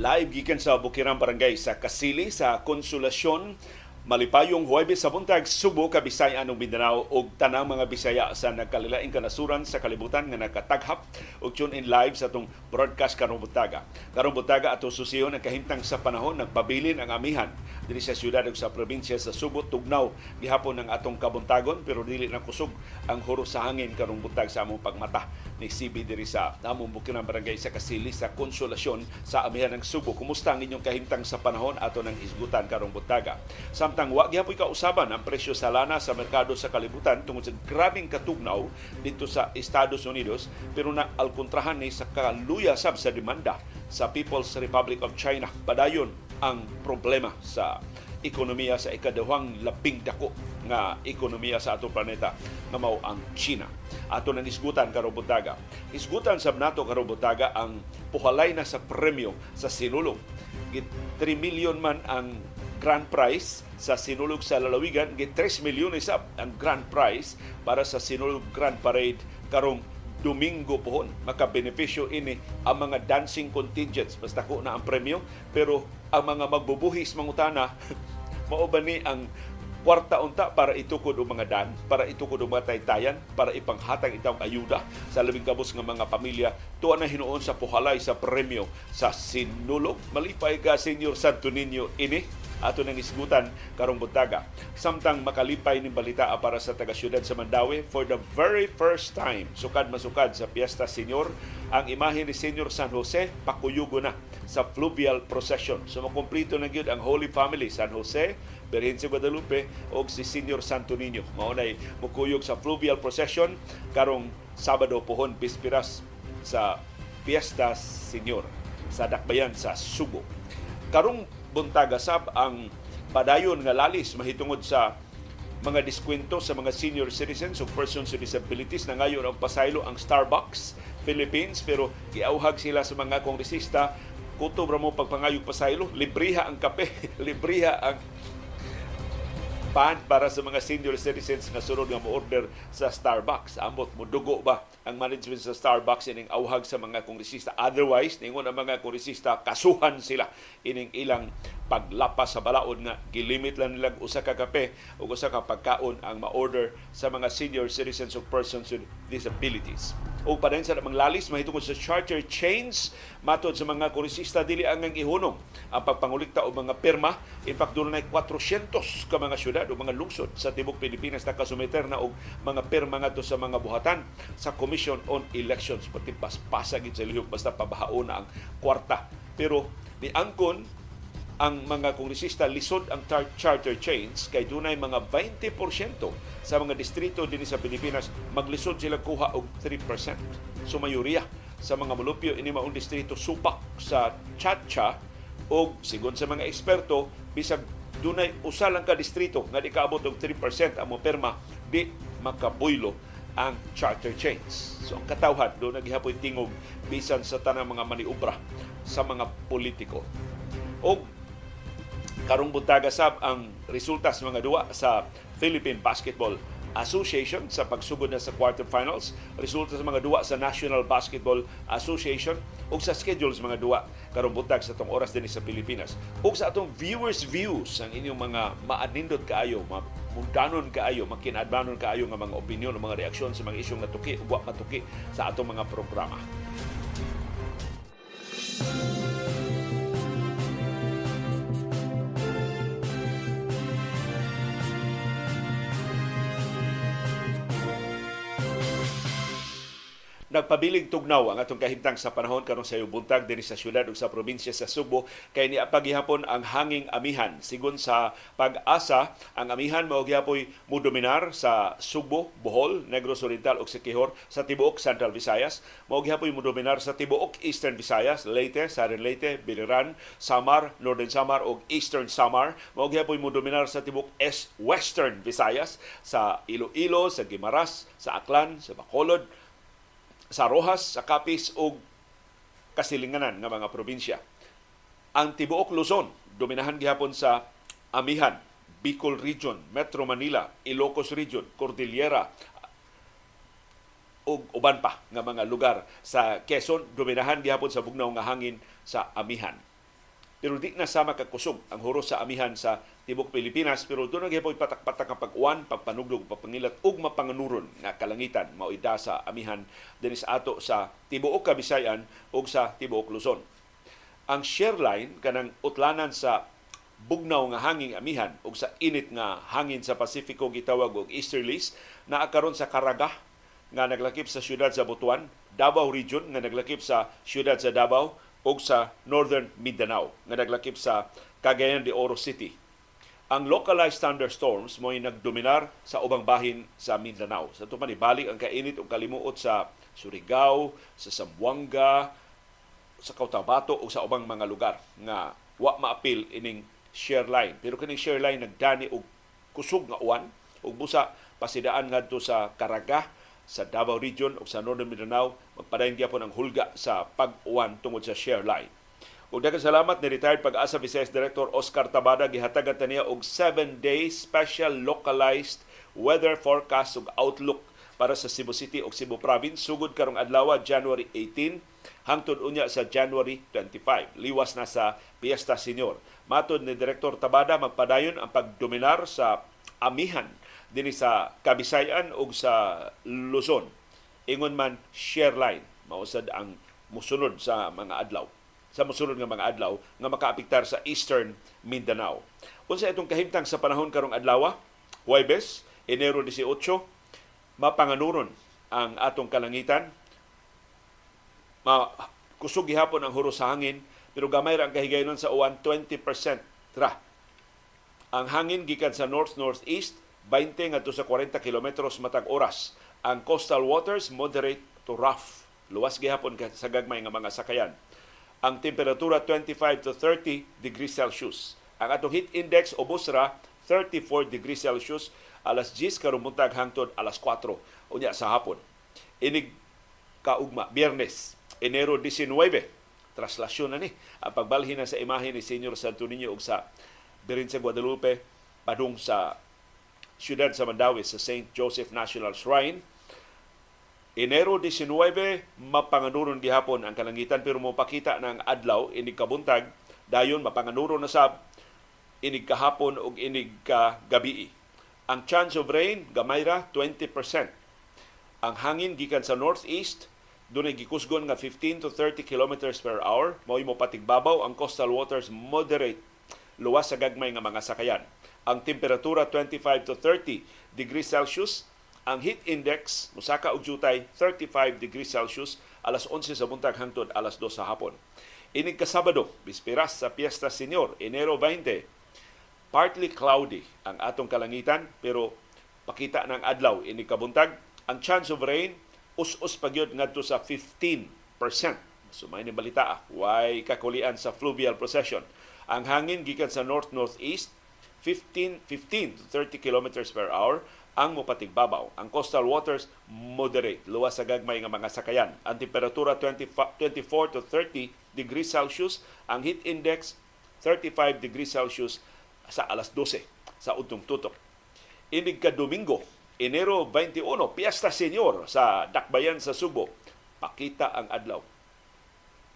Live gikan sa Bukirang Barangay sa Kasili sa Konsolasyon. Malipayong Huwebes sa buntag Subo ka Bisaya anong Mindanao ug tanang mga Bisaya sa nagkalilaing kanasuran sa kalibutan nga nakataghap ug tune in live sa atong broadcast karong buntaga. Karong buntaga ato susiyon ang kahimtang sa panahon nagpabilin ang amihan diri sa syudad ug sa probinsya sa Subo tugnaw. Gihapon ang atong kabuntagon pero dili na kusog ang huro sa hangin karong buntag sa among pagmata ni CB diri sa among Bukirang Barangay sa Kasili sa Konsolasyon sa amihan ng Subo. Kumusta ang inyong kahimtang sa panahon ato ng isgutan karong buntaga? Samtang wa gyapon kausaban ang presyo sa lana sa merkado sa kalibutan tungod sa grabing katugnaw dito sa Estados Unidos pero na alkontrahan ni sa kaluya sab sa demanda sa People's Republic of China. Padayon ang problema sa ekonomiya sa ikaduhang labing dako nga ekonomiya sa atong planeta nga mao ang China. Ato nang isgutan karong buntaga. Isgutan sab nato karong buntaga ang puhalay na sa premyo sa sinulong. 3 million man ang grand prize sa sinulog sa lalawigan, git 3 milyon isa ang grand prize para sa sinulog grand parade karong Domingo pohon makabenepisyo ini ang mga dancing contingents basta ko na ang premyo pero ang mga magbubuhis mangutana mao ba ni ang kwarta unta para itukod og mga dan, para itukod og mga taytayan, para ipanghatag itong ayuda sa labing kabus nga mga pamilya tuwa na hinuon sa puhalay sa premyo sa sinulog. Malipay ka Senior Santo Niño ini ato nang isgutan karong buntaga. Samtang makalipay ning balita para sa taga syudad sa Mandawi for the very first time sukad masukad sa Fiesta Senior ang imahe ni Senior San Jose pakuyugo na sa fluvial procession. So makumplito na gyud ang Holy Family San Jose, Birhen Guadalupe o si Senior Santo Niño. Maunay mukuyog sa fluvial procession karong Sabado pohon bispiras sa Fiesta Senior sa Dakbayan sa Subo. Karong buntaga sab ang padayon nga lalis mahitungod sa mga diskwento sa mga senior citizens o persons with disabilities na ngayon ang pasaylo ang Starbucks Philippines pero giauhag sila sa mga kongresista kutob ra mo pagpangayog pasaylo libriha ang kape libriha ang pan para sa mga senior citizens nga sunod nga mo-order sa Starbucks. Amot mo dugo ba ang management sa Starbucks ining auhag sa mga kongresista. Otherwise, ningon ang mga kongresista kasuhan sila ining ilang paglapas sa balaod nga gilimit lang nilang usa ka kape o usa ka pagkaon ang ma-order sa mga senior citizens of persons with disabilities. O pa sa namang lalis mahitungod sa charter chains matod sa mga kongresista dili ang ihunong ang pagpangulikta o mga pirma. In fact doon na 400 ka mga syudad o mga lungsod sa tibok Pilipinas na kasumiter na og mga pirma ngadto sa mga buhatan sa Commission on Elections. Pati paspasa sa lihok basta pabahaon na ang kwarta. Pero ni angkon ang mga kongresista lisod ang charter chains kay dunay mga 20% sa mga distrito dinhi sa Pilipinas. Maglisod sila kuha og 3%. So mayoriya sa mga mulupyo ini maong distrito supak sa Chacha o sigon sa mga eksperto bisag dunay usa lang ka distrito nga di kaabot og 3% ang perma di makabuylo ang charter chains. So ang katawhan doon naghihapoy tingog bisan sa tanang mga maniubra sa mga politiko. O karong buntaga sab ang resulta sa mga duwa sa Philippine Basketball Association sa pagsugod na sa quarterfinals, resulta sa mga duwa sa National Basketball Association ug sa schedule sa mga duwa karong buntag sa tong oras din sa Pilipinas. Ug sa atong viewers views ang inyong mga maanindot kaayo, mundanon kaayo, makinadbanon kaayo nga mga opinion o mga reaksyon sa mga isyong natuki ug matuki sa atong mga programa. Nagpabiling tugnaw ang atong kahimtang sa panahon karon sa buntag dinhi sa syudad ug sa probinsya sa Subo. Kay ni pagihapon ang hanging amihan. Sigon sa pag-asa ang amihan mao gihapoy mudominar sa Subo, Bohol, Negros Oriental ug Siquijor sa tibuok Central Visayas. Mao gihapoy mudominar sa tibuok Eastern Visayas, Leyte, Southern Leyte, Biliran, Samar, Northern Samar ug Eastern Samar. Mao gihapoy mudominar sa tibuok Western Visayas sa Iloilo, sa Guimaras, sa Aklan, sa Bacolod, sa Rojas, sa Capiz ug kasilinganan nga mga probinsya. Ang tibuok Luzon dominahan gihapon sa Amihan, Bicol Region, Metro Manila, Ilocos Region, Cordillera ug uban pa nga mga lugar sa Quezon dominahan gihapon sa bugnaw nga hangin sa Amihan. Pero di na sama kakusog ang huros sa amihan sa tibok Pilipinas pero doon ang gipoy patak-patak ang pag-uwan, pagpanugdog, pagpangilat ug mapanganuron nga kalangitan mauida sa amihan dinis ato sa tibuok Kabisayan ug sa tibuok Luzon. Ang share line kanang utlanan sa bugnaw nga hanging amihan ug sa init nga hangin sa Pasifiko gitawag og easterlies naa karon sa Karagah nga naglakip sa siyudad sa Butuan, Davao Region nga naglakip sa siyudad sa Davao ug sa Northern Mindanao nga naglakip sa Cagayan de Oro City. Ang localized thunderstorms mo'y nagdominar sa ubang bahin sa Mindanao. Sa ito man, ibalik ang kainit o kalimuot sa Surigao, sa Zamboanga, sa Cotabato o sa ubang mga lugar nga wa maapil ining share line. Pero kining share line nagdani og kusog nga uwan ug busa pasidaan ngadto sa Caraga, sa Davao Region o sa Northern Mindanao magpadayon gyapon ang hulga sa pag-uwan tungod sa share line. Ug daghang salamat ni retired pag-asa Vice Director Oscar Tabada gihatagan ta niya og 7-day special localized weather forecast ug outlook para sa Cebu City ug Cebu Province sugod karong adlaw January 18 hangtod unya sa January 25. Liwas na sa Fiesta Senior. Matod ni Director Tabada magpadayon ang pagdominar sa amihan dinhi sa Kabisayan ug sa Luzon. Ingon man share line mausad ang musunod sa mga adlaw sa musunod nga mga adlaw nga makaapektar sa Eastern Mindanao. Unsa itong kahimtang sa panahon karong adlaw? Huwebes, Enero 18, mapanganuron ang atong kalangitan. Ma kusog gihapon ang huros sa hangin pero gamay ra ang kahigayonon sa uwan 20% ra. Ang hangin gikan sa north northeast 20 ngadto sa 40 kilometros matag oras. Ang coastal waters moderate to rough. Luwas gihapon sa gagmay nga mga sakayan. Ang temperatura 25 to 30 degrees Celsius. Ang atong heat index ubos ra 34 degrees Celsius alas 10 karong buntag hangtod alas 4 unya sa hapon. Inig kaugma Biyernes, Enero 19 traslasyon na ni ang pagbalhin na sa imahe ni Senyor Santo Niño ug sa Birin sa Guadalupe padung sa siyudad sa Mandawi sa St. Joseph National Shrine. Enero 19, mapanganuron gihapon ang kalangitan pero mo pakita ng adlaw inig kabuntag dayon mapanganuron na sab inig kahapon ug inig ka gabi. Ang chance of rain gamay ra 20%. Ang hangin gikan sa northeast dunay gikusgon nga 15 to 30 kilometers per hour mao mo patigbabaw ang coastal waters moderate luwas sa gagmay nga mga sakayan ang temperatura 25 to 30 degrees Celsius, ang heat index musaka og jutay 35 degrees Celsius alas 11 sa buntag hangtod alas 2 sa hapon. Inig ka Sabado, bisperas sa Fiesta Senior, Enero 20, partly cloudy ang atong kalangitan pero pakita ng adlaw ini kabuntag ang chance of rain us-us pagyod ngadto sa 15%. So may ni balita ah, why kakulian sa fluvial procession. Ang hangin gikan sa north northeast 15, 15 to 30 kilometers per hour ang mopatigbabaw. Ang coastal waters moderate, luwas sa gagmay nga mga sakayan. Ang temperatura 20, 24 to 30 degrees Celsius, ang heat index 35 degrees Celsius sa alas 12 sa utong tutok. Inig ka Domingo, Enero 21, Piesta Senior sa Dakbayan sa Subo. Pakita ang adlaw.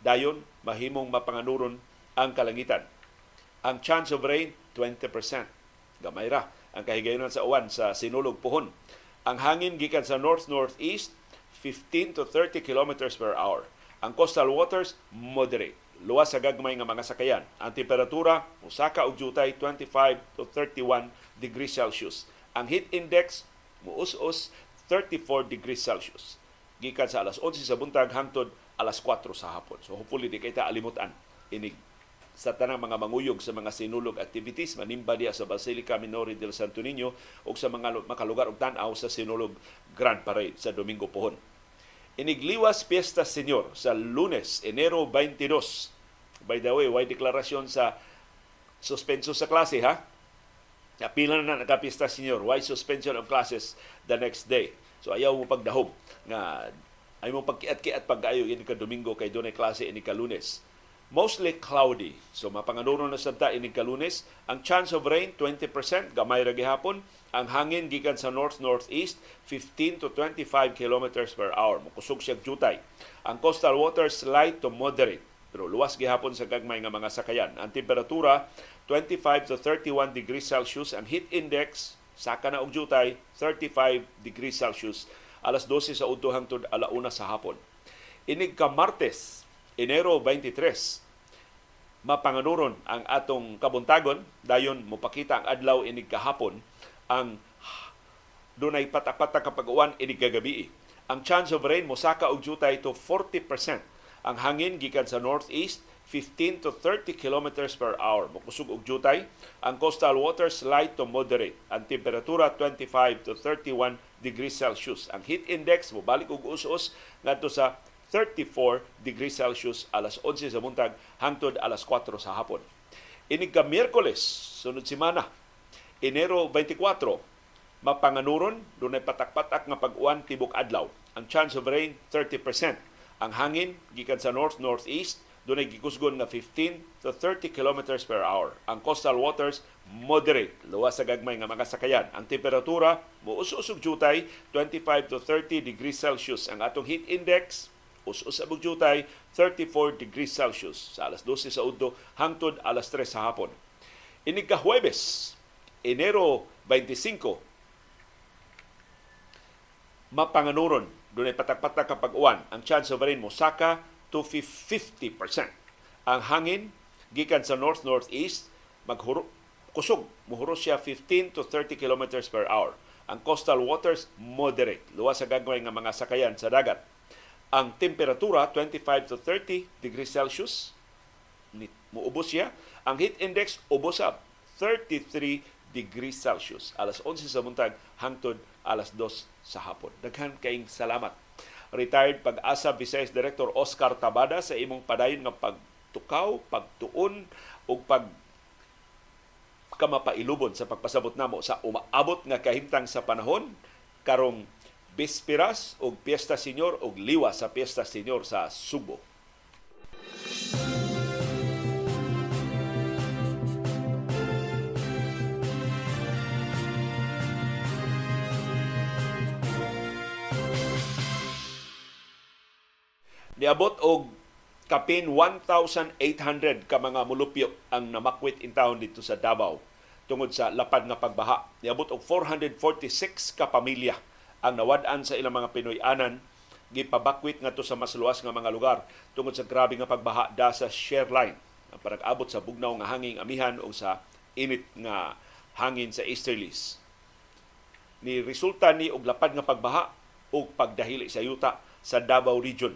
Dayon, mahimong mapanganuron ang kalangitan. Ang chance of rain 20%. Gamay ra ang kahigayonan sa uwan sa sinulog puhon. Ang hangin gikan sa north-northeast 15 to 30 kilometers per hour. Ang coastal waters moderate. Luwas sa gagmay nga mga sakayan. Ang temperatura usaka og jutay 25 to 31 degrees Celsius. Ang heat index muus-us 34 degrees Celsius. Gikan sa alas 11 sa buntag hangtod alas 4 sa hapon. So hopefully di kay ta alimutan inig sa tanang mga manguyog sa mga sinulog activities manimba diya sa Basilica Minori del Santo Niño o sa mga makalugar og tan-aw sa sinulog Grand Parade sa Domingo pohon. Inigliwas Fiesta Senyor sa Lunes, Enero 22. By the way, why deklarasyon sa suspenso sa klase ha? Napila na nagka-Fiesta Senyor. Why suspension of classes the next day? So ayaw mo pagdahom nga ay mo pagkiat-kiat pag-ayo ini ka Domingo kay dunay klase ini ka Lunes mostly cloudy. So mapanganuro na sabta ini kalunes. Ang chance of rain 20%, gamay ra gihapon. Ang hangin gikan sa north northeast 15 to 25 kilometers per hour. Mukusog siya jutay. Ang coastal waters light to moderate pero luwas gihapon sa gagmay nga mga sakayan. Ang temperatura 25 to 31 degrees Celsius, ang heat index saka na og jutay 35 degrees Celsius alas 12 sa udto hangtod alauna sa hapon. Inig ka Martes, Enero 23, mapanganuron ang atong kabuntagon dayon mopakita ang adlaw inig kahapon ang dunay patak-patak kapag uwan inig kagabi. Ang chance of rain mosaka og jutay to 40% ang hangin gikan sa northeast 15 to 30 kilometers per hour. Mukusog og jutay. Ang coastal waters light to moderate. Ang temperatura 25 to 31 degrees Celsius. Ang heat index mo balik og us-us ngadto sa 34 degrees Celsius alas 11 sa buntag hangtod alas 4 sa hapon. Inig ka Miyerkules, sunod semana, Enero 24, mapanganuron, dunay patak-patak nga pag-uwan tibok adlaw. Ang chance of rain 30%. Ang hangin gikan sa north northeast dunay gikusgon nga 15 to 30 kilometers per hour. Ang coastal waters moderate, luwas sa gagmay nga mga sakayan. Ang temperatura muus-usog jutay 25 to 30 degrees Celsius. Ang atong heat index us-us sa jutay 34 degrees Celsius sa alas 12 sa udto hangtod alas 3 sa hapon. Inig ka Huwebes, Enero 25, mapanganuron Dunay patak-patak kapag uwan. Ang chance of rain mo saka to 50%. Ang hangin gikan sa north-northeast maghuro kusog muhuro siya 15 to 30 kilometers per hour. Ang coastal waters moderate, luwas sa gagmay nga mga sakayan sa dagat. Ang temperatura 25 to 30 degrees Celsius muubos siya. Ang heat index ubos sa 33 degrees Celsius. Alas 11 sa buntag hangtod alas 2 sa hapon. Daghan kaing salamat. Retired pag-asa Vice Director Oscar Tabada sa imong padayon nga pagtukaw, pagtuon ug pag kamapailubon sa pagpasabot namo sa umaabot nga kahimtang sa panahon karong Bispiras og Piesta Senyor og liwa sa Piesta Senyor sa Subo. Niabot og kapin 1,800 ka mga mulupyo ang namakwit in town dito sa Davao tungod sa lapad nga pagbaha. Niabot og 446 ka pamilya ang nawad-an sa ilang mga Pinoy-anan gipabakwit ngadto sa mas luwas nga mga lugar tungod sa grabe nga pagbaha da sa share line ang parag-abot sa bugnaw nga hanging amihan o sa init nga hangin sa easterlies. Ni resulta ni og lapad nga pagbaha ug pagdahili sa yuta sa Davao Region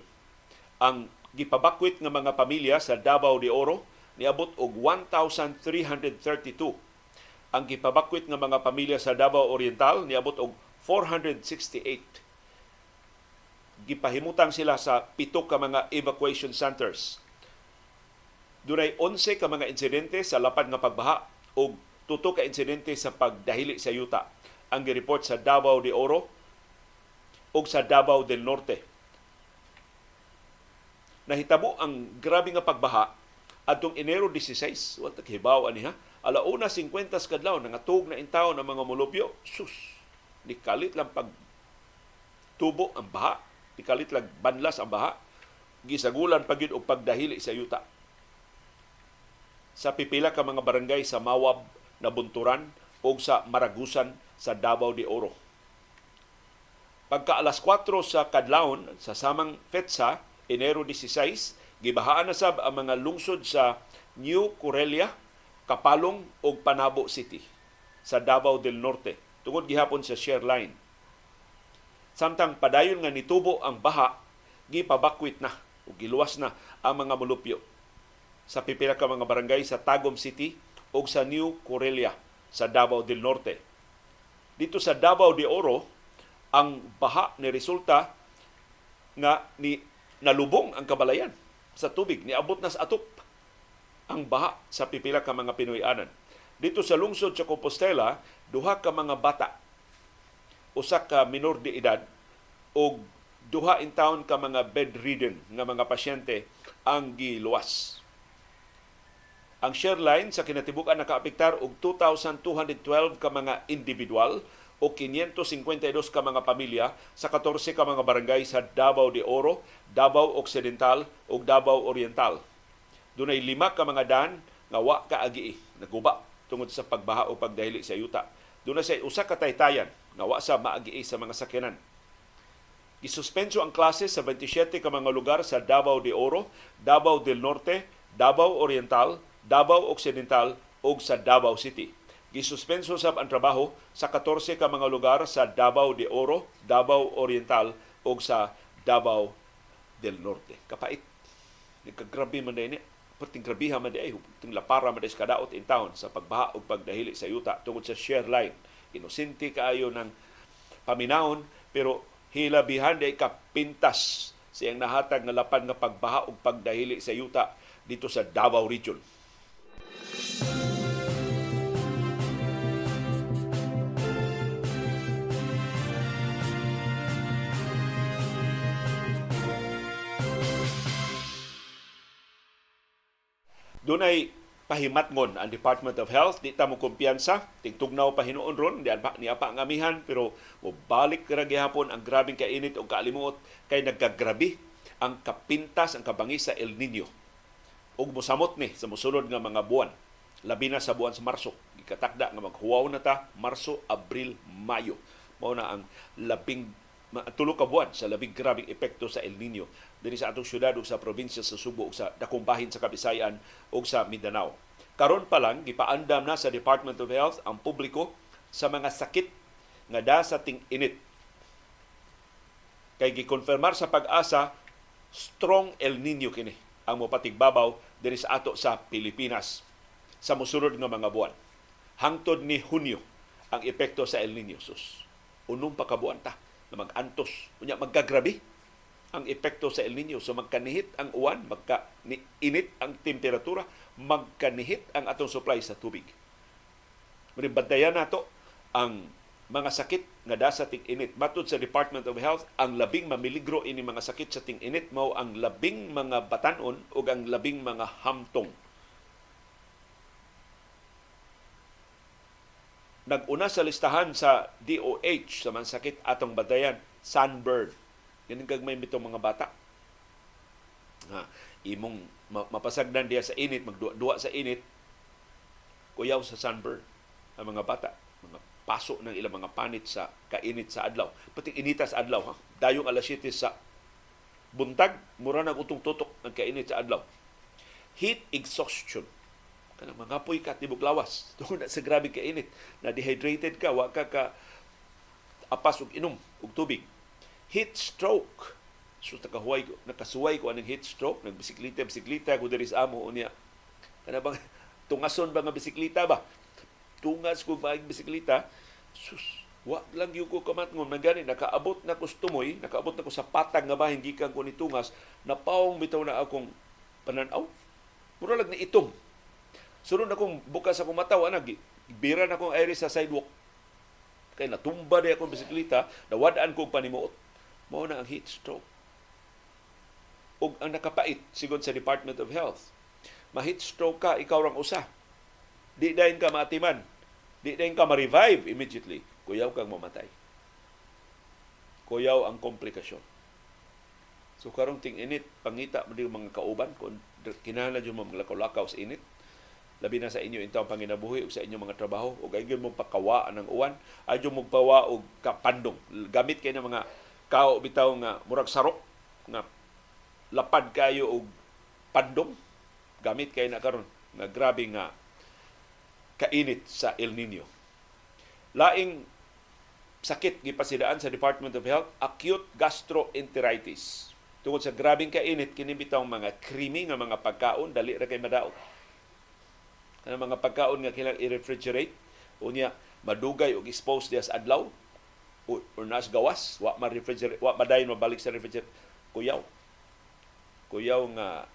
ang gipabakwit nga mga pamilya sa Davao de Oro niabot og 1,332. Ang gipabakwit nga mga pamilya sa Davao Oriental niabot og 468. Gipahimutang sila sa pito ka mga evacuation centers. Dunay 11 ka mga insidente sa lapad nga pagbaha ug tuto ka insidente sa pagdahili sa yuta. Ang gireport sa Davao de Oro ug sa Davao del Norte. Nahitabo ang grabe nga pagbaha adtong Enero 16 wa ta ani ha alauna 50 kadlaw nangatog na intaw ng mga mulupyo. Sus ni kalit lang pag tubo ang baha. Ni kalit lang banlas ang baha. Gisagulan pagyud og pagdahili sa yuta. Sa pipila ka mga barangay sa Mawab na Bunturan o sa Maragusan sa Davao de Oro. Pagka alas 4 sa kadlawon sa samang petsa Enero 16, gibahaan na sab ang mga lungsod sa New Corelia, Kapalong ug Panabo City sa Davao del Norte tungod gihapon sa share line. Samtang padayon nga nitubo ang baha, gipabakwit na o giluwas na ang mga mulupyo sa pipila ka mga barangay sa Tagum City ug sa New Corelia sa Davao del Norte. Dito sa Davao de Oro, ang baha ni resulta nga ni nalubong ang kabalayan sa tubig. Niabot na sa atop ang baha sa pipila ka mga Pinoy-anan. Dito sa lungsod sa Compostela, duha ka mga bata, usa ka minor de edad, o duha in town ka mga bedridden nga mga pasyente ang giluwas. Ang share line sa kinatibukan nakaapektar og 2,212 ka mga individual o 552 ka mga pamilya sa 14 ka mga barangay sa Davao de Oro, Davao Occidental ug Davao Oriental. Dunay lima ka mga daan nga wa ka agi naguba tungod sa pagbaha o pagdahili sa yuta. Dunay sa usa ka taytayan nga wa sa maagi sa mga sakyanan. Gisuspenso ang klase sa 27 ka mga lugar sa Davao de Oro, Davao del Norte, Davao Oriental, Davao Occidental ug sa Davao City. Gisuspenso sab ang trabaho sa 14 ka mga lugar sa Davao de Oro, Davao Oriental ug sa Davao del Norte. Kapait. Nagkagrabe man din perting grabiha man di ay ting lapara man sa kadaot in town sa pagbaha ug pagdahili sa yuta tungod sa share line. Inosente kaayo ng paminahon pero hilabihan day kapintas siyang nahatag nga lapan nga pagbaha ug pagdahili sa yuta dito sa Davao Region. Dunay pahimatngon ang Department of Health di ta mo kumpiyansa. Tingtugnaw pa hinuon ron di pa ni apa ang amihan pero mobalik ra gihapon ang grabing kainit o kaalimuot kay nagkagrabi ang kapintas ang kabangis sa El Nino ug mosamot ni sa mosunod nga mga buwan. Labi na sa buwan sa Marso. Gikatakda nga maghuwaw na ta Marso, Abril, Mayo. Mao na ang labing tulo ka buwan sa labing grabing epekto sa El Nino dinhi sa atong syudad ug sa probinsya sa Subo ug sa dakong sa Kabisayan ug sa Mindanao. Karon pa lang gipaandam na sa Department of Health ang publiko sa mga sakit nga da sa ting-init. Kay gikonfirmar sa pag-asa strong El Nino kini ang mopatigbabaw diri sa ato sa Pilipinas sa mosunod nga mga buwan. Hangtod ni Hunyo ang epekto sa El Nino sus. Unong pa kabuan ta na mag-antos. Unya magkagrabi ang epekto sa El Nino. So magkanihit ang uwan, magka-init ang temperatura, magkanihit ang atong supply sa tubig. Manibantayan nato ang mga sakit nga da sa ting-init. Matod sa Department of Health, ang labing mamiligro ini mga sakit sa ting-init mao ang labing mga batanon o ang labing mga hamtong. Naguna sa listahan sa DOH sa mga sakit atong batayan, sunburn Yan kag may mitong mga bata. Ha, imong mapasagdan diya sa init, magduwa sa init, kuyaw sa sunburn ang mga bata. Mga paso ng ilang mga panit sa kainit sa adlaw. Pati inita sa adlaw. Ha? Dayong alas 7 sa buntag, mura na utong tutok ang kainit sa adlaw. Heat exhaustion. Kanang mga puy ka, tibok lawas. Tungkol na sa grabe kainit. Na dehydrated ka, wa ka ka apas og inom og tubig heat stroke. So nakahuway ko, nakasuway ko anong heat stroke, nagbisiklita, bisiklita ko diri sa amo unya. Kana bang tungason ba nga bisiklita ba? Tungas ko ba bisiklita? Sus, wa lang yung ko kamatngon man gani nakaabot na ko tumoy, nakaabot na ko sa patag nga bahin gikan ko ni tungas, napawong bitaw na akong pananaw. Mura lang ni itom. Sunod akong bukas akong mata, ana bira na akong iris sa sidewalk. Kay natumba di akong bisikleta, nawadaan ko panimuot mao na ang heat stroke. Ug ang nakapait sigon sa Department of Health, ma-heat stroke ka ikaw rang usa. Di dayon ka matiman. Di dayon ka ma-revive immediately. Kuyaw kang mamatay. Kuyaw ang komplikasyon. So karong ting init pangita mo mga kauban kung kinahanglan jud mo maglakaw-lakaw sa init labi na sa inyo intaw panginabuhi o sa inyong mga trabaho o gayud mo pakawa ng uwan ayo mo pawa og kapandong gamit kay na mga kao bitaw nga murag sarok nga lapad kayo og pandong gamit kay na karon nga grabe nga kainit sa El Nino. Laing sakit gipasidaan sa Department of Health, acute gastroenteritis. Tungod sa grabing kainit kini bitaw mga krimi nga mga pagkaon dali ra kay madaot. Kana mga pagkaon nga kailangan i-refrigerate? Unya madugay og exposed diya sa adlaw? Or nas gawas? Wa ma refrigerate wa madayon mabalik sa refrigerator kuyaw. Kuyaw nga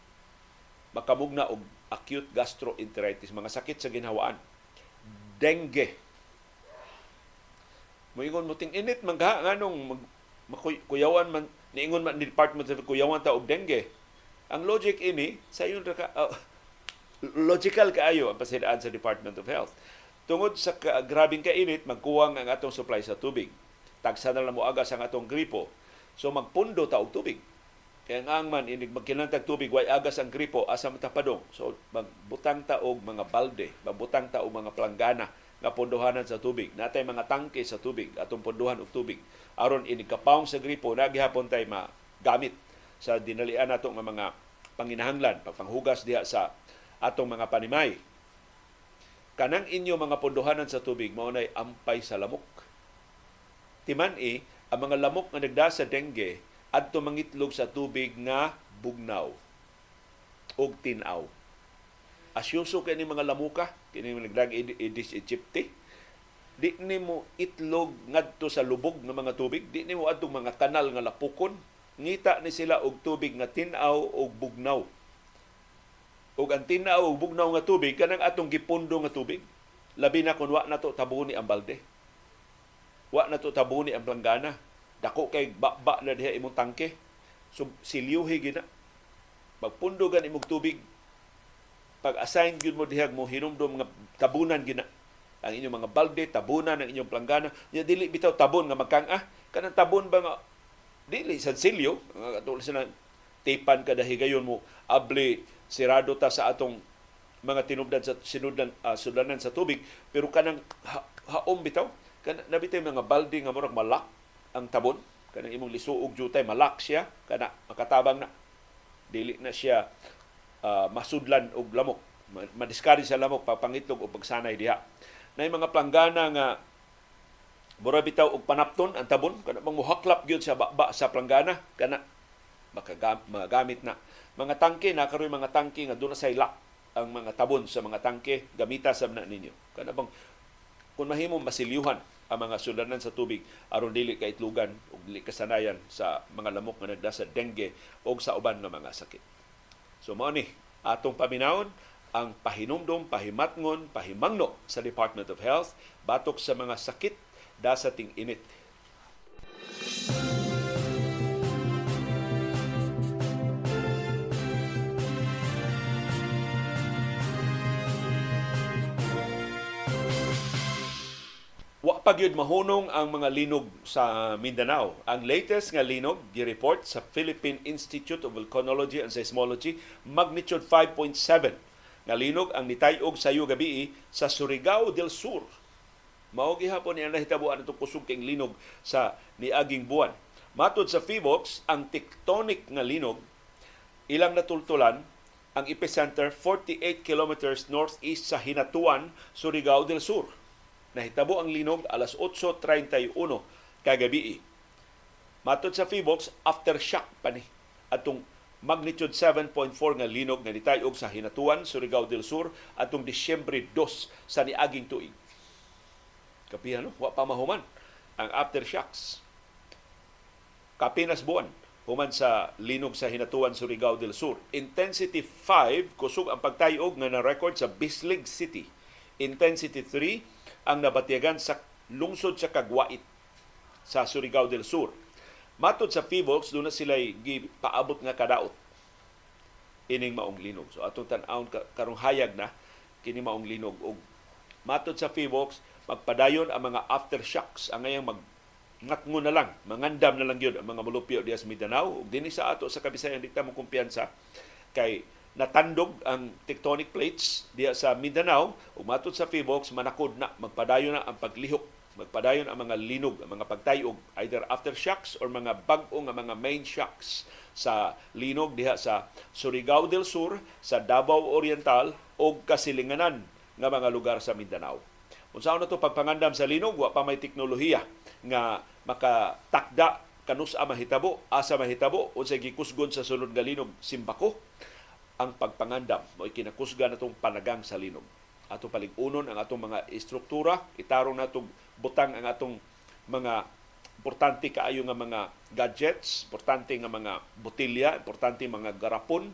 makamugna og acute gastroenteritis mga sakit sa ginhawaan. Dengue. Moingon mo ting init man ka nganong kuyawan man niingon man ni department of kuyawan ta og dengue. Ang logic ini sa yun ka uh, logical kaayo ang pasidaan sa Department of Health tungod sa ka, grabing kainit magkuwang ang atong supply sa tubig tagsa na lang mo aga sa atong gripo. So magpundo ta og tubig. Kaya nga man, inig magkinantag tubig, way agas ang gripo, asa matapadong. So, magbutang ta og mga balde, magbutang ta og mga planggana nga pondohanan sa tubig. Natay mga tangke sa tubig, atong pondohan og tubig. Aron inig kapawong sa gripo, nagihapon tay magamit sa dinalian nato nga mga panginahanglan, pagpanghugas diha sa atong mga panimay. Kanang inyo mga pondohanan sa tubig, mao nay ampay sa lamok. Timan i, ang mga lamok nga nagda sa dengue, adto mangitlog sa tubig nga bugnaw og tinaw. Asyuso kay ni mga lamuka, kini nagdag Aedes aegypti, di ni mo itlog ngadto sa lubog ng mga tubig, di ni mo adtong mga kanal nga lapukon, ngita ni sila og tubig nga tinaw og bugnaw. Og ang tinaw og bugnaw nga tubig kanang atong gipundo nga tubig. Labi na kun wa na to tabuni ang balde. Wa na to tabuni ang planggana Dako kay baba na diha imong tangke. So silyuhi gina. Pagpundugan imong tubig, pag-assign gyud mo diha mo hinumdum nga tabunan gina ang inyong mga balde, tabunan ang inyong planggana. Ya dili bitaw tabon nga magkang-ah. Kanang tabon ba nga dili sa silyo, katulad sa tipan kada higayon mo abli sirado ta sa atong mga tinubdan sa sinudlan uh, sudanan sa tubig pero kanang ha, haom bitaw kanang nabitay mga balde nga murag malak ang tabon. Kanang imong lisuog jutay malak siya kana makatabang na. Dili na siya uh, masudlan og lamok madiskari sa lamok papangitlog o pagsanay diha. Na mga planggana nga mura bitaw og panapton ang tabon kana bang muhaklap gyud sa baba sa planggana kana magagamit na mga tangke na karoy mga tangke nga doon sa lock ang mga tabon sa mga tangke gamita sa na ninyo kana bang kung mahimong masilyuhan ang mga sulanan sa tubig aron dili ka itlugan o dili kasanayan sa mga lamok nga nagda sa dengue o sa uban nga mga sakit. So mao ni atong paminawon ang pahinumdom, pahimatngon, pahimangno sa Department of Health batok sa mga sakit da sa ting-init. Wa pa gyud mahunong ang mga linog sa Mindanao. Ang latest nga linog gi-report sa Philippine Institute of Volcanology and Seismology magnitude 5.7 nga linog ang nitayog sa gabi sa Surigao del Sur. Mao gihapon niya nahitabuan atong kusog king linog sa niaging buwan. Matod sa PHIVOX, ang tectonic nga linog ilang natultulan ang epicenter 48 kilometers northeast sa Hinatuan, Surigao del Sur Nahitabo ang linog alas 8.31 kagabi. Matod sa Fibox, aftershock pa ni atong magnitude 7.4 nga linog nga nitayog sa Hinatuan, Surigao del Sur atong Disyembre 2 sa niaging tuig. Kapihan, no? Wa pa mahuman ang aftershocks. Kapinas buwan human sa linog sa Hinatuan, Surigao del Sur. Intensity 5 kusog ang pagtayog nga na-record sa Bislig City. Intensity 3 ang nabatyagan sa lungsod sa Kagwait sa Surigao del Sur. Matod sa PHIVOLX, doon na sila paabot nga kadaot ining maong linog. So atong tan-awon karong hayag na kini maong linog og matod sa PHIVOLX, magpadayon ang mga aftershocks ang ngayang mag ngatngo na lang, mangandam na lang yun ang mga mulupyo diya sa Mindanao. Ug dinhi sa ato sa Kabisayan, di mo kumpiyansa kay natandog ang tectonic plates diya sa Mindanao. Ug matud sa PHIVOX manakod na. Magpadayon na ang paglihok. Magpadayon ang mga linog ang mga pagtayog either aftershocks or mga bag-o nga mga main shocks sa linog diha sa Surigao del Sur sa Davao Oriental o kasilinganan nga mga lugar sa Mindanao. Unsa na to pagpangandam sa linog? Wa pa may teknolohiya nga makatakda kanus a mahitabo asa mahitabo unsay gikusgon sa sulod nga linog? Simbako ang pagpangandam mo kinakusga natong panagang sa linog. Ato paligunon ang atong mga istruktura, itarong natong butang ang atong mga importante kaayo nga mga gadgets, importante nga mga botilya, importante mga garapon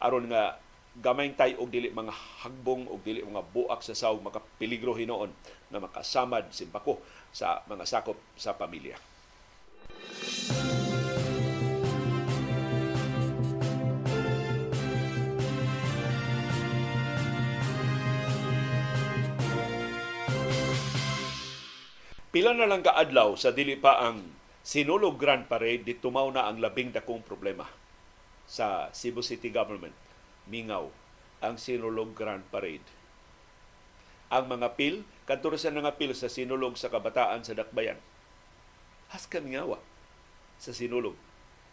aron nga gamay tay og dili mga hagbong og dili mga buak sa saw makapeligro hinoon na makasamad simpako sa mga sakop sa pamilya. Música Pila na lang kaadlaw sa dili pa ang Sinulog Grand Parade di tumaw na ang labing dakong problema sa Cebu City Government mingaw ang Sinulog Grand Parade. Ang mga pil, kadto sa nga pil sa Sinulog sa Kabataan sa Dakbayan. Has mingawa sa Sinulog.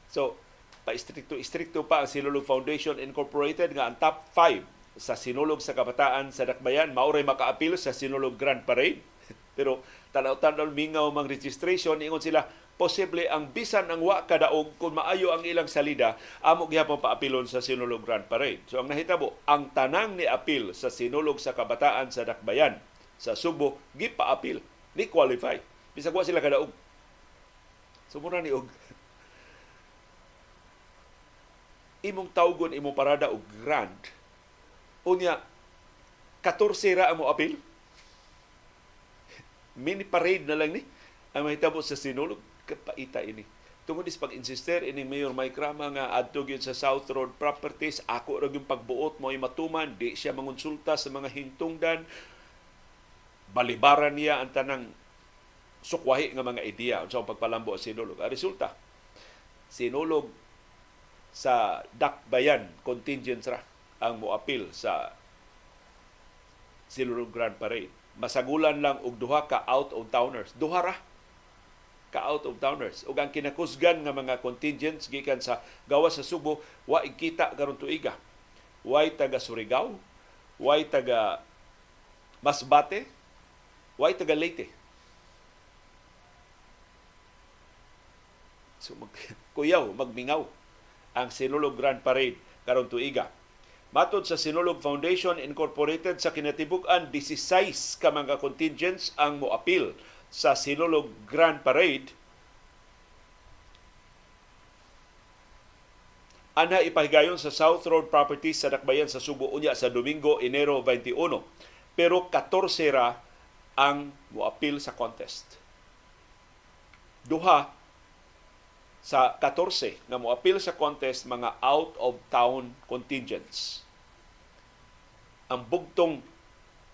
So, pa-istrikto-istrikto pa ang Sinulog Foundation Incorporated nga ang top 5 sa Sinulog sa Kabataan sa Dakbayan mauray makaapil sa Sinulog Grand Parade. Pero tanaw-tanaw mingaw mang registration ingon sila posible ang bisan ang wa kadaog kung maayo ang ilang salida amo gihapon paapilon sa Sinulog Grand Parade. So ang nahitabo, ang tanang ni apil sa Sinulog sa Kabataan sa Dakbayan sa Subo gipaapil, ni qualify. Bisag wa sila kadaog. So mura ni og imong tawgon imong parada og grand unya 14 ra ang mo apil mini parade na lang ni ang mahitabo sa sinulog kapaita ini. Tungod is pag-insister ini Mayor Mike Rama nga adto gyud sa South Road Properties, ako ra yung pagbuot mo matuman, di siya mangonsulta sa mga hintungdan. Balibaran niya ang tanang sukwahi nga mga ideya sa pagpalambo sa sinulog. Ang resulta, sinulog sa Dakbayan contingent ra ang moapil sa Sinulog Grand Parade. Masagulan lang og duha ka out of towners. Duha ra ka-out of towners. Ug ang kinakusgan nga mga contingents gikan sa gawas sa Subo, wa ikita karon tuiga. Way taga Surigao, way taga Masbate, way taga Leyte. So mag, kuyaw, magmingaw ang Sinulog Grand Parade karon tuiga. Matod sa Sinulog Foundation Incorporated sa kinatibuk-an 16 ka mga contingents ang moapil sa Sinulog Grand Parade, ana ipahigayon sa South Road Properties sa Dakbayan sa Subo unya sa Domingo, Enero 21. Pero 14 ra ang moapil sa contest. Duha sa 14 nga moapil sa contest mga out of town contingents. Ang bugtong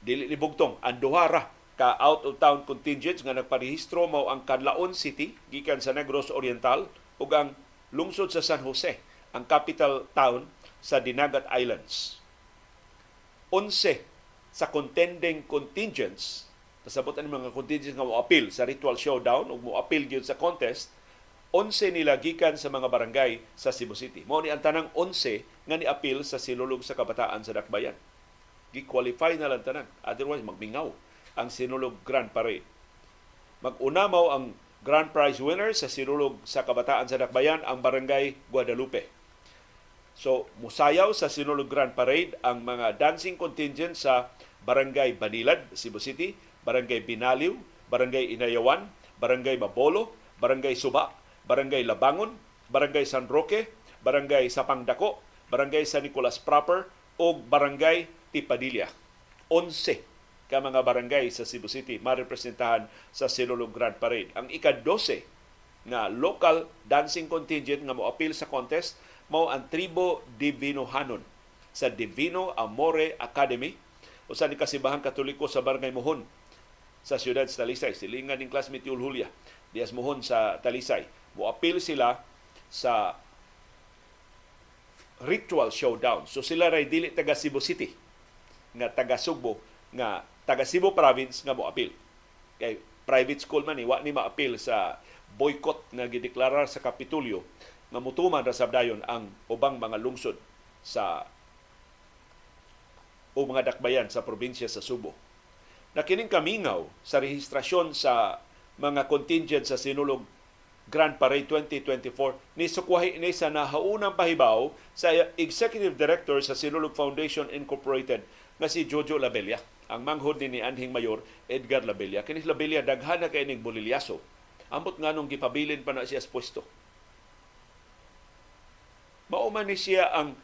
dili ni bugtong ang duha ra ka out of town contingents nga nagparehistro mao ang Canlaon City gikan sa Negros Oriental ug ang lungsod sa San Jose ang capital town sa Dinagat Islands. 11 sa contending contingents pasabot ani mga contingents nga moapil sa ritual showdown ug moapil gyud sa contest 11 nila gikan sa mga barangay sa Cebu City. Mao ni ang tanang 11 nga ni-apil sa silulog sa kabataan sa Dakbayan. Gi-qualify na lang tanang. Otherwise, magmingaw ang Sinulog Grand Parade. Mag-unamaw ang Grand Prize winner sa Sinulog sa Kabataan sa Dakbayan ang Barangay Guadalupe. So, musayaw sa Sinulog Grand Parade ang mga dancing contingent sa Barangay Banilad, Cebu City, Barangay Binaliw, Barangay Inayawan, Barangay Mabolo, Barangay Suba, Barangay Labangon, Barangay San Roque, Barangay Sapangdako, Barangay San Nicolas Proper o Barangay Tipadilla. 11 ka mga barangay sa Cebu City marepresentahan sa Silulog Grand Parade. Ang ika-12 nga local dancing contingent nga moapil sa contest mao ang Tribo Divinohanon sa Divino Amore Academy o sa Kasibahan Katoliko sa Barangay Mohon sa siyudad sa Talisay. Silingan ng classmate Yul Julia, Dias Mohon sa Talisay. Moapil sila sa ritual showdown. So sila ray dili taga Cebu City nga taga Sugbo nga taga Cebu province nga moapil. Kay private school man ni wa ni maapil sa boycott nga gideklarar sa Kapitulyo nga mutuman ra sabdayon ang ubang mga lungsod sa o mga dakbayan sa probinsya sa Subo. Nakining kamingaw sa rehistrasyon sa mga contingent sa Sinulog Grand Parade 2024 ni sukwahi ni sa nahaunang pahibaw sa Executive Director sa Sinulog Foundation Incorporated nga si Jojo Labella ang manghod ni Anhing Mayor Edgar Labella. Kini Labella daghan na kay ning bolilyaso. Ambot nga nung gipabilin pa na siya sa pwesto. Mauman ni siya ang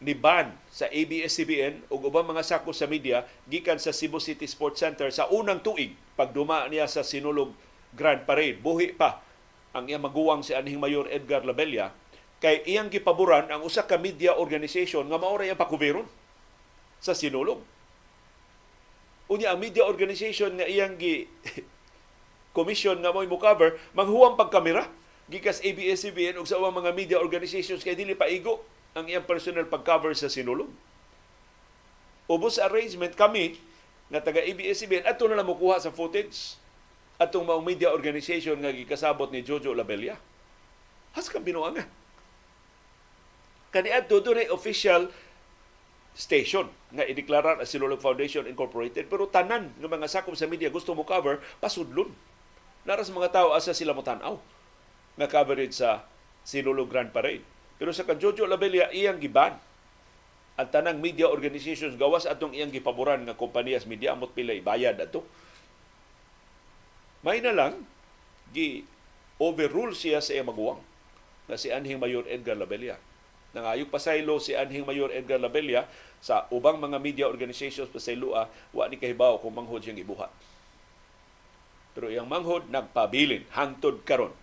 niban sa ABS-CBN ug ubang mga sako sa media gikan sa Cebu City Sports Center sa unang tuig pagduma niya sa Sinulog Grand Parade. Buhi pa ang iyang maguwang si Anhing Mayor Edgar Labella kay iyang gipaboran ang usa ka media organization nga mao ra iyang pakuberon sa Sinulog unya ang media organization nga iyang gi commission nga mo'y mo cover manghuwang pagkamera gikas ABS-CBN ug sa ubang mga media organizations kay dili pa igo ang iyang personal pag-cover sa sinulog. Ubos arrangement kami nga taga ABS-CBN ato na lang mukuha sa footage atong mga media organization nga gikasabot ni Jojo Labella. Has kang binuanga. Kani adto dunay official station nga ideklara as Sinulog Foundation Incorporated pero tanan ng mga sakop sa media gusto mo cover pasudlon. Naras mga tao asa sila mo tan-aw nga coverage sa Sinulog Grand Parade. Pero sa kan Jojo Labella iyang giban ang tanang media organizations gawas atong iyang gipaboran nga kompanyas media amot pilay bayad ato. May na lang gi overrule siya sa iyang maguwang na si Anhing Mayor Edgar Labella. Nangayog pasaylo si Anhing Mayor Edgar Labella sa ubang mga media organizations pasaylua wa ni kahibaw kung manghod siyang ibuhat. Pero iyang manghod nagpabilin hangtod karon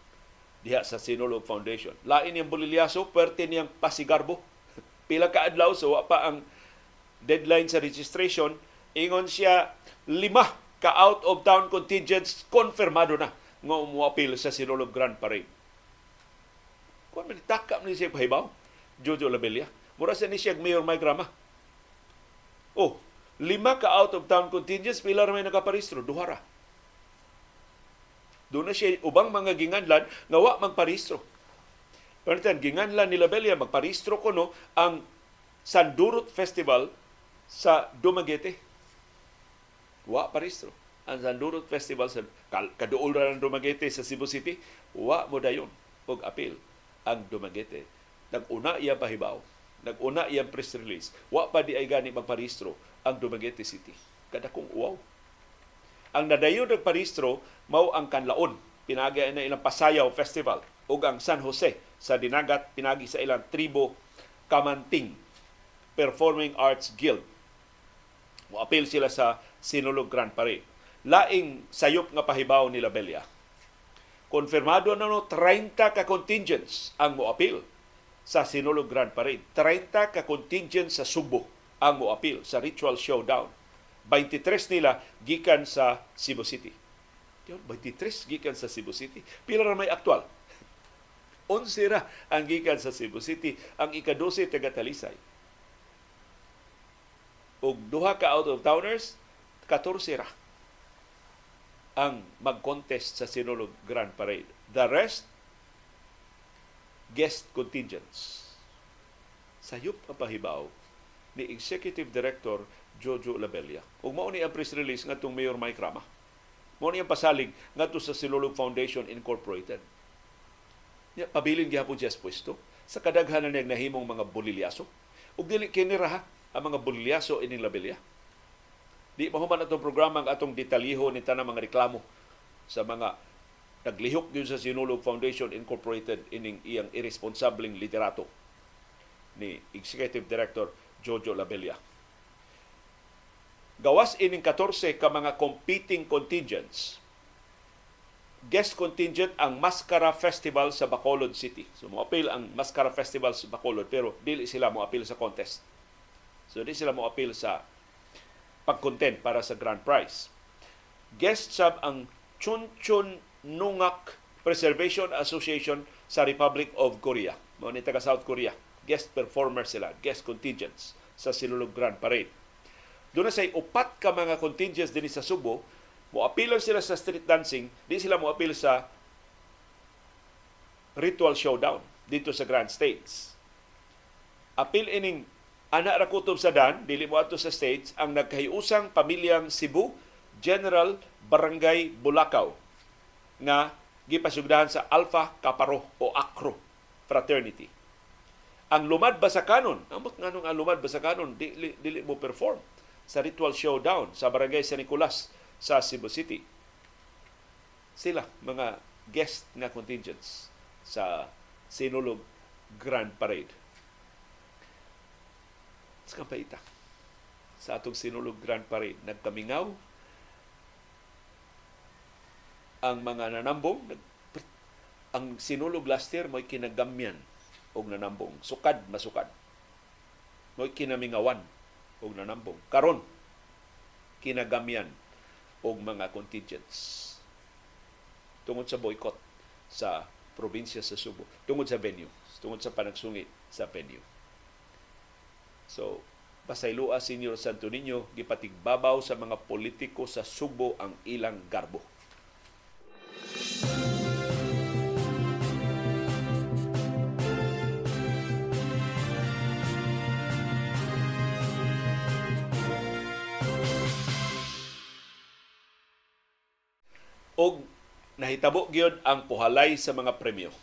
diha sa Sinulog Foundation. Lain niyang bolilyaso, pwerte niyang pasigarbo. Pila ka adlaw so pa ang deadline sa registration, ingon siya lima ka out of town contingents konfirmado na nga umuapil sa Sinulog Grand Parade. Kung man taka ni siya pahibaw, Jojo Labella. Mura sa ni siya Mayor Mike Rama. Oh, lima ka out of town contingents, pila ra may nakaparistro, duha ra. Doon na siya ubang mga ginganlan nga wa magparistro. Panitan, ginganlan ni Labella magparistro ko no ang Sandurot Festival sa Dumaguete. Wa paristro. Ang Sandurot Festival sa kaduol ra Dumaguete sa Cebu City, wa mo dayon og apil ang Dumaguete. Nag-una iya pahibaw. Nag-una iyang press release. Wa pa di ay gani magparistro ang Dumaguete City. Kada kong wow ang nadayon ng paristro mao ang kanlaon. Pinagi na ilang Pasayaw Festival ug ang San Jose sa Dinagat pinagi sa ilang Tribo Kamanting Performing Arts Guild. Moapil sila sa Sinulog Grand Parade. Laing sayop nga pahibaw ni Labella. Konfirmado na no 30 ka contingents ang moapil sa Sinulog Grand Parade. 30 ka contingents sa Subo ang moapil sa Ritual Showdown 23 nila gikan sa Cebu City. Yun, 23 gikan sa Cebu City. Pila ra may aktual? 11 ra ang gikan sa Cebu City. Ang ika-12 taga Talisay. Og duha ka out of towners, 14 ra ang mag-contest sa Sinulog Grand Parade. The rest, guest contingents. Sayop ang pahibaw ni Executive Director Jojo Labella. Ug mao ang press release ngadtong Mayor Mike Rama. Mao ni ang pasalig ngadto sa Silulog Foundation Incorporated. Ya, pabilin gihapon siya pwesto sa kadaghanan niyang nahimong mga bolilyaso. Ug dili kini ra ang mga bolilyaso ining Labella. Di mahuman atong programa ang atong detalyiho ni tanang mga reklamo sa mga naglihok gyud sa Sinulog Foundation Incorporated ining iyang irresponsableng literato ni Executive Director Jojo Labella. Gawas ining 14 ka mga competing contingents. Guest contingent ang Mascara Festival sa Bacolod City. So mo appeal ang Mascara Festival sa Bacolod pero dili sila mo appeal sa contest. So di sila mo appeal sa pag-content para sa grand prize. Guest sub ang Chunchon Nungak Preservation Association sa Republic of Korea. Mao ni South Korea. Guest performer sila, guest contingents sa Silulog Grand Parade doon na say upat ka mga contingents din sa Subo, moapil sila sa street dancing, di sila moapil sa ritual showdown dito sa Grand States. Apil ining anak ra kutob sa Dan, dili mo ato sa stage, ang nagkahiusang pamilyang Cebu General Barangay Bulacau nga gipasugdahan sa Alpha Kaparo o Acro Fraternity. Ang lumad ba sa kanon? Amot nga nung ang lumad ba sa kanon, dili, dili mo perform sa ritual showdown sa Barangay San Nicolas sa Cebu City. Sila, mga guest nga contingents sa Sinulog Grand Parade. Sa kampaita, sa atong Sinulog Grand Parade, nagkamingaw ang mga nanambong, ang Sinulog last year mo'y kinagamyan og nanambong. Sukad, masukad. Mo'y kinamingawan og nanambong. Karon kinagamyan og mga contingents tungod sa boycott sa probinsya sa Subo, tungod sa venue, tungod sa panagsungit sa venue. So, Pasaylua Senior Santo Niño gipatigbabaw sa mga politiko sa Subo ang ilang garbo. og nahitabo gyud ang puhalay sa mga premyo.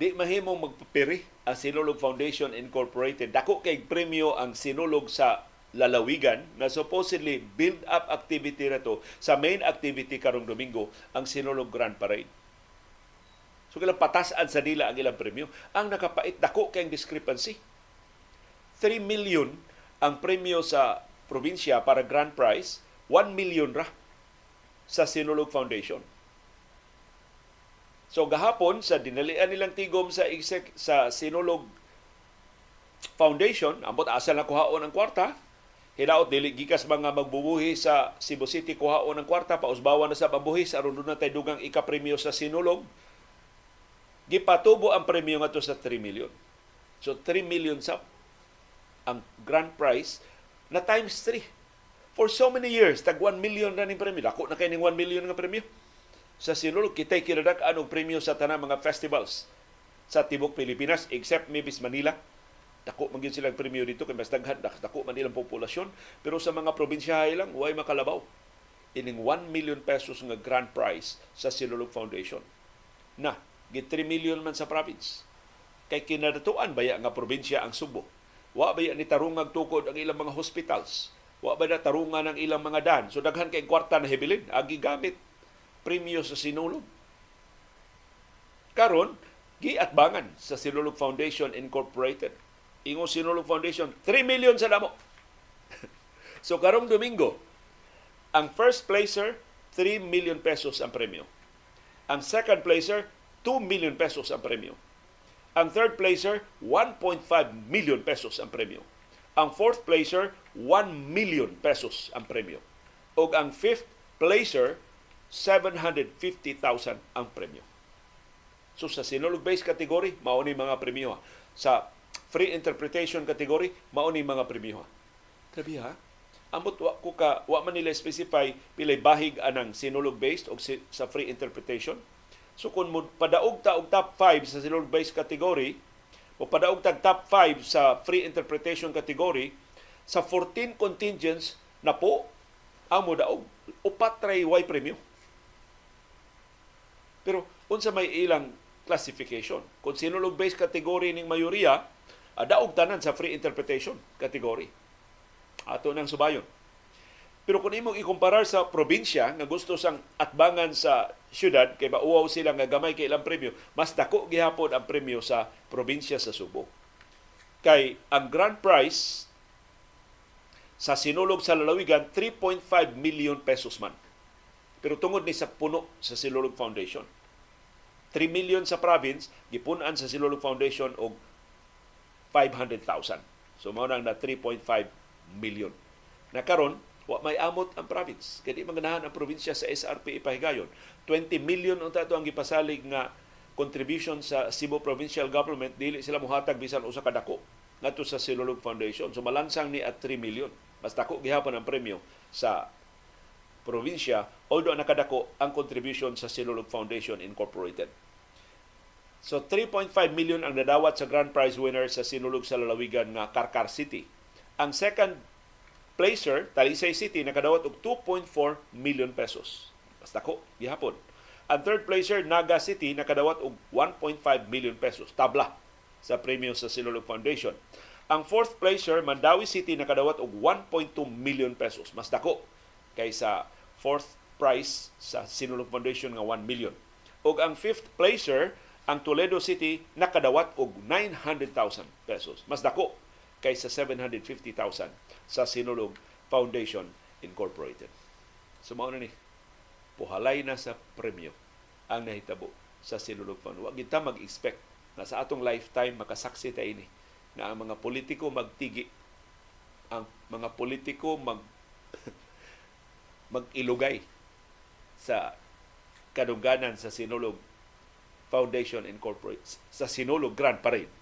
Di mahimong magpapiri ang Sinulog Foundation Incorporated. Dako kay premyo ang Sinulog sa lalawigan na supposedly build-up activity na to sa main activity karong Domingo, ang Sinulog Grand Parade. So kailang patasan sa dila ang ilang premyo. Ang nakapait, dako kay discrepancy. 3 million ang premyo sa probinsya para grand prize, 1 million ra sa Sinulog Foundation. So gahapon sa dinalian nilang tigom sa exec, sa Sinulog Foundation, ambot asa na kuhaon ang kwarta, hinaot dili gikas mga magbubuhi sa Cebu City kuhaon ang kwarta pausbawan na sa mabuhi sa aron na tay dugang ika-premyo sa Sinulog. Gipatubo ang premyo ngadto sa 3 million. So 3 million sa ang grand prize na times 3 for so many years, tag 1 million na ning premyo. Dako na kay ning 1 million nga premyo. Sa sinulog, kita'y kinadak anong premyo sa tanang mga festivals sa Tibok Pilipinas, except maybe Manila. Dako man silang premyo dito kay mas daghan dako man ilang populasyon pero sa mga probinsya lang way makalabaw ining 1 million pesos nga grand prize sa Silulog Foundation na gi 3 million man sa province kay kinadatuan baya nga probinsya ang Subo wa baya ni tarungag tukod ang ilang mga hospitals Wa ba na tarungan ng ilang mga dan. So daghan kay kwarta na hibilin. Agi gamit premyo sa sinulog. Karon, giatbangan sa Sinulog Foundation Incorporated. Ingo Sinulog Foundation, 3 million sa damo. so karong Domingo, ang first placer, 3 million pesos ang premyo. Ang second placer, 2 million pesos ang premyo. Ang third placer, 1.5 million pesos ang premyo. Ang fourth placer, 1 million pesos ang premyo. O ang fifth placer, 750,000 ang premyo. So sa sinulog base category, mauni mga premyo. Sa free interpretation category, mauni mga premyo. Grabe ha? Amot wa ko ka wa man nila specify pilay bahig anang sinulog based o si, sa free interpretation. So kung padaog ta og top 5 sa sinulog based category, o padaog tag top 5 sa free interpretation category sa 14 contingents na po ang modaog upat tray Y premium. Pero unsa may ilang classification. Kung sinulog base category ning mayoriya, daog tanan sa free interpretation category. Ato nang subayon. Pero kung imong ikumparar sa probinsya nga gusto sang atbangan sa syudad kay mauwaw sila nga gamay kay ilang premyo, mas dako gihapon ang premyo sa probinsya sa Subo. Kay ang grand prize sa sinulog sa lalawigan 3.5 million pesos man. Pero tungod ni sa puno sa Silulog Foundation. 3 million sa province, gipunan sa Silulog Foundation og 500,000. So mao na 3.5 million. Na karon wa may amot ang province. Kaya maganahan ang probinsya sa SRP ipahigayon. 20 million ang tato ang gipasalig nga contribution sa Cebu Provincial Government dili sila muhatag bisan usa ka dako ngadto sa Silulog Foundation. So malansang ni at 3 million. Mas dako gihapon ang premyo sa probinsya although nakadako ang contribution sa Silulog Foundation Incorporated. So 3.5 million ang nadawat sa grand prize winner sa Sinulog sa lalawigan nga Karkar City. Ang second placer, Talisay City, nakadawat og 2.4 million pesos. Basta ko, gihapon. Ang third placer, Naga City, nakadawat og 1.5 million pesos. Tabla sa premium sa Sinulog Foundation. Ang fourth placer, Mandawi City, nakadawat og 1.2 million pesos. Mas dako kaysa fourth prize sa Sinulog Foundation nga 1 million. Og ang fifth placer, ang Toledo City, nakadawat og 900,000 pesos. Mas dako kaysa 750,000 sa Sinulog Foundation Incorporated. So mao na ni puhalay na sa premyo ang nahitabo sa Sinulog Foundation. Wa kita mag-expect na sa atong lifetime makasaksi ta ini na ang mga politiko magtigi ang mga politiko mag magilugay sa kadungganan sa Sinulog Foundation Incorporated sa Sinulog Grand Parade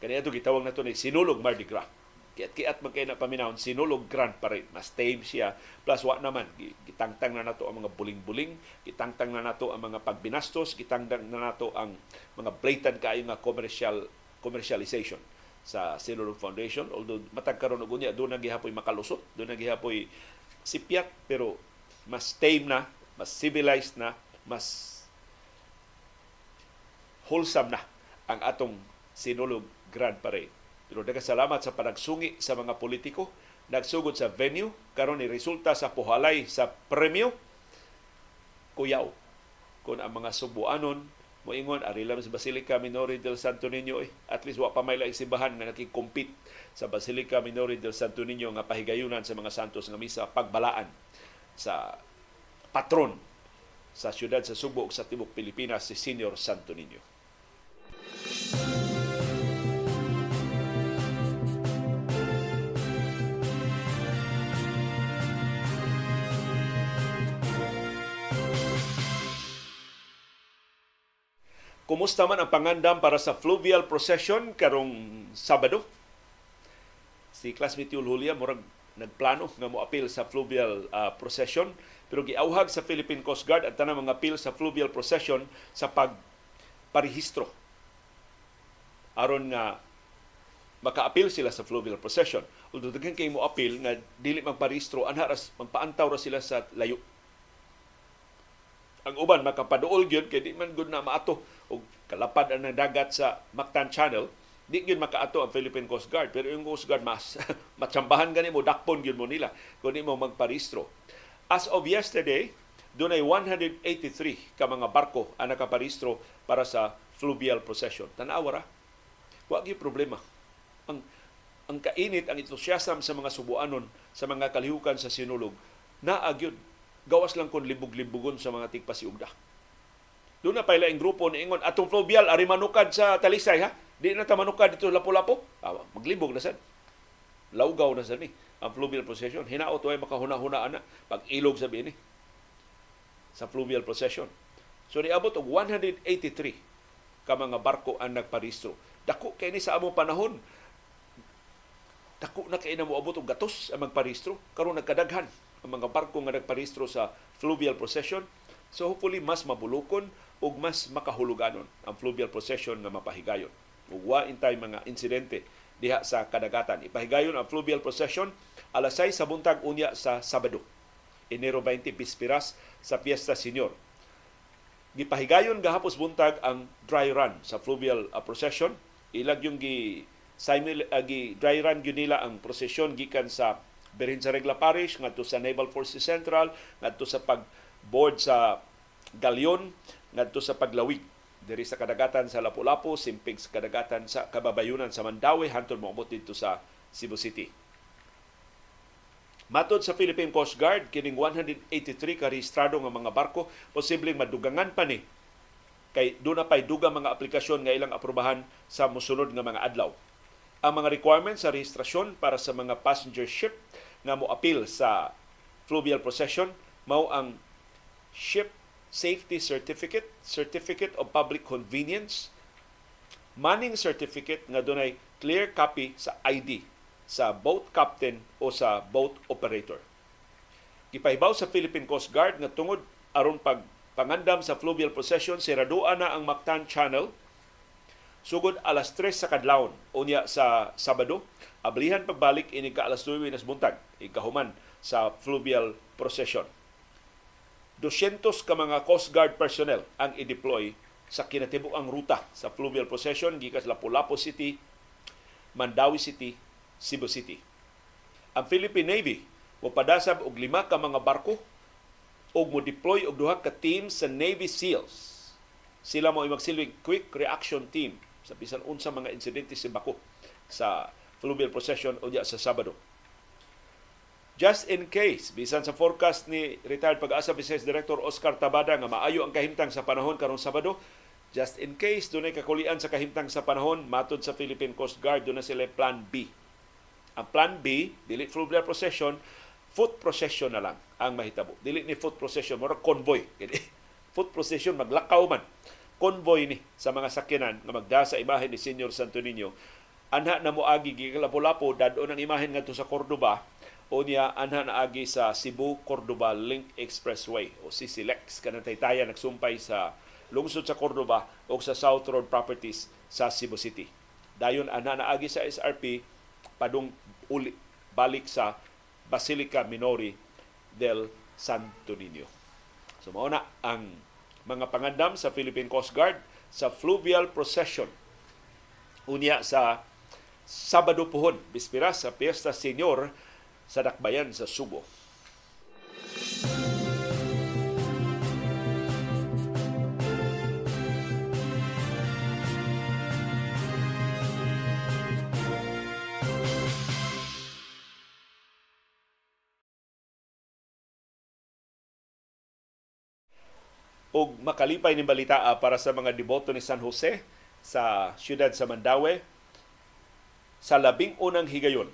Kani ato gitawag nato ni sinulog Mardi Gras. Kiat kiat man kay na paminahon sinulog Grand Parade. Mas tame siya. Plus wa naman gitangtang na nato ang mga buling-buling, gitangtang na nato ang mga pagbinastos, gitangtang na nato ang mga blatant kaayo nga commercial commercialization sa Sinulog Foundation. Although matag karon og unya do na gihapoy makalusot, do na gihapoy sipyat pero mas tame na, mas civilized na, mas wholesome na ang atong Sinulog Grand Parade. Pero salamat sa panagsungi sa mga politiko, nagsugod sa venue, karon ni resulta sa puhalay sa premyo, kuyaw. Kung ang mga subuanon, moingon ari lang sa Basilica Minori del Santo Niño eh. At least wa pa may laing simbahan nga nakikompete sa Basilica Minori del Santo Niño nga pahigayunan sa mga santos nga misa pagbalaan sa patron sa siyudad sa Subo sa tibok Pilipinas si Senior Santo Niño. Kumusta man ang pangandam para sa fluvial procession karong Sabado? Si Classmate Yul Julia murag nagplano nga mo appeal sa fluvial uh, procession. Pero giauhag sa Philippine Coast Guard ang tanang mga appeal sa fluvial procession sa pagparehistro. Aron nga maka-appeal sila sa fluvial procession. Although daghan kay mo appeal nga dili magparehistro anha ras magpaantaw ra sila sa layo. Ang uban makapaduol gyud kay di man gud na maato. Og kalapad ang dagat sa Mactan Channel di gyud makaato ang Philippine Coast Guard pero yung Coast Guard mas matsambahan gani mo dakpon gyud mo nila kun mo magparehistro as of yesterday dunay 183 ka mga barko ang nakaparehistro para sa fluvial procession tanawa ra wa gyud problema ang ang kainit ang entusiasm sa mga subuanon sa mga kalihukan sa sinulog na agyud gawas lang kon libog-libugon sa mga tigpasiugda. Doon na pala ang grupo ni Ingon, atong fluvial, ari manukad sa Talisay ha? Di na ta manukad dito Lapu-Lapu. Ah, maglibog na sad. Laugaw na sad ni ang fluvial procession. Hinaot ay makahuna-hunaan na pag ilog sabi ni sa fluvial procession. So niabot og 183 ka mga barko ang nagparehistro. Dako kay ni sa among panahon. Dako na kay na moabot og gatos ang magparehistro karon nagkadaghan ang mga barko nga nagparehistro sa fluvial procession. So hopefully mas mabulukon ug mas makahuluganon ang fluvial procession nga mapahigayon. Ug wa intay mga insidente diha sa kadagatan. Ipahigayon ang fluvial procession alas 6 sa buntag unya sa Sabado. Enero 20 Pispiras sa Fiesta Senior. Gipahigayon gahapos buntag ang dry run sa fluvial uh, procession. Ilag yung gi simul uh, gi dry run gyud nila ang prosesyon gikan sa Birin sa Regla Parish, ngadto sa Naval Forces Central, ngadto sa pag-board sa galyon, ngadto sa paglawig diri sa kadagatan sa Lapu-Lapu, simpig sa kadagatan sa kababayunan sa Mandawi, hantod moabot dito sa Cebu City. Matod sa Philippine Coast Guard, kining 183 ka rehistrado nga mga barko, posibleng madugangan pa ni kay doon na pay duga mga aplikasyon nga ilang aprobahan sa musunod nga mga adlaw ang mga requirements sa rehistrasyon para sa mga passenger ship nga mo appeal sa fluvial procession mao ang ship safety certificate, certificate of public convenience, manning certificate nga dunay clear copy sa ID sa boat captain o sa boat operator. Gipahibaw sa Philippine Coast Guard nga tungod aron pag pangandam sa fluvial procession, siraduan na ang Mactan Channel Sugod alas 3 sa kadlawon unya sa Sabado, ablihan pagbalik ini ka alas 9 nas buntag ikahuman sa fluvial procession. 200 ka mga Coast Guard personnel ang i-deploy sa kinatibuang ruta sa fluvial procession gikas Lapu-Lapu City, Mandawi City, Cebu City. Ang Philippine Navy mopadasab og lima ka mga barko ug mo deploy og duha ka team sa Navy SEALs. Sila mo magsilbing quick reaction team sa bisan unsa mga insidente si Bako sa fluvial procession o sa Sabado. Just in case, bisan sa forecast ni retired pag-asa Vice Director Oscar Tabada nga maayo ang kahimtang sa panahon karong Sabado, just in case dunay kakulian sa kahimtang sa panahon matod sa Philippine Coast Guard dunay sila plan B. Ang plan B, dili fluvial procession, foot procession na lang ang mahitabo. Dili ni foot procession, mura convoy. foot procession maglakaw man convoy ni sa mga sakyanan nga magda sa imahe ni Senior Santo Niño anha na mo agi gikan Lapu-Lapu dadon ang imahen ngadto sa Cordoba o niya anha na agi sa Cebu Cordoba Link Expressway o CCLEX kanang taytaya nagsumpay sa lungsod sa Cordoba o sa South Road Properties sa Cebu City. Dayon anha na agi sa SRP padung uli, balik sa Basilica Minori del Santo Niño. So mao na ang mga pangandam sa Philippine Coast Guard sa fluvial procession unya sa Sabado pohon, bispira sa Fiesta Senior sa Dakbayan sa Subo. og makalipay ni balita ah, para sa mga deboto ni San Jose sa siyudad sa Mandaue sa labing unang higayon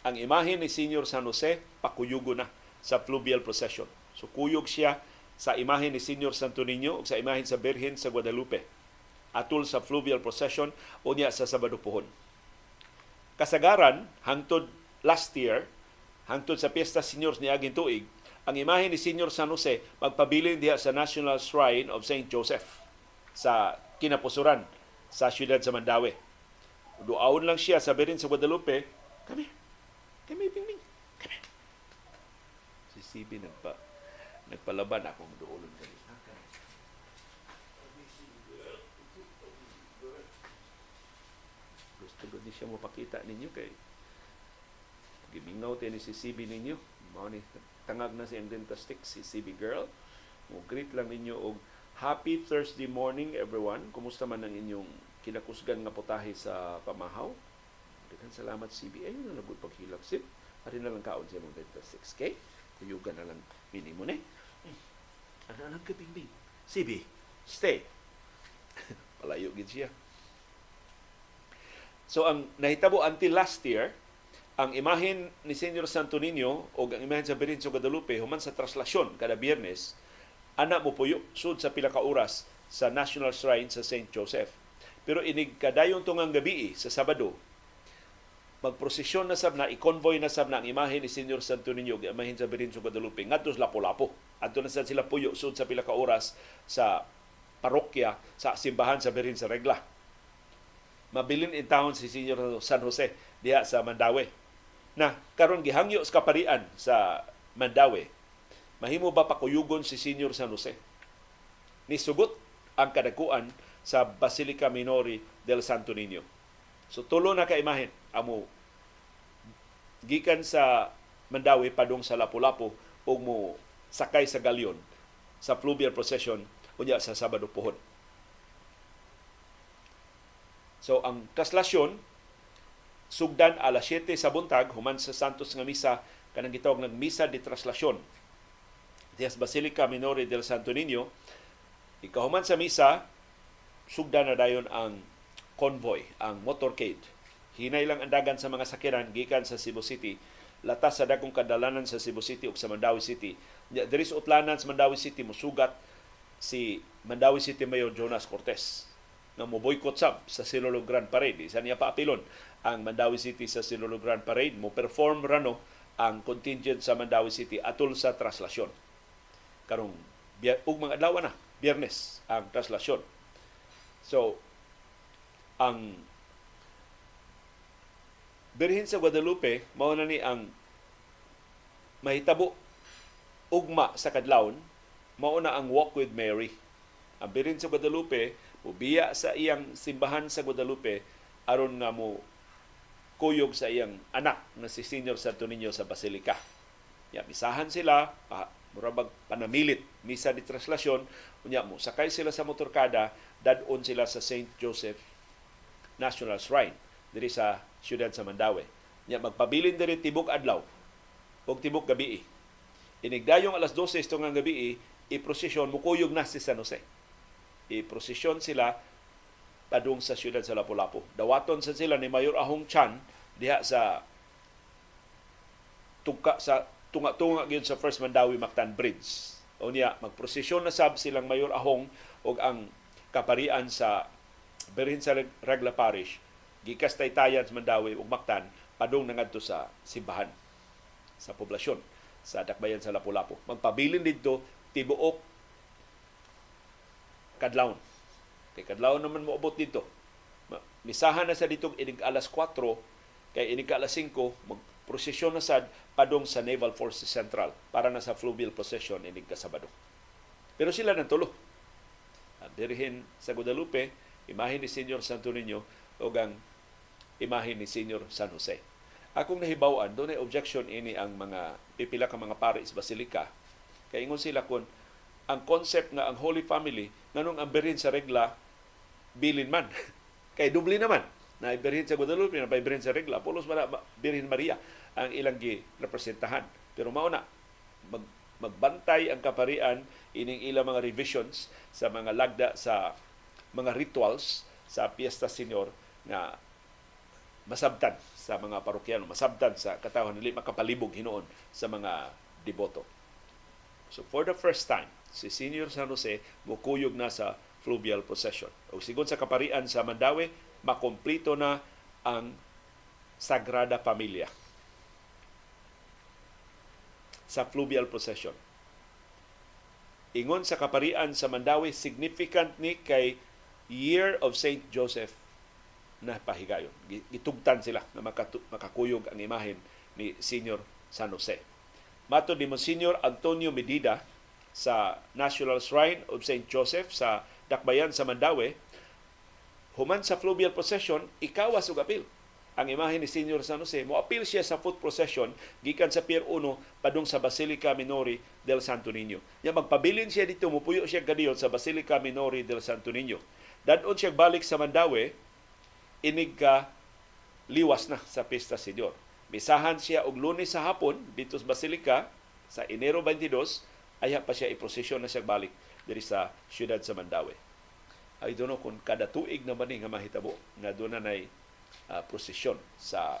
ang imahe ni Senior San Jose pakuyugo na sa fluvial procession. So kuyog siya sa imahe ni Senior Santo Niño ug sa imahe sa Birhen sa Guadalupe atul sa fluvial procession unya sa Sabado pohon. Kasagaran hangtod last year hangtod sa Piesta Seniors ni aging tuig ang imahe ni Senior San Jose magpabilin diha sa National Shrine of St. Joseph sa kinapusuran sa siyudad sa Mandaue. Duaon lang siya sa Berin sa Guadalupe, kami, kami bingming, kami. Si CB nagpa, nagpalaban akong duolon kami. Gusto ko ni siya mapakita ninyo kay gimingaw tayo ni si CB ninyo. Mao ni tangag na siyang dentastic si CB girl. Mo greet lang ninyo og happy Thursday morning everyone. Kumusta man ang inyong kinakusgan nga putahe sa pamahaw? Daghang salamat CB. Ayun na nagud paghilak sip. Ari na lang kaon sa mong dentastic. Okay? Kuyugan na lang minimo ni. Ano lang ka bingbing? CB, stay. Palayo gid siya. So ang nahitabo until last year, ang imahen ni Senyor Santo Niño o ang imahen sa Birhen sa Guadalupe human sa traslasyon kada biyernes ana mo puyo sud sa pila ka oras sa National Shrine sa St. Joseph. Pero inig kadayon tungang gabi sa Sabado, magprosesyon na sab na i-convoy na sab na ang imahe ni Senyor Santo Niño ang imahen sa Birhen sa Guadalupe ngadto sa Lapu-Lapu. Adto na sad sila puyo sud sa pila ka oras sa parokya sa simbahan sa Birhen sa Regla. Mabilin in town si Senyor San Jose diha sa Mandaue na karon gihangyo sa kaparian sa Mandaue, mahimo ba pakuyugon si Senior San Jose? Nisugot ang kadakuan sa Basilica Minori del Santo Niño. So tulo na ka imahen amo. Gikan sa Mandaue padung sa Lapu-Lapu ug mo sakay sa galyon sa fluvial procession unya sa Sabado pohon. So ang traslasyon sugdan alas 7 sa buntag human sa Santos nga misa kanang gitawag ng misa de traslasyon Dias Basilica Minore del Santo Niño ikahuman sa misa sugdan na dayon ang convoy ang motorcade hinay lang andagan sa mga sakyanan gikan sa Cebu City latas sa dagkong kadalanan sa Cebu City ug sa Mandawi City diri sa utlanan sa Mandawi City musugat si Mandawi City Mayor Jonas Cortez na mo boycott sab sa Silolo Grand Parade. Isa niya paapilon ang Mandawi City sa Silolo Grand Parade. Mo perform rano ang contingent sa Mandawi City atol sa traslasyon. Karong ug mga adlaw na, Biyernes ang traslasyon. So ang Birhen sa Guadalupe mao na ni ang mahitabo ugma sa kadlawon mao na ang Walk with Mary. Ang Birhen sa Guadalupe ubiya sa iyang simbahan sa Guadalupe aron nga mo kuyog sa iyang anak na si Senior Santo Niño sa Basilica. Ya, misahan sila, ah, murabag panamilit, misa di traslasyon, unya mo, sakay sila sa motorkada, dadon sila sa St. Joseph National Shrine, diri sa siyudad sa Mandaue. Nya magpabilin diri tibok adlaw, o tibok gabi. Inigdayong alas 12 itong gabi, i-prosesyon, mukuyog na si San Jose i-prosesyon sila padung sa siyudad sa Lapu-Lapu. Dawaton sa sila ni Mayor Ahong Chan diha sa tungka sa tunga-tunga gyud sa First Mandawi Mactan Bridge. O niya magprosesyon na sab silang Mayor Ahong og ang kaparian sa Berhin sa Regla Parish gikas taytayan sa Mandawi ug Mactan padung na ngadto sa simbahan sa poblasyon sa Dakbayan sa Lapu-Lapu. Magpabilin dito tibuok kadlawon. Kay kadlawon naman mo abot dito. Misahan na sa dito inig alas 4 kay inig alas 5 magprosesyon na sad padong sa Naval Forces Central para na sa fluvial procession inig kasabado. Pero sila nang tulo. Ang dirhin sa Guadalupe, imahe ni Senyor Santo Niño o ang imahe ni Senyor San Jose. Akong nahibawan, doon ay objection ini ang mga pipila ka mga paris basilika. Kay ingon sila kun ang concept nga ang Holy Family nganong ang birhin sa regla bilin man. Kay dubli naman na birhin sa Guadalupe na birhin sa regla pulos man birhin Maria ang ilang gi representahan. Pero mao na mag, magbantay ang kaparian ining ilang mga revisions sa mga lagda sa mga rituals sa Piesta Senior nga masabtan sa mga parokyano, masabtan sa katawhan dili makapalibog hinoon sa mga deboto. So for the first time, si Senior San Jose mukuyog na sa fluvial procession. O sigon sa kaparian sa Mandawi, makomplito na ang Sagrada Familia sa fluvial procession. Ingon sa kaparian sa Mandawi, significant ni kay Year of Saint Joseph na pahigayon. Gitugtan sila na makakuyog ang imahen ni Senior San Jose. Mato ni Monsignor Antonio Medida sa National Shrine of St. Joseph sa Dakbayan sa Mandawi, human sa fluvial procession, ikawas og apil ang imahe ni Senior San Jose. Mo-apil siya sa foot procession gikan sa Pier 1 padung sa Basilica Minori del Santo Niño. Ya magpabilin siya dito, mupuyo siya kadiyon sa Basilica Minori del Santo Niño. Dadon siya balik sa Mandawi, inig ka liwas na sa Pista Senyor. Misahan siya og lunes sa hapon dito sa Basilica sa Enero 22 ay pa siya iprosesyon na siya balik diri sa siyudad sa Mandawi. I don't know kung kada tuig na ni nga mahitabo nga doon na nay uh, prosesyon sa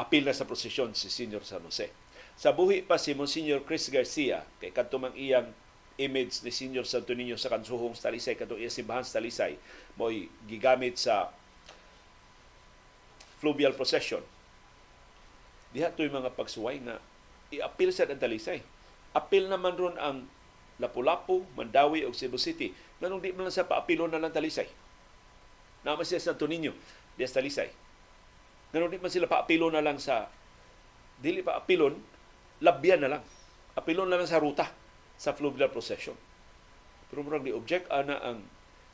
apil na sa prosesyon si Senior San Jose. Sa buhi pa si Monsignor Chris Garcia kay kadto iyang image ni Senior Santo Niño sa kansuhong sa Talisay kadto iya simbahan sa Talisay mo'y gigamit sa fluvial procession. Diha to'y mga pagsuway nga i-apil sa ang Talisay. Apil naman ron ang Lapu-Lapu, Mandawi o Cebu City. Ganong di man sa paapilon na lang Talisay. Naman siya sa Santo Niño, di sa Talisay. Ganong di man sila paapilon na lang sa dili pa apilon, labyan na lang. Apilon na lang sa ruta sa fluvial procession. Pero murag ni object ana ang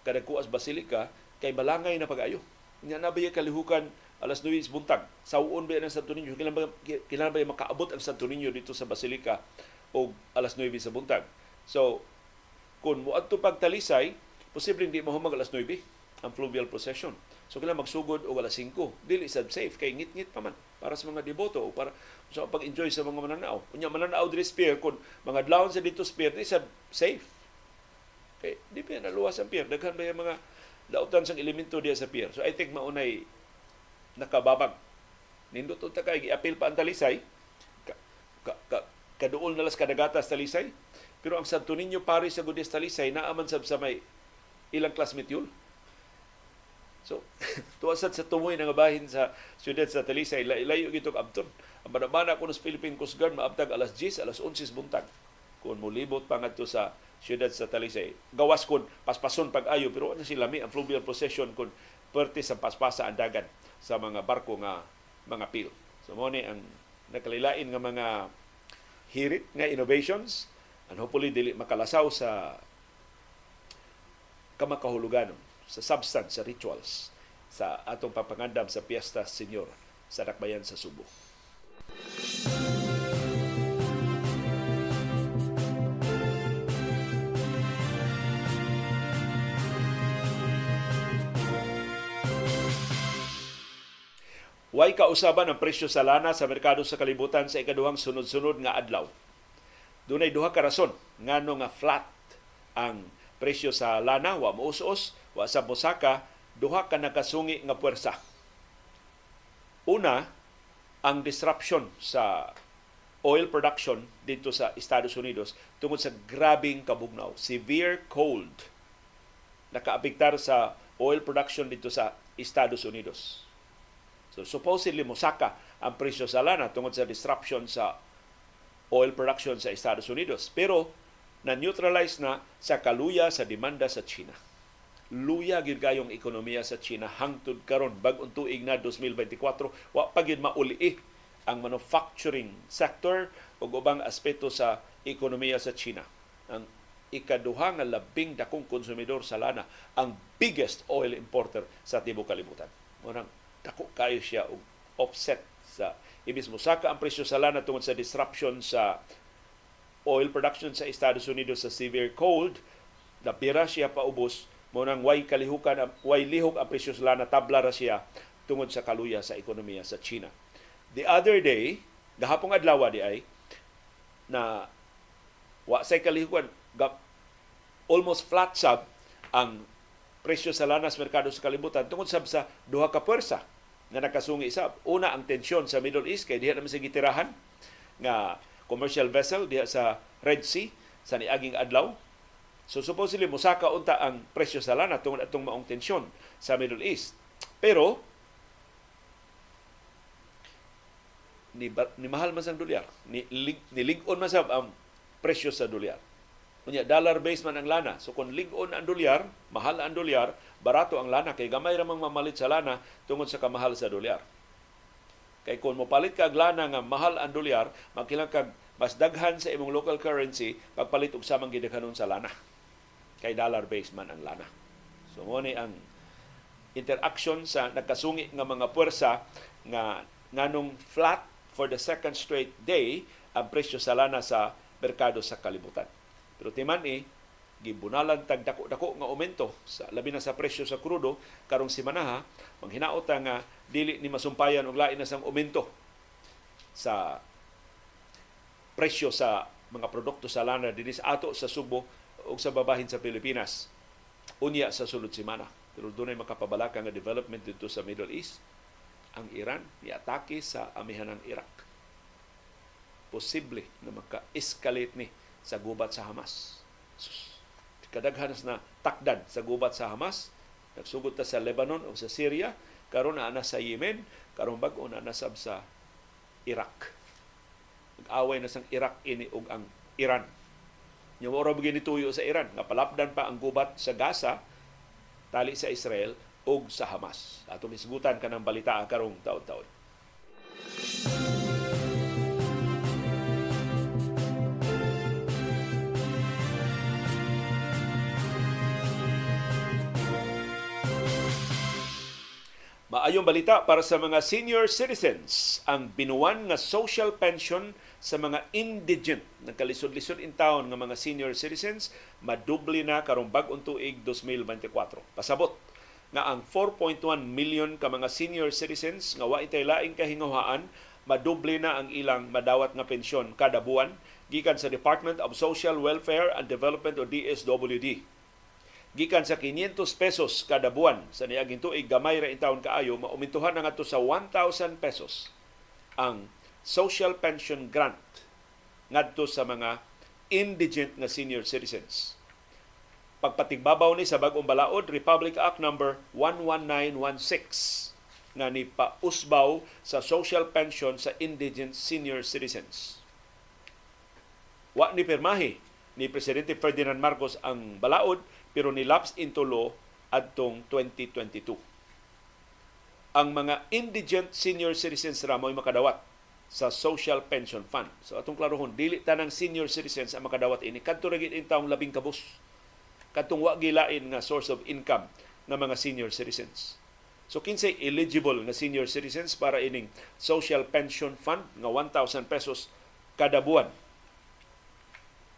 kadagkuas basilika kay balangay na pag-ayo. Nya na ba kalihukan alas 9 buntag. Sauon ba ng Santo Niño? Kailan ba, kailan ba makaabot ang Santo Niño dito sa basilika o alas 9 sa buntag? So, kung muadto pagtalisay, posible hindi mahumag alas 9 ang fluvial procession. So kailangan magsugod o alas 5. Dili sad safe kay ngit-ngit pa man para sa mga deboto o para sa pag-enjoy sa mga mananao. Unya mananao diri spear kun mga adlawon sa dito spear di sad safe. Kay di pa naluwas ang pier. Daghan ba yung mga lautan sang elemento diya sa pier. So I think maunay nakababag. Nindot ta kay giapil pa ang talisay. Ka, ka, ka, kaduol na las kadagatas talisay. Pero ang Santo Niño Paris sa Gudis Talisay naaman sab sa may ilang classmate yun So, tuwasad sa tumoy nga bahin sa siyudad sa Talisay, layo gitong abton. Ang manamana ko sa Philippine Coast Guard, maabtag alas 10, alas 11 buntag. Kung mulibot pa nga sa siyudad sa Talisay. Gawas kun paspason pag-ayo, pero ano sila mi ang fluvial procession kun perte sa paspasa ang dagan sa mga barko nga mga pil. So mo ang nakalilain nga mga hirit nga innovations and hopefully dili makalasaw sa kamakahuluganon sa substance, sa rituals sa atong papangandam sa Piesta Senyor sa Dakbayan sa Subo. Way kausaban ang presyo sa lana sa merkado sa kalibutan sa ikaduhang sunod-sunod nga adlaw. Dunay duha ka rason ngano nga flat ang presyo sa lana wa mous-us wa sa mosaka duha ka nakasungi nga puwersa. Una, ang disruption sa oil production dito sa Estados Unidos tungod sa grabing kabugnaw, severe cold nakaapektar sa oil production dito sa Estados Unidos. So supposedly mosaka ang presyo sa lana tungod sa disruption sa oil production sa Estados Unidos. Pero na-neutralize na sa kaluya sa demanda sa China. Luya gid kayong ekonomiya sa China hangtod karon bag-ong tuig na 2024 wa pa gid mauli ang manufacturing sector ug ubang aspeto sa ekonomiya sa China. Ang ikaduha nga labing dakong konsumidor sa lana, ang biggest oil importer sa tibuok kalibutan. Munang dako kayo siya og offset sa ibis mosaka ang presyo sa lana tungod sa disruption sa oil production sa Estados Unidos sa severe cold, napira siya paubos mo nang way kalihukan way lihok ang presyo sa lana tabla ra siya tungod sa kaluya sa ekonomiya sa China. The other day, gahapong adlaw di ay na wa say kalihukan almost flat sab ang presyo sa lana sa merkado sa kalibutan tungod sab sa duha ka pwersa nga nakasungi sab. Una ang tensyon sa Middle East kay diha naman sa gitirahan nga commercial vessel diha sa Red Sea sa niaging adlaw. So supposedly musaka unta ang presyo sa lana tungod atong maong tensyon sa Middle East. Pero ni, ni mahal man sang dolyar, ni, ni lig-on man sab ang presyo sa dolyar. Unya dollar base man ang lana. So kung lig-on ang dolyar, mahal ang dolyar, barato ang lana kay gamay ra mang mamalit sa lana tungod sa kamahal sa dolyar. Kay kung mopalit ka lana nga mahal ang dolyar, magkilang kag mas daghan sa imong local currency pagpalit og samang gidaghanon sa lana. Kay dollar base man ang lana. So mo ni ang interaction sa nagkasungi nga mga puwersa nga nganong flat for the second straight day ang presyo sa lana sa merkado sa kalibutan. Pero timan eh, gibunalan tag dako-dako nga aumento sa labi na sa presyo sa krudo karong semana manghinaot nga dili ni masumpayan og lain na sang aumento sa presyo sa mga produkto sa lana dinhi sa ato sa Subo ug sa babahin sa Pilipinas unya sa sulod semana pero dunay makapabalaka nga development dito sa Middle East ang Iran niatake sa amihan ng Iraq posible na maka-escalate ni sa gubat sa Hamas. Kadaghan na takdan sa gubat sa Hamas. Nagsugod ta sa Lebanon o sa Syria. karon na ana sa Yemen. karon bag-o na nasab sa Iraq. Nag-away na sang Iraq ini ug ang Iran. Yung ora begini tuyo sa Iran. Nga palapdan pa ang gubat sa Gaza, tali sa Israel, ug sa Hamas. Ato misgutan ka ng balita karong taon-taon. Maayong balita para sa mga senior citizens ang binuwan nga social pension sa mga indigent ng kalisod-lisod in town nga mga senior citizens madubli na karong bag-ong tuig 2024. Pasabot nga ang 4.1 million ka mga senior citizens nga wa itay laing kahinguhaan madubli na ang ilang madawat nga pensyon kada buwan gikan sa Department of Social Welfare and Development o DSWD gikan sa 500 pesos kada buwan sa niaging tuig gamay ra intawon kaayo maumintuhan na ngadto sa 1,000 pesos ang social pension grant ngadto sa mga indigent nga senior citizens. Pagpatigbabaw ni sa bagong balaod Republic Act number 11916 nga ni pausbaw sa social pension sa indigent senior citizens. Wa ni permahi ni Presidente Ferdinand Marcos ang balaod pero nilapse into law adtong 2022. Ang mga indigent senior citizens ra mo'y makadawat sa Social Pension Fund. So atong klarohon, dili tanang senior citizens ang makadawat ini. Kadto ra gid intawong labing kabus. Kadtong wa gilain nga source of income ng mga senior citizens. So kinsay eligible nga senior citizens para ining Social Pension Fund nga 1,000 pesos kada buwan.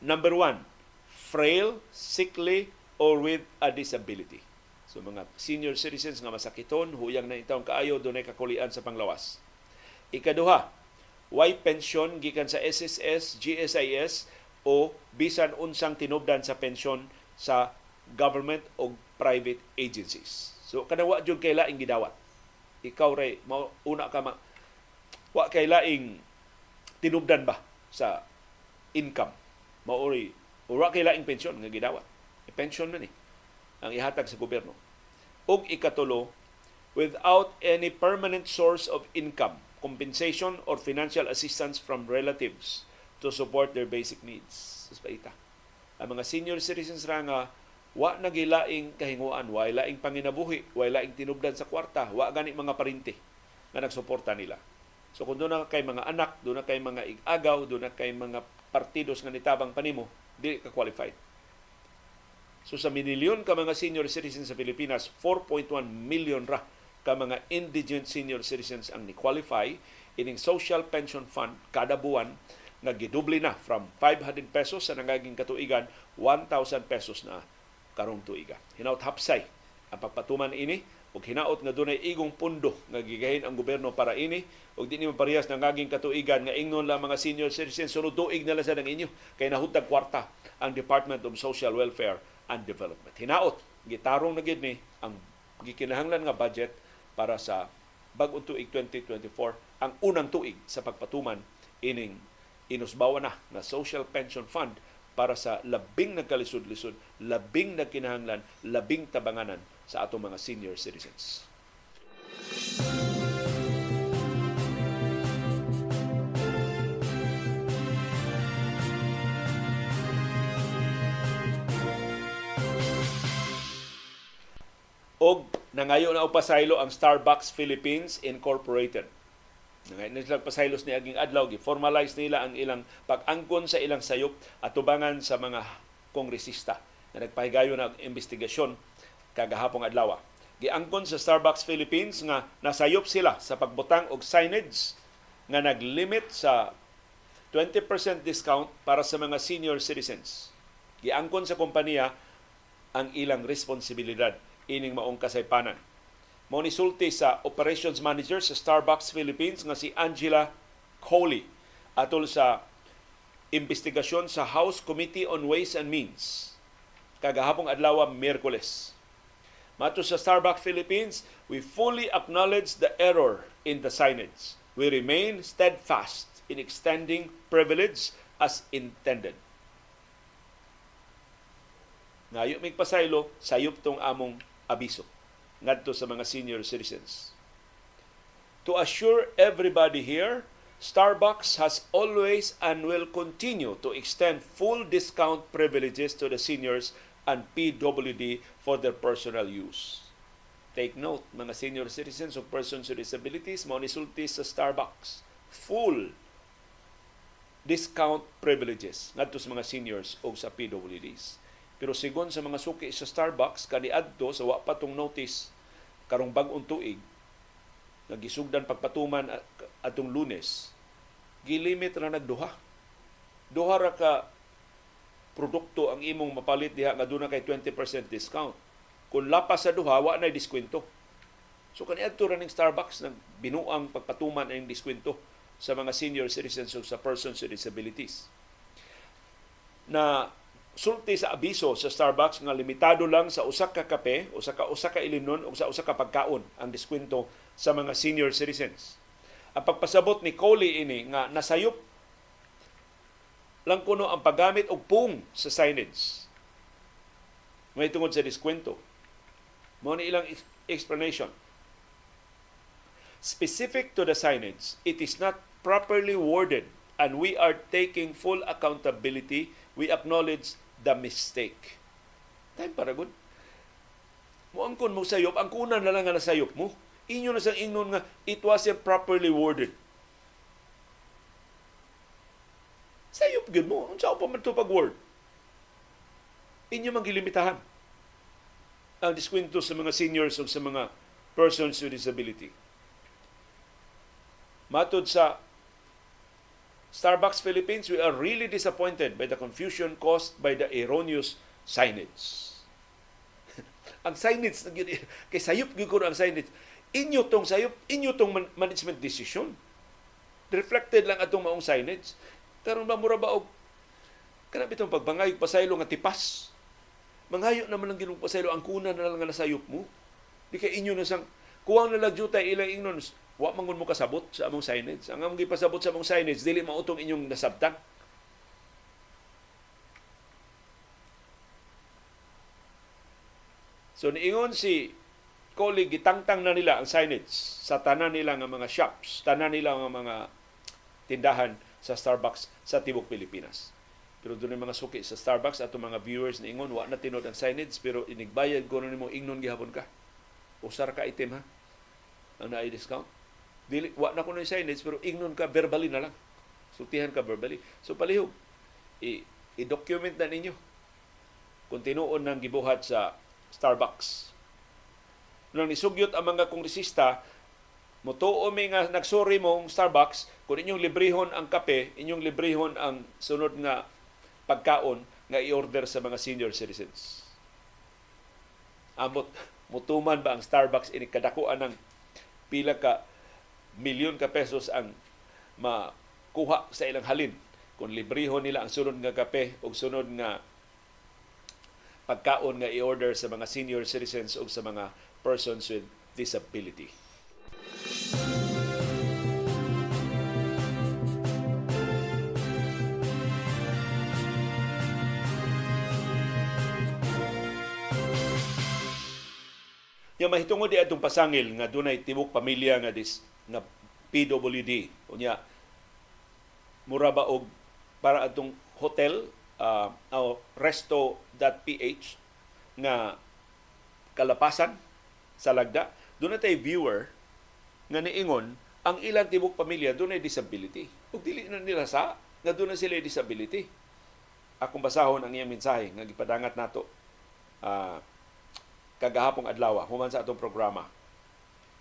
Number one, frail, sickly, or with a disability. So mga senior citizens nga masakiton, huyang na itawong kaayo, doon kakulian sa panglawas. Ikaduha, why pension gikan sa SSS, GSIS o bisan unsang tinubdan sa pensyon sa government o private agencies. So kada wa jud kay laing gidawat. Ikaw ray mao una ka ma, wa kay laing tinubdan ba sa income. Maori o wa kay laing pensyon nga gidawat pension man eh, ang ihatag sa gobyerno. ug ikatulo without any permanent source of income, compensation or financial assistance from relatives to support their basic needs. Suspaita. Ang mga senior citizens ra nga wa nagilaing kahinguan, wa laing panginabuhi, wa laing tinubdan sa kwarta, wa gani mga parinti nga nagsuporta nila. So kung doon na kay mga anak, doon na kay mga igagaw, doon na kay mga partidos nga nitabang panimo, dili ka qualified. So sa minilyon ka mga senior citizens sa Pilipinas, 4.1 million ra ka mga indigent senior citizens ang ni-qualify ining social pension fund kada buwan nga gidubli na from 500 pesos sa nangaging katuigan 1,000 pesos na karong tuiga. Hinaut hapsay ang pagpatuman ini ug hinaot nga dunay igong pundo nga gigahin ang gobyerno para ini ug di ni parehas ng ngaging katuigan nga ingnon lang mga senior citizens sunod tuig na lang sa ng inyo kay nahutag kwarta ang Department of Social Welfare and Development. Hinaot gitarong na gid ni ang gikinahanglan nga budget para sa bag-ong tuig 2024 ang unang tuig sa pagpatuman ining inusbawa na na Social Pension Fund para sa labing nagkalisod-lisod, labing nagkinahanglan, labing tabanganan sa atong mga senior citizens. Og nangayo na upasaylo ang Starbucks Philippines Incorporated. Nangayon na sila pasaylos ni aging adlaw, gi-formalize nila ang ilang pag-angkon sa ilang sayop at tubangan sa mga kongresista na nagpahigayon ng investigasyon kagahapong adlaw. Giangkon sa Starbucks Philippines nga nasayop sila sa pagbutang og signage nga naglimit sa 20% discount para sa mga senior citizens. Giangkon sa kompanya ang ilang responsibilidad ining maong kasaypanan. Mao sa operations manager sa Starbucks Philippines nga si Angela Coley atol sa investigasyon sa House Committee on Ways and Means kagahapong adlaw Miyerkules. Mato sa Starbucks Philippines, we fully acknowledge the error in the signage. We remain steadfast in extending privilege as intended. Ngayo mig pasaylo, sayop tong among abiso ngadto sa mga senior citizens. To assure everybody here, Starbucks has always and will continue to extend full discount privileges to the seniors and PWD for their personal use. Take note, mga senior citizens o persons with disabilities, mo nisulti sa Starbucks. Full discount privileges ngadto sa mga seniors o sa PWDs. Pero sigon sa mga suki sa Starbucks, kaniadto sa wa pa tong notice karong bag-ong tuig, nagisugdan pagpatuman atong lunes, gilimit na nagduha. Duha ra ka produkto ang imong mapalit diha nga doon kay 20% discount. Kung lapas sa duha, wa na diskwento. So kaniadto ra ning Starbucks nang binuang pagpatuman ang diskwento sa mga senior citizens o sa persons with disabilities. Na sulti sa abiso sa Starbucks nga limitado lang sa usa ka kape o sa ka usa ka ilinon o sa usa ka pagkaon ang diskwento sa mga senior citizens. Ang pagpasabot ni Coley ini nga nasayop lang kuno ang paggamit og pung sa signage. May tungod sa diskwento. Mao ni ilang explanation. Specific to the signage, it is not properly worded and we are taking full accountability. We acknowledge the mistake. Time para good. Mo ang kun mo sayop, ang kuna na lang nga nasayop mo. Inyo na sang ingnon nga it wasn't properly worded. Sayop gyud mo. Unsa pa man to pag word? Inyo man gilimitahan ang diskwento sa mga seniors o sa mga persons with disability. Matod sa Starbucks Philippines, we are really disappointed by the confusion caused by the erroneous signage. ang signage, kay sayop gyud ang signage. Inyo tong sayop, inyo tong management decision. Reflected lang atong maong signage. Karon ba mura ba og kana bitong pagbangay pasaylo nga tipas. Manghayo naman lang ginung pasaylo ang kuna na lang nga nasayop mo. Di kay inyo na sang kuwang na lagjutay ilang ingnon Wa mangun mo kasabot sa among signage. Ang among gipasabot sa among signage dili mautong inyong nasabtan. So niingon si Koli gitangtang na nila ang signage sa tanan nila nga mga shops, tanan nila nga mga tindahan sa Starbucks sa tibok Pilipinas. Pero doon mga suki sa Starbucks ato mga viewers ni ingon wa na tinod ang signage pero inigbayad ko nimo ingnon gihapon ka. Usar ka item ha. Ang naay discount. Dili wa na ko na signage pero ingnon ka verbally na lang. Sutihan ka verbally. So palihog i, i-document na ninyo kung tinuon ng gibuhat sa Starbucks nang nisugyot ang mga kongresista, mutuo mi nga nagsuri mong Starbucks, kung inyong librehon ang kape, inyong librehon ang sunod nga pagkaon nga i-order sa mga senior citizens. Amot, mutuman ba ang Starbucks ini kadakuan ng pila ka milyon ka pesos ang makuha sa ilang halin kung librehon nila ang sunod nga kape o sunod nga pagkaon nga i-order sa mga senior citizens o sa mga persons with disability. Yung mahitungod di atong pasangil nga dunay tibok pamilya nga dis nga PWD unya mura ba og para atong hotel uh, uh, resto.ph nga kalapasan sa lagda, doon tay viewer nga niingon ang ilang tibok pamilya doon ay disability. Ug dili na nila sa nga doon na sila disability. Akong basahon ang iyang mensahe nga gipadangat nato uh, kagahapong adlaw human sa atong programa.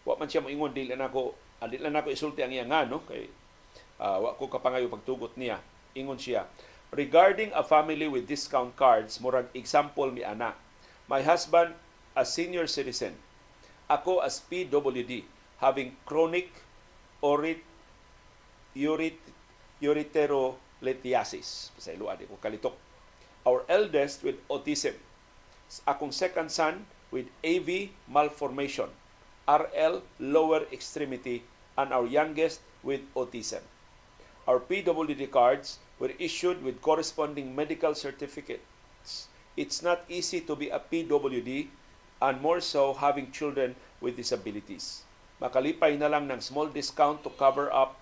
Wa man siya moingon dili na ako dili na ako isulti ang iyang nga no kay uh, wa ko kapangayo pagtugot niya. Ingon siya, regarding a family with discount cards, murag example mi ana. My husband a senior citizen ako as PWD, having chronic orit, urit, uriterolithiasis. Sa iluan, ko kalitok. Our eldest with autism. Akong second son with AV malformation, RL lower extremity, and our youngest with autism. Our PWD cards were issued with corresponding medical certificates. It's not easy to be a PWD and more so having children with disabilities. Makalipay na lang ng small discount to cover up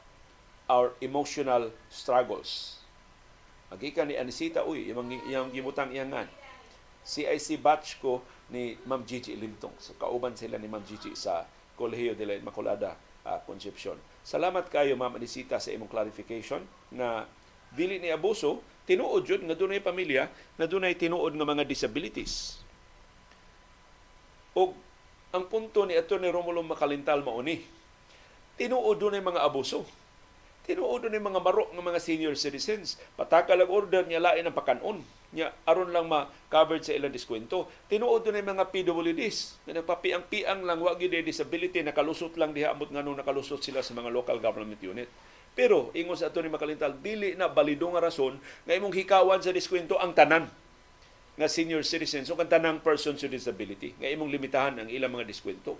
our emotional struggles. Magikan ni Anisita, uy, yung, yung gimutang iyangan. CIC batch ko ni Ma'am Gigi Limtong. So, kauban sila ni Ma'am Gigi sa Colegio de la Immaculada uh, Concepcion. Salamat kayo, Ma'am Anisita, sa imong clarification na dili ni abuso, tinuod yun nga dunay pamilya na dunay tinuod nga mga disabilities. O ang punto ni Atty. Romulo Makalintal mauni, tinuod doon mga abuso. Tinuod doon mga marok ng mga senior citizens. Patakal ang order niya lain ang pakanon. Nya aron lang ma-covered sa ilang diskwento. Tinuod doon mga PWDs na nagpapiang-piang lang wag gyud disability nakalusot lang diha amot nganong nakalusot sila sa mga local government unit. Pero ingon sa Atty. Makalintal, dili na balido nga rason nga imong hikawan sa diskwento ang tanan nga senior citizens o kanta ng persons with disability nga imong limitahan ang ilang mga diskwento.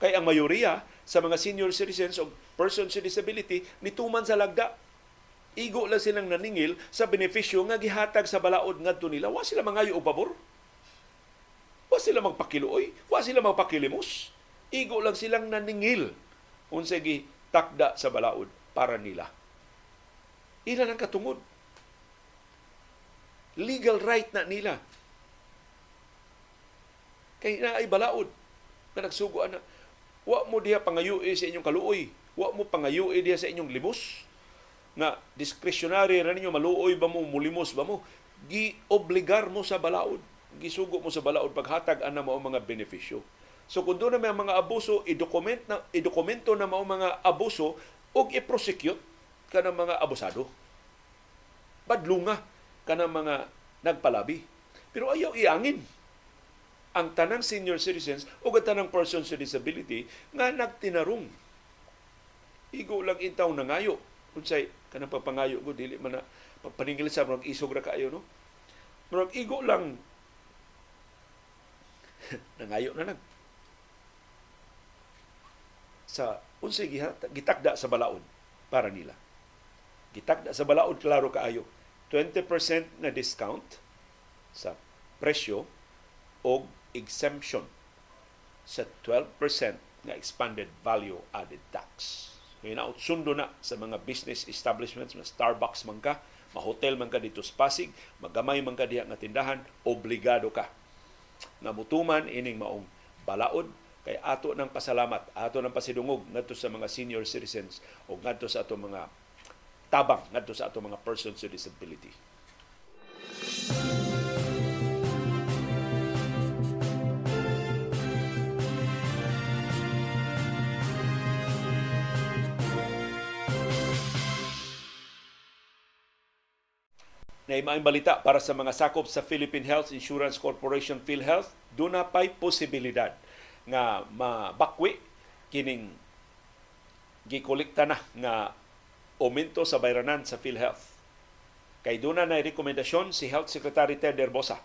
Kay ang mayoriya sa mga senior citizens o persons with disability nituman sa lagda. Igo lang silang naningil sa benepisyo nga gihatag sa balaod ngadto nila. Wa sila mangayo og pabor. Wa sila magpakiluoy, wa sila magpakilimos. Igo lang silang naningil unsay gi takda sa balaod para nila. Ila ang katungod legal right na nila. Kay na ay balaod na nagsugo na wa mo diha pangayuhi sa inyong kaluoy, wa mo pangayuhi diha sa inyong limos na discretionary ra ninyo maluoy ba mo mulimos ba mo gi-obligar mo sa balaod gisugo mo sa balaod paghatag ana mao mga benepisyo so kung doon na may mga abuso i-document na i-dokumento na mao mga abuso ug i-prosecute kanang mga abusado badlunga kanang mga nagpalabi. Pero ayaw iangin ang tanang senior citizens o ang tanang persons with disability nga nagtinarong. Igo lang intaw na ngayo. Kung say, kanang pagpangayo ko, dili man na paningil sa mga isog ra kayo, no? Murag igo lang nangayo na lang. Sa unsay gitakda sa balaod para nila. Gitakda sa balaod klaro kaayo 20% na discount sa presyo o exemption sa 12% nga expanded value added tax. Hinaut sundo na sa mga business establishments, mga Starbucks man ka, ma-hotel man ka dito sa Pasig, magamay man ka diha nga tindahan, obligado ka nga mutuman ining maong balaod kay ato ng pasalamat, ato ng pasidungog ngadto sa mga senior citizens o ngadto sa ato mga tabang ngadto sa ato mga persons with disability. Na imaing balita para sa mga sakop sa Philippine Health Insurance Corporation PhilHealth, doon na pa'y posibilidad nga mabakwi kining gikolekta na nga aumento sa bayranan sa PhilHealth. Kay doon na rekomendasyon si Health Secretary Ted Herbosa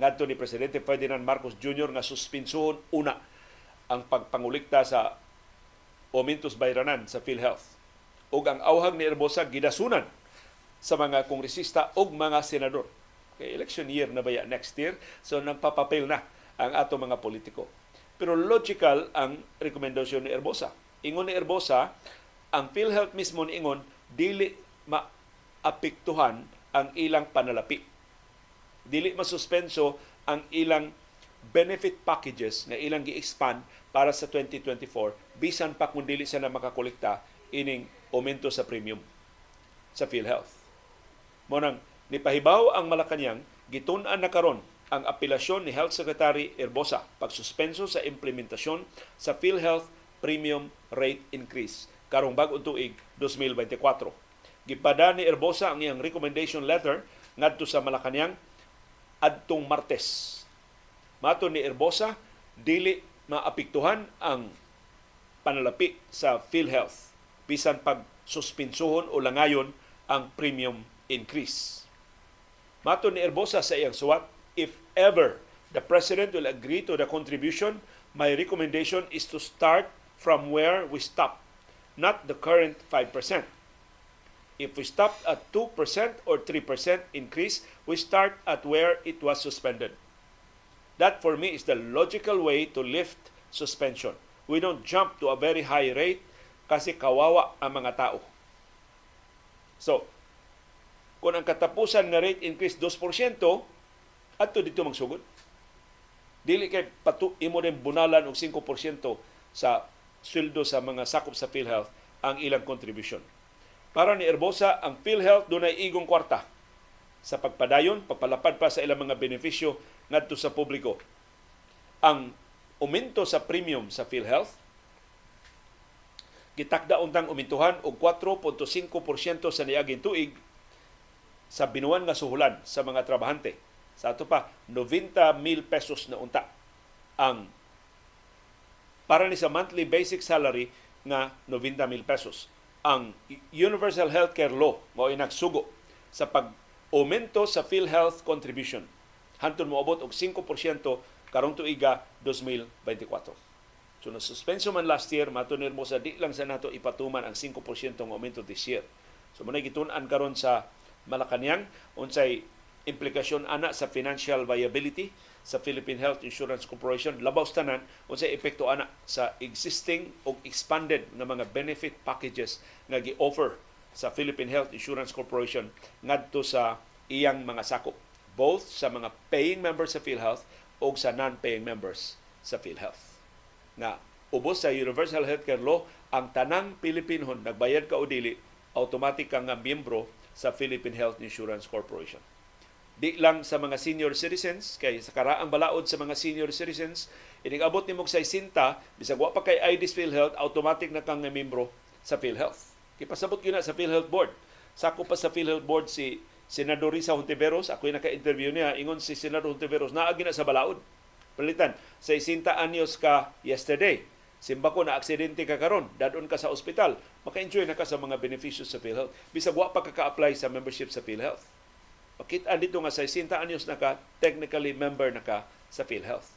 ngadto ni Presidente Ferdinand Marcos Jr. nga suspinsuhon una ang pagpangulikta sa aumentos bayranan sa PhilHealth. Ug ang awhag ni Herbosa gidasunan sa mga kongresista o mga senador. Kay election year na baya next year, so nagpapapil na ang ato mga politiko. Pero logical ang rekomendasyon ni Erbosa. Ingon ni Erbosa, ang PhilHealth mismo ni Ingon, dili maapektuhan ang ilang panalapi. Dili masuspenso ang ilang benefit packages na ilang gi-expand para sa 2024 bisan pa kung dili sila makakolekta ining aumento sa premium sa PhilHealth. Mo nang nipahibaw ang Malacanang gitun-an na karon ang apelasyon ni Health Secretary Erbosa pagsuspenso sa implementasyon sa PhilHealth Premium Rate Increase karong bag-ong tuig 2024. Gipada ni Erbosa ang iyang recommendation letter ngadto sa Malacanang adtong Martes. Mato ni Erbosa, dili maapektuhan ang panalapi sa PhilHealth bisan pag suspinsuhon o langayon ang premium increase. Mato ni Erbosa sa iyang suwat, if ever the President will agree to the contribution, my recommendation is to start from where we stop, not the current 5%. If we stop at 2% or 3% increase, we start at where it was suspended. That for me is the logical way to lift suspension. We don't jump to a very high rate kasi kawawa ang mga tao. So, kung ang katapusan nga rate increase 2%, adto dito magsugod. Dili kay patu imo rin bunalan og 5% sa sweldo sa mga sakop sa PhilHealth ang ilang contribution. Para ni Erbosa, ang PhilHealth dunay igong kwarta sa pagpadayon, pagpalapad pa sa ilang mga benepisyo ngadto sa publiko. Ang aumento sa premium sa PhilHealth gitakda untang umintuhan og 4.5% sa niaging tuig sa binuan nga suhulan sa mga trabahante. Sa ato pa, 90 mil pesos na unta ang para ni sa monthly basic salary nga 90 mil pesos. Ang Universal Healthcare Law mao nagsugo sa pag-aumento sa PhilHealth contribution. Hantun mo abot og 5% karong tuiga 2024. So na suspenso man last year, matunir mo sa di lang sa nato ipatuman ang 5% ng aumento this year. So muna gitun-an karon sa Malacanang unsay implikasyon ana sa financial viability sa Philippine Health Insurance Corporation. Labaw tanan unsay epekto ana sa existing o expanded nga mga benefit packages nga gi-offer sa Philippine Health Insurance Corporation ngadto sa iyang mga sakop both sa mga paying members sa PhilHealth o sa non-paying members sa PhilHealth. Na ubos sa Universal Healthcare Law ang tanang Pilipinhon nagbayad ka o dili automatic kang nga miyembro sa Philippine Health Insurance Corporation. Di lang sa mga senior citizens, kay sa karaang balaod sa mga senior citizens, inigabot ni mong sa isinta, bisag wa pa kay IDs PhilHealth, automatic na kang membro sa PhilHealth. Kipasabot yun na sa PhilHealth Board. Sako pa sa PhilHealth Board si Senador Risa Hontiveros, ako yung naka-interview niya, ingon si Senador Hontiveros, naagi na sa balaod. Palitan, sa isinta anyos ka yesterday, Simba ko na aksidente ka karon, dadon ka sa ospital, maka-enjoy na ka sa mga beneficios sa PhilHealth. Bisag wa pa ka ka-apply sa membership sa PhilHealth. Makita dito nga sa 60 anyos na ka, technically member na ka sa PhilHealth.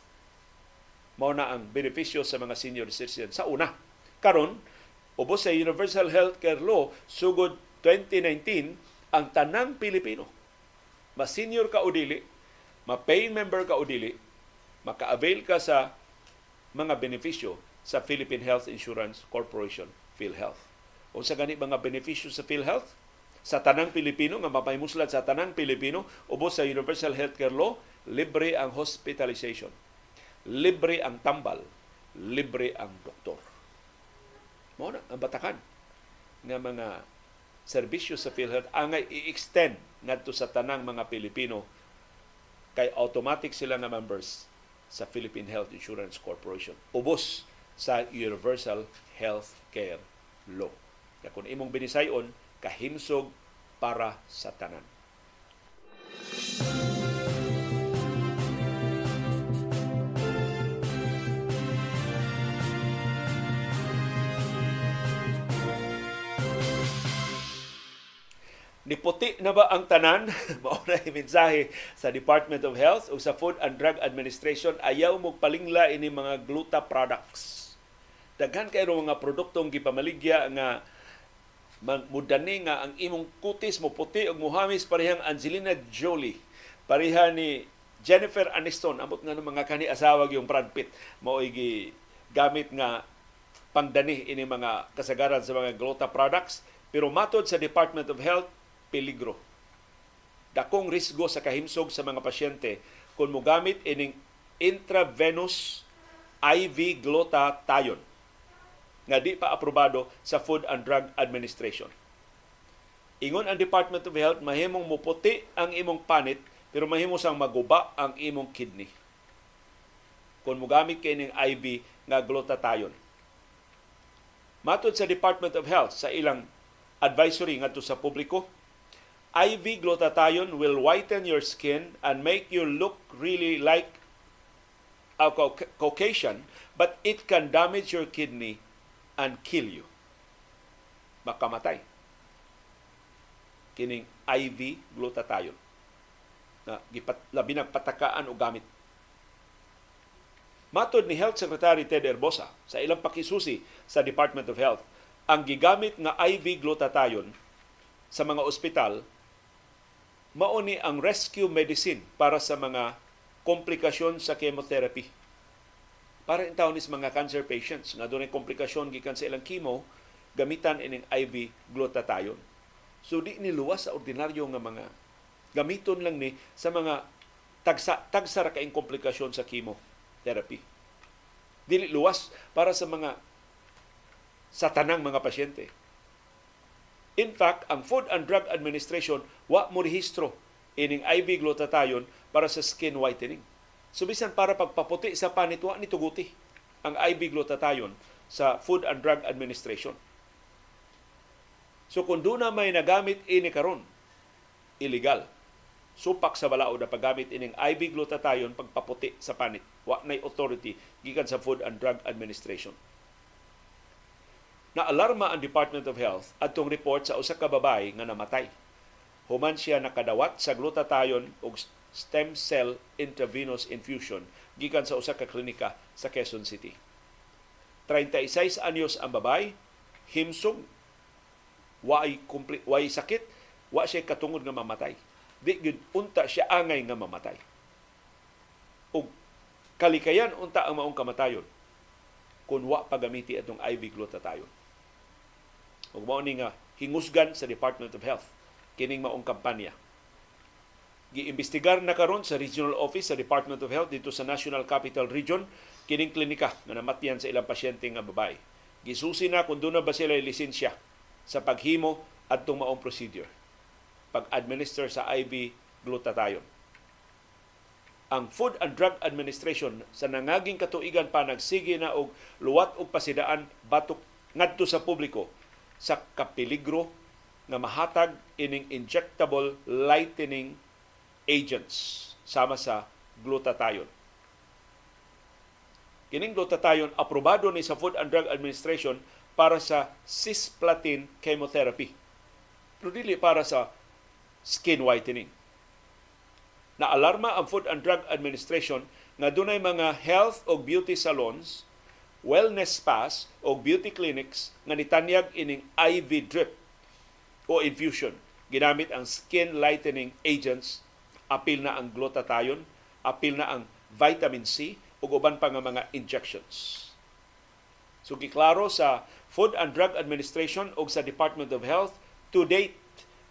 Mao na ang benepisyo sa mga senior citizens. Sa una, karon ubos sa Universal Healthcare Law sugod 2019 ang tanang Pilipino ma senior ka o dili, ma paying member ka o dili, maka-avail ka sa mga benepisyo sa Philippine Health Insurance Corporation, PhilHealth. O sa gani mga benepisyo sa PhilHealth, sa tanang Pilipino nga mapaymuslan sa tanang Pilipino ubos sa Universal Healthcare Law, libre ang hospitalization. Libre ang tambal, libre ang doktor. Mao na ang batakan nga mga serbisyo sa PhilHealth angay i-extend ngadto sa tanang mga Pilipino kay automatic sila nga members sa Philippine Health Insurance Corporation. Ubos sa Universal Health Care Law. Kaya kung imong binisayon, kahimsog para sa tanan. Niputi na ba ang tanan? Mao na mensahe sa Department of Health o sa Food and Drug Administration ayaw mo palingla ini mga gluta products. Daghan kayo mga produktong gipamaligya nga mudani nga ang imong kutis mo puti og muhamis parehang Angelina Jolie. Pareha ni Jennifer Aniston amot nga mga kani asawa yung Brad Pitt mao gamit nga pangdani ini mga kasagaran sa mga gluta products pero matod sa Department of Health peligro. Dakong risgo sa kahimsog sa mga pasyente kung mogamit ining intravenous IV glutathione nga di pa aprobado sa Food and Drug Administration. Ingon ang Department of Health, mahimong muputi ang imong panit pero mahimo sang maguba ang imong kidney. Kung mogamit kay ning IV nga glutathione. Matod sa Department of Health sa ilang advisory ngadto sa publiko, IV glutathione will whiten your skin and make you look really like a Caucasian, but it can damage your kidney and kill you. Makamatay. Kining IV glutathione na gipat, labi ng patakaan o gamit. Matod ni Health Secretary Ted Erbosa sa ilang pakisusi sa Department of Health, ang gigamit nga IV glutathione sa mga ospital mao ni ang rescue medicine para sa mga komplikasyon sa chemotherapy. Para in is mga cancer patients nga doon komplikasyon gikan sa ilang chemo, gamitan ining IV glutathione. So di ni luwas sa ordinaryo nga mga gamiton lang ni sa mga tagsa tagsa ra kaing komplikasyon sa chemotherapy. Dili luwas para sa mga sa tanang mga pasyente In fact, ang Food and Drug Administration wa mo rehistro ining IV glutathione para sa skin whitening. So bisan para pagpaputi sa panit wa ni tuguti ang IV glutathione sa Food and Drug Administration. So kung doon na may nagamit ini karon, illegal. Supak sa balaod na paggamit ining IV glutathione pagpaputi sa panit. Wa nay authority gikan sa Food and Drug Administration na alarma ang Department of Health atong report sa usa ka babae nga namatay. Human siya nakadawat sa glutathione ug stem cell intravenous infusion gikan sa usa ka klinika sa Quezon City. 36 anyos ang babae, himsog, way kumpli, way sakit, wa siya katungod nga mamatay. Di gyud unta siya angay nga mamatay. Ug kalikayan unta ang maong kamatayon kung wa pagamiti atong IV glutathione ug mao ni nga hingusgan sa Department of Health kining maong kampanya. Giimbestigar na karon sa Regional Office sa Department of Health dito sa National Capital Region kining klinika nga namatyan sa ilang pasyente nga babae. Gisusi na kung doon ba sila lisensya sa paghimo at maong procedure pag-administer sa IV glutathione. Ang Food and Drug Administration sa nangaging katuigan pa nagsige na og luwat og pasidaan batok ngadto sa publiko sa kapeligro nga mahatag ining injectable lightening agents sama sa glutathione. Kining glutathione aprobado ni sa Food and Drug Administration para sa cisplatin chemotherapy. Pero dili para sa skin whitening. Naalarma ang Food and Drug Administration nga dunay mga health o beauty salons wellness spas o beauty clinics nga nitanyag ining IV drip o infusion. Ginamit ang skin lightening agents, apil na ang glutathione, apil na ang vitamin C, ug uban pa nga mga injections. So giklaro sa Food and Drug Administration ug sa Department of Health to date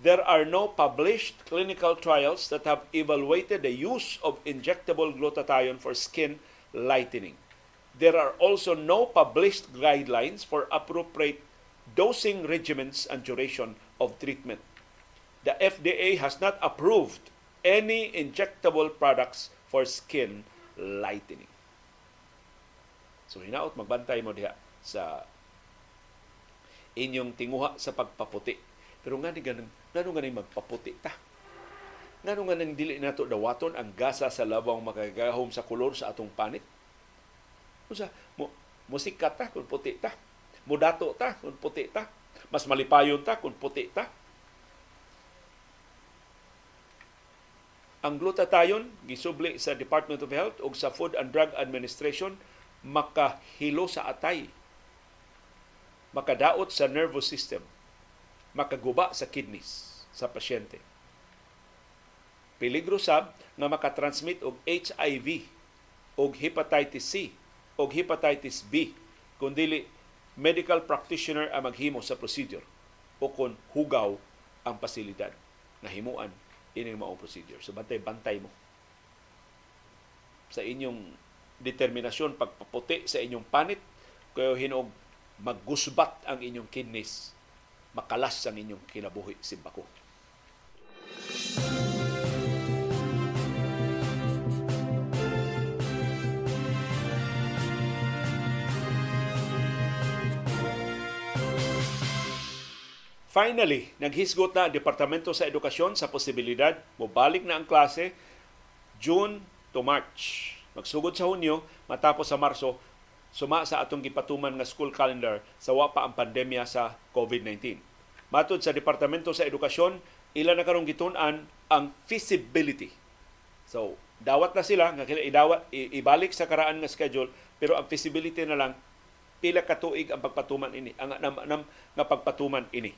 there are no published clinical trials that have evaluated the use of injectable glutathione for skin lightening. There are also no published guidelines for appropriate dosing regimens and duration of treatment. The FDA has not approved any injectable products for skin lightening. So hinaot magbantay mo diha sa inyong tinguha sa pagpaputi. Pero nga ni ganun, nga ni magpaputi ta? Ngano nga nang dili nato dawaton ang gasa sa labang makagahom sa kulor sa atong panit? Usa, mo musikat ta kung puti ta. Mudato ta kung puti ta. Mas malipayon ta kung puti ta. Ang glutathione gisubli sa Department of Health ug sa Food and Drug Administration makahilo sa atay. Makadaot sa nervous system. Makaguba sa kidneys sa pasyente. Peligro sab nga makatransmit og HIV og hepatitis C og hepatitis B kung dili medical practitioner ang maghimo sa procedure o kung hugaw ang pasilidad. Na himuan ining maong procedure. So bantay-bantay mo sa inyong determinasyon pagpaputi sa inyong panit kayo hinog maggusbat ang inyong kidneys makalas ang inyong kinabuhi simbako. Finally, naghisgot na ang Departamento sa Edukasyon sa posibilidad mobalik na ang klase June to March. Magsugod sa Hunyo, matapos sa Marso, suma sa atong gipatuman nga school calendar sa wa pa ang pandemya sa COVID-19. Matod sa Departamento sa Edukasyon, ila na karong gitun-an ang feasibility. So, dawat na sila nga kila idawat ibalik sa karaan nga schedule pero ang feasibility na lang pila ka tuig ang pagpatuman ini ang nam, nam, nga pagpatuman ini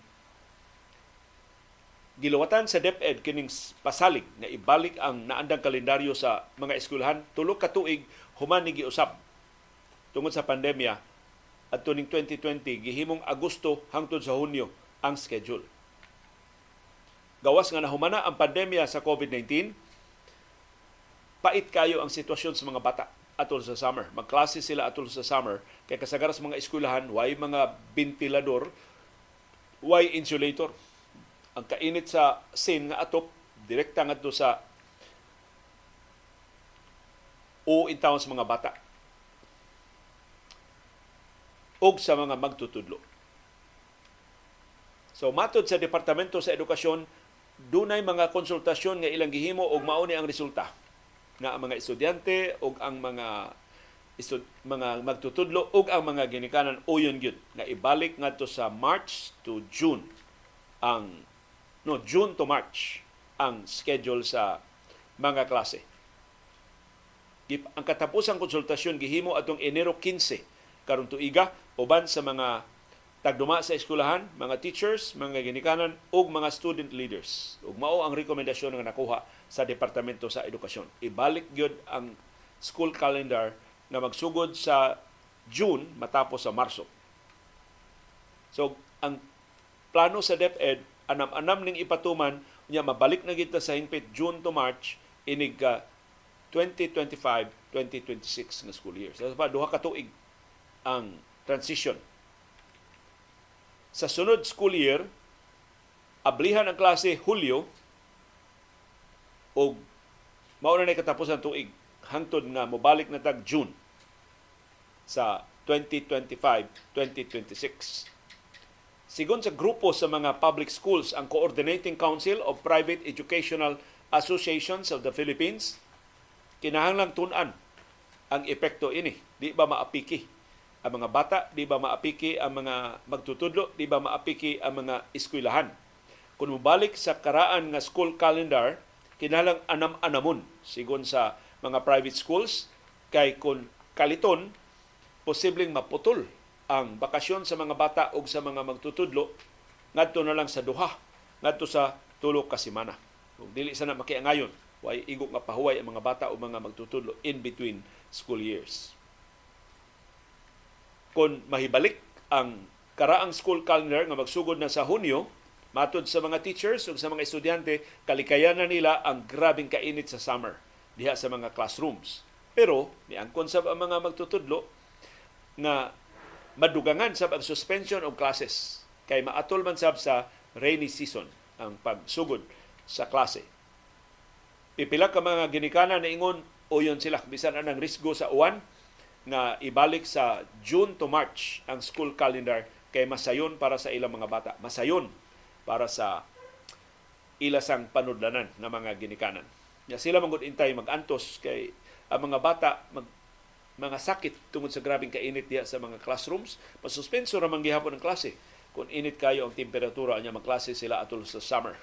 giluwatan sa DepEd kining pasalig nga ibalik ang naandang kalendaryo sa mga eskwelahan tulo ka tuig human ni giusab tungod sa pandemya at tuning 2020 gihimong Agosto hangtod sa Hunyo ang schedule. Gawas nga nahumana ang pandemya sa COVID-19, pait kayo ang sitwasyon sa mga bata atol sa summer. Magklase sila atol sa summer kay kasagaran sa mga eskwelahan way mga ventilador, way insulator ang kainit sa sin nga atop direkta ngadto sa o intawon sa mga bata og sa mga magtutudlo. So matod sa Departamento sa Edukasyon, dunay mga konsultasyon nga ilang gihimo og mauni ang resulta nga ang mga estudyante og ang mga istud, mga magtutudlo og ang mga ginikanan uyon gyud nga ibalik ngadto sa March to June ang no June to March ang schedule sa mga klase. Ang katapusang konsultasyon gihimo atong Enero 15 karon tuiga uban sa mga tagduma sa eskwelahan, mga teachers, mga ginikanan ug mga student leaders. Ug mao ang rekomendasyon nga nakuha sa Departamento sa Edukasyon. Ibalik gyud ang school calendar na magsugod sa June matapos sa Marso. So ang plano sa DepEd anam-anam ning ipatuman nya mabalik na kita sa hingpit June to March inig uh, 2025-2026 nga school year. So pa duha ka tuig ang transition. Sa sunod school year, ablihan ang klase Hulyo o mauna na katapusan tuig hangtod nga mobalik na tag June sa 2025-2026. Sigon sa grupo sa mga public schools, ang Coordinating Council of Private Educational Associations of the Philippines, kinahanglang tunan ang epekto ini. Di ba maapiki ang mga bata, di ba maapiki ang mga magtutudlo, di ba maapiki ang mga eskwelahan. Kung mubalik sa karaan nga school calendar, kinalang anam-anamon sigon sa mga private schools kay kung kaliton posibleng maputol ang bakasyon sa mga bata o sa mga magtutudlo ngadto na lang sa duha ngadto sa tulo ka semana ug dili sana makiangayon Way igok nga pahuway ang mga bata o mga magtutudlo in between school years. Kung mahibalik ang karaang school calendar nga magsugod na sa Hunyo, matod sa mga teachers ug sa mga estudyante, kalikayanan nila ang grabing kainit sa summer diha sa mga classrooms. Pero niangkon sa mga magtutudlo nga madugangan sa suspension of classes kay maatol man sab sa rainy season ang pagsugod sa klase. Pipila ka mga ginikanan na ingon uyon sila bisan anang risgo sa uwan nga ibalik sa June to March ang school calendar kay masayon para sa ilang mga bata. Masayon para sa ilasang panudlanan ng mga ginikanan. Ya sila magud intay magantos kay ang mga bata mag mga sakit tungod sa grabing kainit diya sa mga classrooms. Pasuspenso ra man gihapon ang klase kung init kayo ang temperatura anya magklase sila atol sa summer.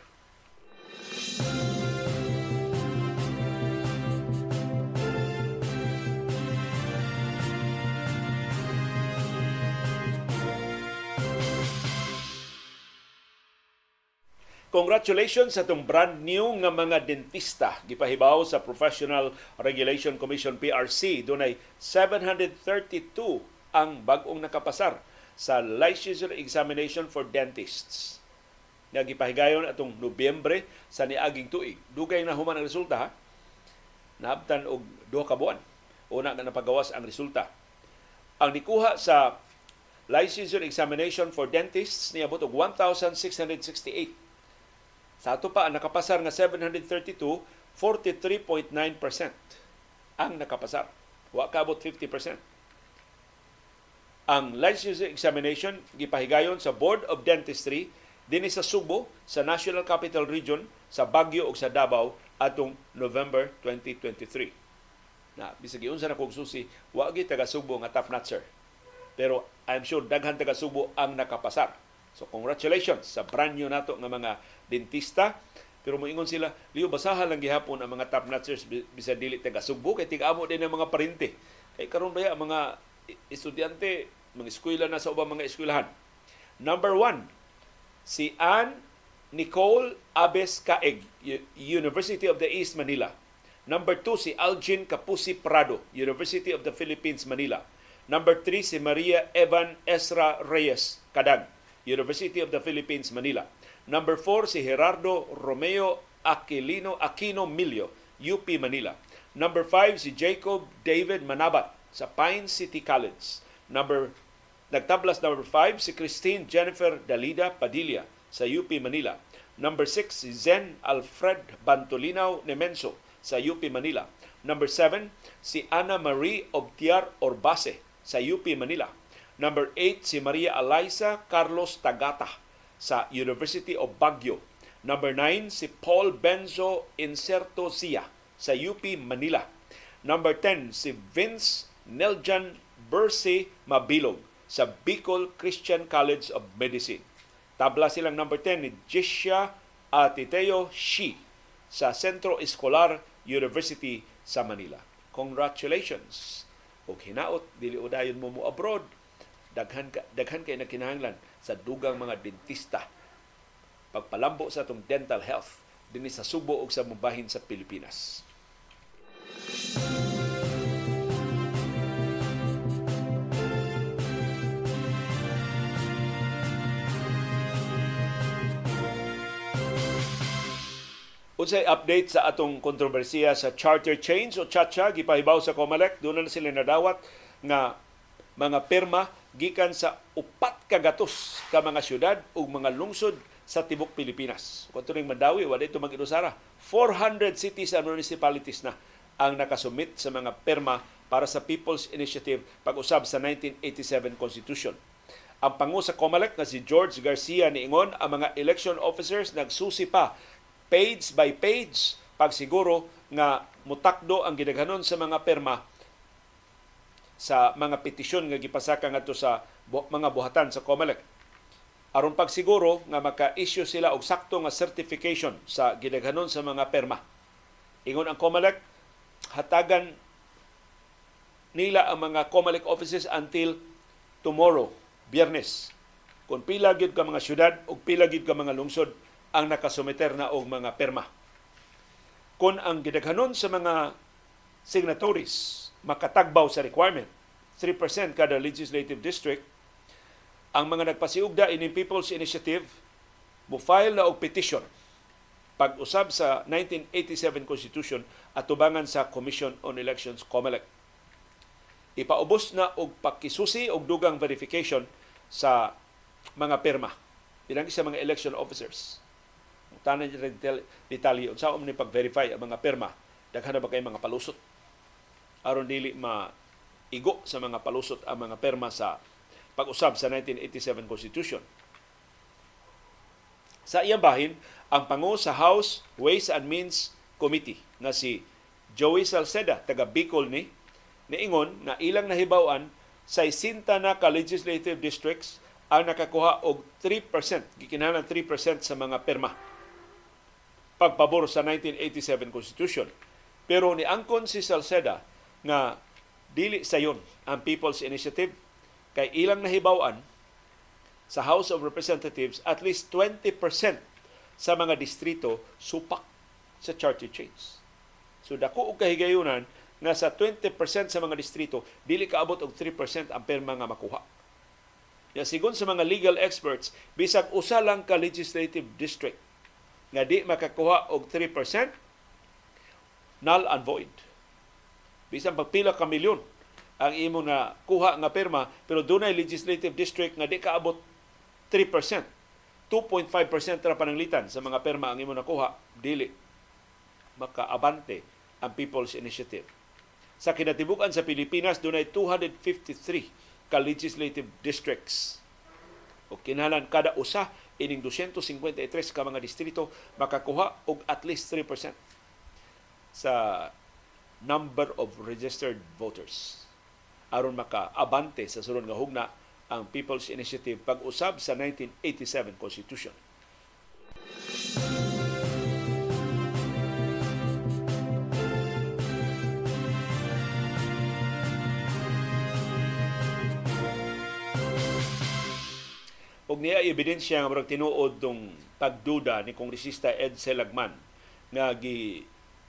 Congratulations sa itong brand new nga mga dentista. Gipahibaw sa Professional Regulation Commission PRC. Doon ay 732 ang bagong nakapasar sa licensure examination for dentists nga gipahigayon atong Nobyembre sa niaging tuig. Dugay na human ang resulta ha. Naabtan og duha ka buwan. Una nga napagawas ang resulta. Ang nikuha sa licensure examination for dentists niabot og 1,668. Sa ato pa ang nakapasar nga 732, 43.9% ang nakapasar. Wa kabot 50% ang licensure examination gipahigayon sa Board of Dentistry dinhi sa Subo sa National Capital Region sa Baguio ug sa Davao atong November 2023. Na bisag unsa na kog susi, wa gi taga Subo nga top notcher. Pero I'm sure daghan taga Subo ang nakapasar. So congratulations sa brand new nato nga mga dentista. Pero moingon sila, liyo basahan lang gihapon ang mga top notchers bisa dili taga Subo kay tig-amo din ang mga parente. Kay karon ba ang mga estudyante, mga eskwela na sa ubang mga eskwelahan. Number one, si Anne Nicole Abes Caeg, University of the East, Manila. Number two, si Algin Kapusi Prado, University of the Philippines, Manila. Number three, si Maria Evan Esra Reyes, Kadag, University of the Philippines, Manila. Number four, si Gerardo Romeo Aquilino Aquino Milio, UP Manila. Number five, si Jacob David Manabat, sa Pine City College. Number Nagtablas number 5 si Christine Jennifer Dalida Padilla sa UP Manila. Number 6 si Zen Alfred Bantolinaw Nemenso sa UP Manila. Number 7 si Ana Marie Obtiar Orbase sa UP Manila. Number 8 si Maria Eliza Carlos Tagata sa University of Baguio. Number 9 si Paul Benzo Inserto Sia sa UP Manila. Number 10 si Vince Neljan Berse Mabilog sa Bicol Christian College of Medicine. Tabla silang number 10 ni Jisha Atiteo Shi sa Centro Escolar University sa Manila. Congratulations! O hinaot, dili udayon mo mo abroad, daghan, ka, daghan kay nakinahanglan sa dugang mga dentista pagpalambo sa atong dental health dinhi sa Subo ug sa mubahin sa Pilipinas. Unsay update sa atong kontrobersiya sa charter change o chacha gipahibaw sa COMELEC doon na sila nadawat nga mga perma gikan sa upat ka ka mga syudad ug mga lungsod sa tibok Pilipinas. Kunto ning Mandawi wa dito mag-inusara. 400 cities and municipalities na ang nakasumit sa mga perma para sa People's Initiative pag-usab sa 1987 Constitution. Ang pangu sa COMELEC na si George Garcia niingon ang mga election officers nagsusi pa page by page pagsiguro nga mutakdo ang gidaghanon sa mga perma sa mga petisyon nga gipasaka ngadto sa mga buhatan sa COMELEC aron pagsiguro nga maka-issue sila og sakto nga certification sa gidaghanon sa mga perma. Ingon ang COMELEC, hatagan nila ang mga COMELEC offices until tomorrow, Biyernes. Kung pila gid ka mga syudad o pila gid ka mga lungsod ang nakasumiter na og mga perma. kung ang gidaghanon sa mga signatories makatagbaw sa requirement. 3% kada legislative district. Ang mga nagpasiugda ini People's Initiative mo file na og petition. Pag-usab sa 1987 Constitution at tubangan sa Commission on Elections COMELEC. Ipaubos na og pakisusi og dugang verification sa mga pirma. Bilang sa mga election officers. Tanan rin detalye unsa ni pag-verify ang mga pirma. Daghan na ba kay mga palusot aron dili ma igo sa mga palusot ang mga pirma sa pag-usab sa 1987 Constitution. Sa iyang bahin, ang pangu sa House Ways and Means Committee na si Joey Salceda, taga Bicol ni, niingon na ilang nahibawan sa isinta na ka legislative districts ang nakakuha og 3%, gikinahanglan 3% sa mga perma pagpabor sa 1987 Constitution. Pero ni angkon si Salceda nga dili sayon ang People's Initiative kay ilang nahibawan sa House of Representatives at least 20% sa mga distrito supak sa charter change. So dako og kahigayunan nga sa 20% sa mga distrito dili kaabot og 3% ang perma nga makuha. Ya sigon sa mga legal experts, bisag usa lang ka legislative district nga di makakuha og 3%, null and void. Bisan pagpila ka milyon ang imo na kuha nga perma pero dunay legislative district nga di kaabot 3%. 2.5% ra pananglitan sa mga perma ang imo nakuha, dili makaabante ang People's Initiative. Sa kinatibukan sa Pilipinas, dunay 253 ka legislative districts. O kinahanglan kada usa ining 253 ka mga distrito makakuha og at least 3% sa number of registered voters aron makaabante sa sunod nga hugna ang People's Initiative pag-usab sa 1987 Constitution. og niya ebidensya nga murag tinuod tong pagduda ni kongresista Ed Selagman nga gi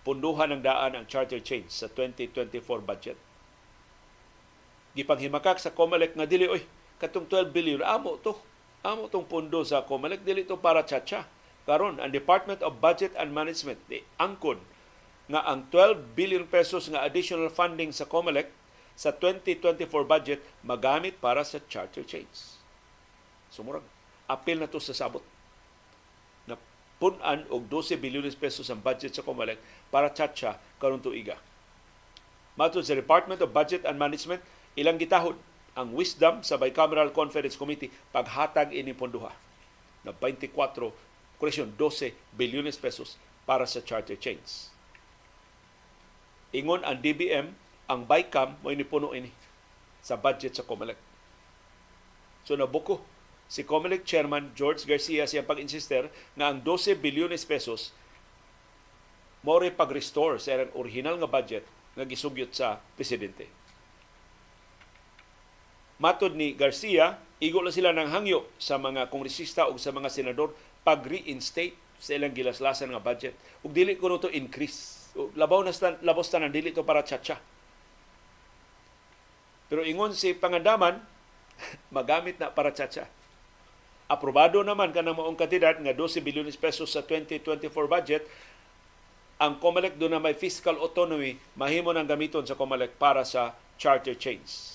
punduhan ng daan ang charter change sa 2024 budget. Gipanghimakak sa COMELEC nga dili oy katong 12 billion amo to amo tong pondo sa COMELEC dili to para chacha karon ang Department of Budget and Management di angkon nga ang 12 billion pesos nga additional funding sa COMELEC sa 2024 budget magamit para sa charter change. Sumurag apil na to sa sabot na punan og 12 billion pesos ang budget sa COMELEC para chacha karon tuiga. Matod sa Department of Budget and Management, ilang gitahod ang wisdom sa Bicameral Conference Committee paghatag ini ponduha na 24 koreksyon 12 bilyones pesos para sa charter chains. Ingon ang DBM, ang BICAM mo inipuno ini sa budget sa COMELEC. So nabuko si COMELEC Chairman George Garcia siyang pag-insister nga ang 12 bilyones pesos mo pag-restore sa original nga budget nga gisugyot sa presidente. Matod ni Garcia, igo na sila ng hangyo sa mga kongresista o sa mga senador pag-reinstate sa ilang gilaslasan nga budget. Ug dili ko to increase. Labaw na stan, labos tanan dili to para chacha. Pero ingon si pangandaman, magamit na para chacha. Aprobado naman ka ng maong kandidat nga 12 billion pesos sa 2024 budget. Ang COMELEC doon na may fiscal autonomy, mahimo nang gamiton sa COMELEC para sa charter change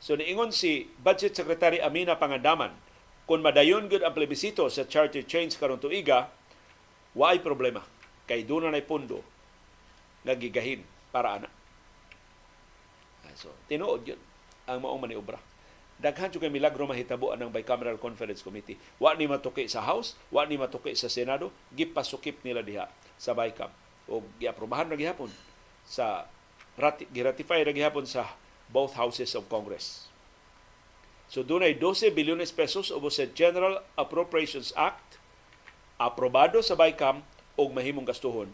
So niingon si Budget Secretary Amina Pangandaman, kung madayon gud ang plebisito sa charter change karon tuiga, waay problema kay doon na pundo nga gigahin para ana. So, tinuod yun ang maong maniobra. Daghan kay milagro mahitabo ang Bicameral Conference Committee. Wa ni matuki sa House, wa ni matuki sa Senado, gipasukip nila diha sa BICAM. O giaprobahan na gihapon sa giratify na gihapon sa both houses of Congress. So doon ay 12 bilyones pesos ubos sa General Appropriations Act aprobado sa BICAM o mahimong gastuhon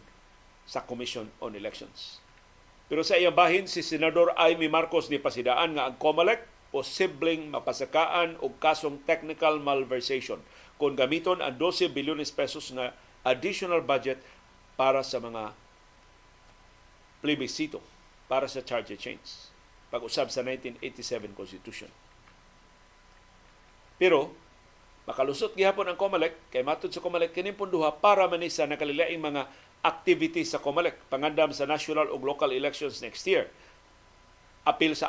sa Commission on Elections. Pero sa iyang bahin, si Senador Amy Marcos ni pasidaan nga ang COMELEC posibleng mapasakaan og kasong technical malversation kung gamiton ang 12 bilyones pesos na additional budget para sa mga plebiscito, para sa charter change. Pag-usab sa 1987 Constitution. Pero, makalusot gihapon ang COMELEC, kay matud sa COMELEC, kining punduha para manisa nakalilaing mga activities sa COMELEC, pangandam sa national ug local elections next year. Appeal sa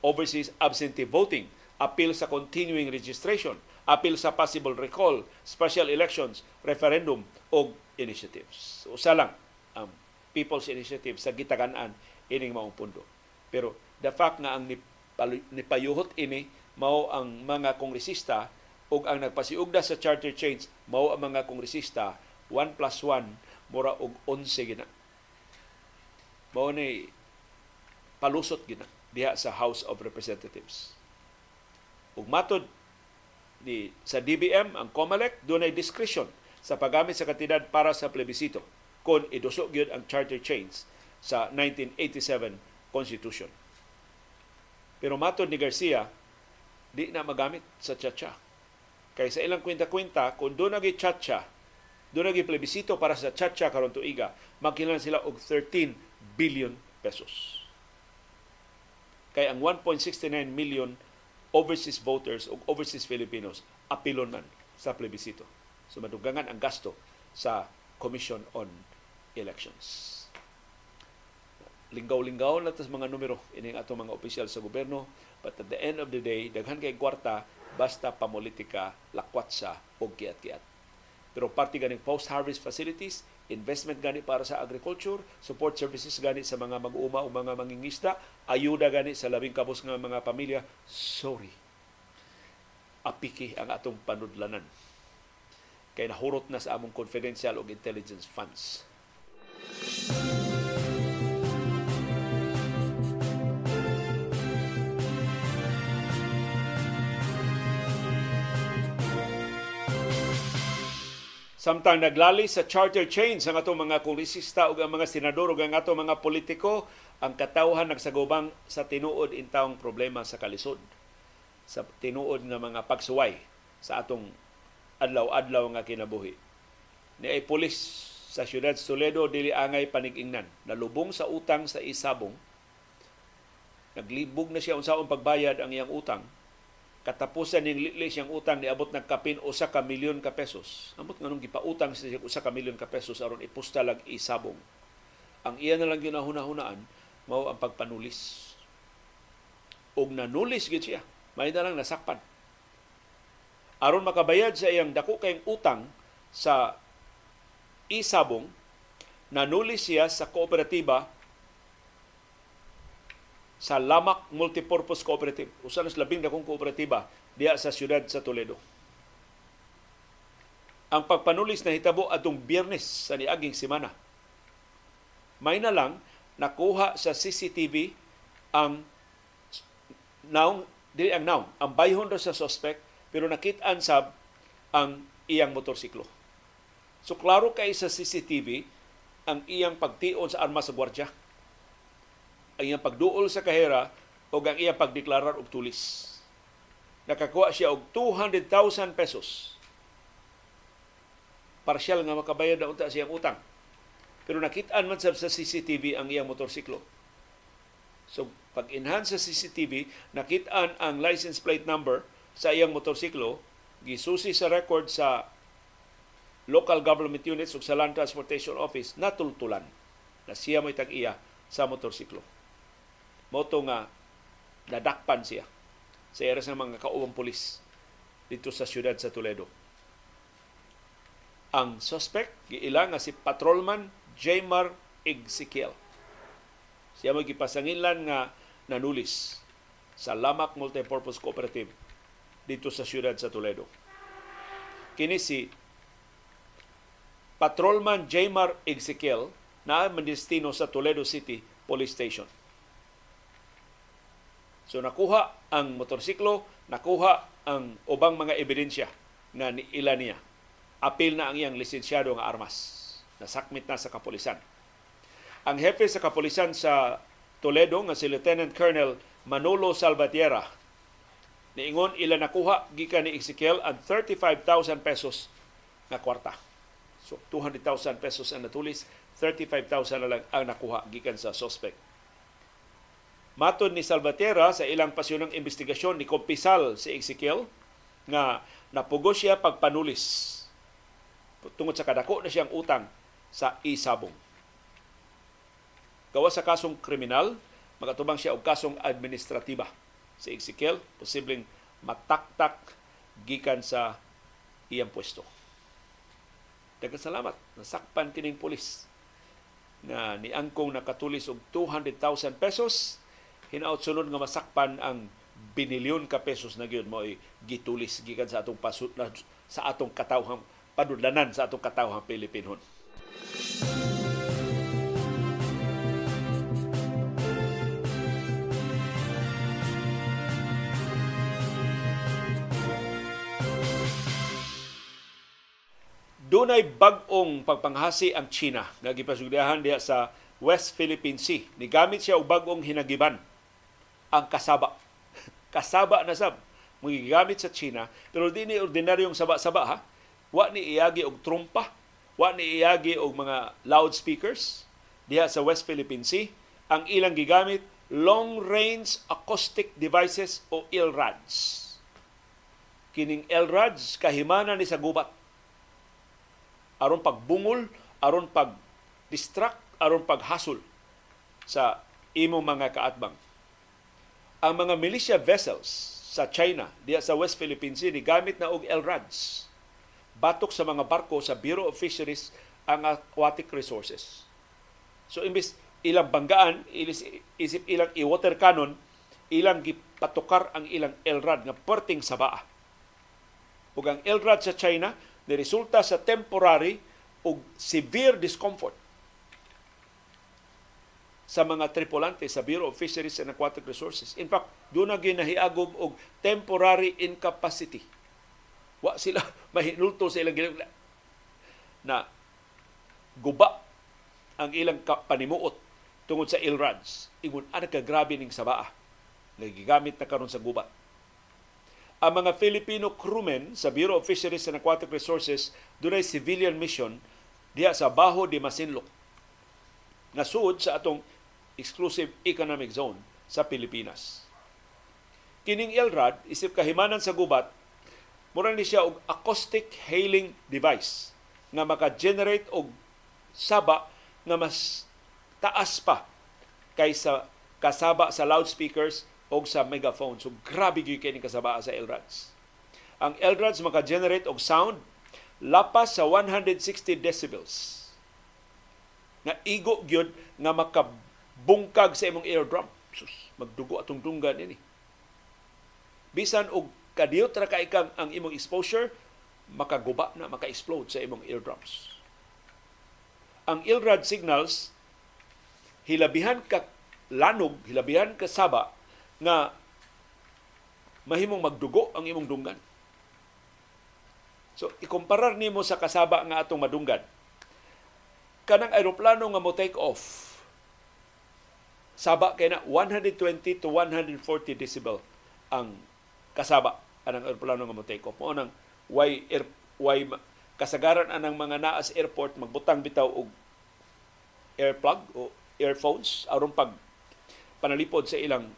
overseas absentee voting, appeal sa continuing registration, appeal sa possible recall, special elections, referendum o initiatives. Usa lang ang People's Initiative sa gitagan-an ining maong pundo. Pero the fact nga ang nipayuhot ini mao ang mga kongresista ug ang nagpasiugda sa charter change mao ang mga kongresista 1 plus 1 mura og 11 gina. Mao ni palusot gina diha sa House of Representatives. Ug matod ni sa DBM ang COMELEC dunay discretion sa paggamit sa kantidad para sa plebisito kung iduso gyud ang charter change sa 1987 Constitution. Pero matod ni Garcia, di na magamit sa chacha. Kay sa ilang kwenta-kwenta, kung doon nagi chacha, doon nagi plebisito para sa chacha karon tuiga, magkilan sila og 13 billion pesos. Kay ang 1.69 million overseas voters o overseas Filipinos apilon man sa plebisito. So madugangan ang gasto sa Commission on Elections. Linggaw-linggaw na tas mga numero ining ato mga opisyal sa gobyerno but at the end of the day daghan kay kwarta basta pamulitika lakwat sa og kiat-kiat. Pero parte gani post-harvest facilities, investment gani para sa agriculture, support services gani sa mga mag-uuma o mga mangingisda, ayuda gani sa labing kabus nga mga pamilya. Sorry. Apiki ang atong panudlanan kay nahurot na sa among confidential o intelligence funds. Samtang naglali sa charter change ang atong mga kongresista ug ang mga senador ug ang atong mga politiko, ang katawhan nagsagubang sa tinuod intawong problema sa kalisod. Sa tinuod nga mga pagsuway sa atong adlaw-adlaw nga kinabuhi. Ni ay pulis sa siyudad Toledo dili angay panigingnan. Nalubong sa utang sa isabong. Naglibog na siya unsaon pagbayad ang iyang utang. Katapusan ning litli siyang utang niabot ng kapin usa ka milyon ka pesos. Amot nganong gipautang siya usa ka milyon ka pesos aron ipusta lag isabong. Ang iya na lang ginahuna-hunaan mao ang pagpanulis. Og nanulis gid siya. May na lang nasakpan aron makabayad sa iyang dako kayong utang sa isabong nanuli siya sa kooperatiba sa Lamak Multipurpose Cooperative. Usa na labing dakong kooperatiba diya sa siyudad sa Toledo. Ang pagpanulis na hitabo atong biyernes sa niaging semana. May na lang nakuha sa CCTV ang naong dili ang naong ang bayhon sa suspect pero nakitaan sab ang iyang motorsiklo. So klaro kay sa CCTV ang iyang pagtion sa armas sa gwardya. Ang iyang pagduol sa kahera o ang iyang pagdeklarar og tulis. Nakakuha siya og 200,000 pesos. Parsyal nga makabayad na unta siyang utang. Pero nakitaan man sa CCTV ang iyang motorsiklo. So pag-enhance sa CCTV, nakitaan ang license plate number sa iyang motorsiklo, gisusi sa record sa local government units ug sa Land Transportation Office natultulan na siya may tag-iya sa motorsiklo. Moto nga nadakpan siya sa eras ng mga kauwang pulis dito sa siyudad sa Toledo. Ang suspect giila nga si Patrolman Jaymar Ezekiel. Siya mo gipasangilan nga nanulis sa Lamak Multipurpose Cooperative dito sa siyudad sa Toledo. Kini si Patrolman Jaymar Ezekiel na mandestino sa Toledo City Police Station. So nakuha ang motorsiklo, nakuha ang ubang mga ebidensya na ila niya. Apil na ang iyang lisensyado nga armas. Nasakmit na sa kapulisan. Ang hepe sa kapulisan sa Toledo nga si Lieutenant Colonel Manolo Salvatierra Niingon ila nakuha gikan ni Ezekiel ang 35,000 pesos nga kwarta. So 200,000 pesos ang natulis, 35,000 na lang ang nakuha gikan sa suspect. Matod ni Salvatierra sa ilang pasyonang investigasyon ni Kompisal si Ezekiel nga napugo siya pagpanulis tungod sa kadako na siyang utang sa isabong. Gawa sa kasong kriminal, magatubang siya og kasong administratiba. Si Ezekiel, posibleng mataktak gikan sa iyang pwesto. Daghang salamat. Nasakpan kining pulis na ni angkong nakatulis og 200,000 pesos hinaot sunod nga masakpan ang binilyon ka pesos na gyud mo gitulis gikan sa atong pasut sa atong katawhang padudlanan sa atong katawhang Pilipinon. Dunay bag-ong pagpanghasi ang China nga gipasugdahan diha sa West Philippine Sea. Nigamit siya og bag-ong hinagiban ang kasaba. kasaba na sab magigamit sa China pero di ni ordinaryong saba-saba ha. Wa ni iyagi og trumpa, wa ni iyagi og mga loudspeakers diha sa West Philippine Sea. Ang ilang gigamit long range acoustic devices o LRADs. Kining LRADs kahimana ni sa gubat aron pagbungol, aron pag distract, aron paghasol sa imong mga kaatbang. Ang mga militia vessels sa China, diya sa West Philippine Sea, gamit na og LRADs. Batok sa mga barko sa Bureau of Fisheries ang aquatic resources. So imbis ilang banggaan, isip ilang i-water cannon, ilang gipatukar ang ilang LRAD nga perting sa baa. Ug ang LRAD sa China ni resulta sa temporary o severe discomfort sa mga tripulante sa Bureau of Fisheries and Aquatic Resources. In fact, doon na ginahiagog og temporary incapacity. Wa sila mahinulto sa ilang ginagawa na guba ang ilang panimuot tungod sa ilrads. Ingon, ana ka grabe ning sabaa. Nagigamit na karon sa gubat ang mga Filipino crewmen sa Bureau of Fisheries and Aquatic Resources dunay civilian mission diha sa Baho de Masinloc nga suod sa atong exclusive economic zone sa Pilipinas. Kining LRAD isip kahimanan sa gubat mura ni siya og acoustic hailing device nga maka-generate og saba nga mas taas pa kaysa kasaba sa loudspeakers o sa megaphone. So grabe gyud kini kasabaa sa LRADs. Ang LRADs maka-generate og sound lapas sa 160 decibels. Nga igo gyud nga makabungkag sa imong eardrum. Sus, magdugo atong dunggan ini. Bisan og kadiyot ra kay kang ang imong exposure, makaguba na, maka-explode sa imong eardrums. Ang LRAD signals hilabihan ka lanog, hilabihan ka saba nga mahimong magdugo ang imong dunggan. So, ikumparar nimo sa kasaba nga atong madunggan. Kanang aeroplano nga mo take off, saba kay na 120 to 140 decibel ang kasaba anang aeroplano nga mo take off. Mo nang why air, why kasagaran anang mga naa sa airport magbutang bitaw og airplug o earphones aron pag panalipod sa ilang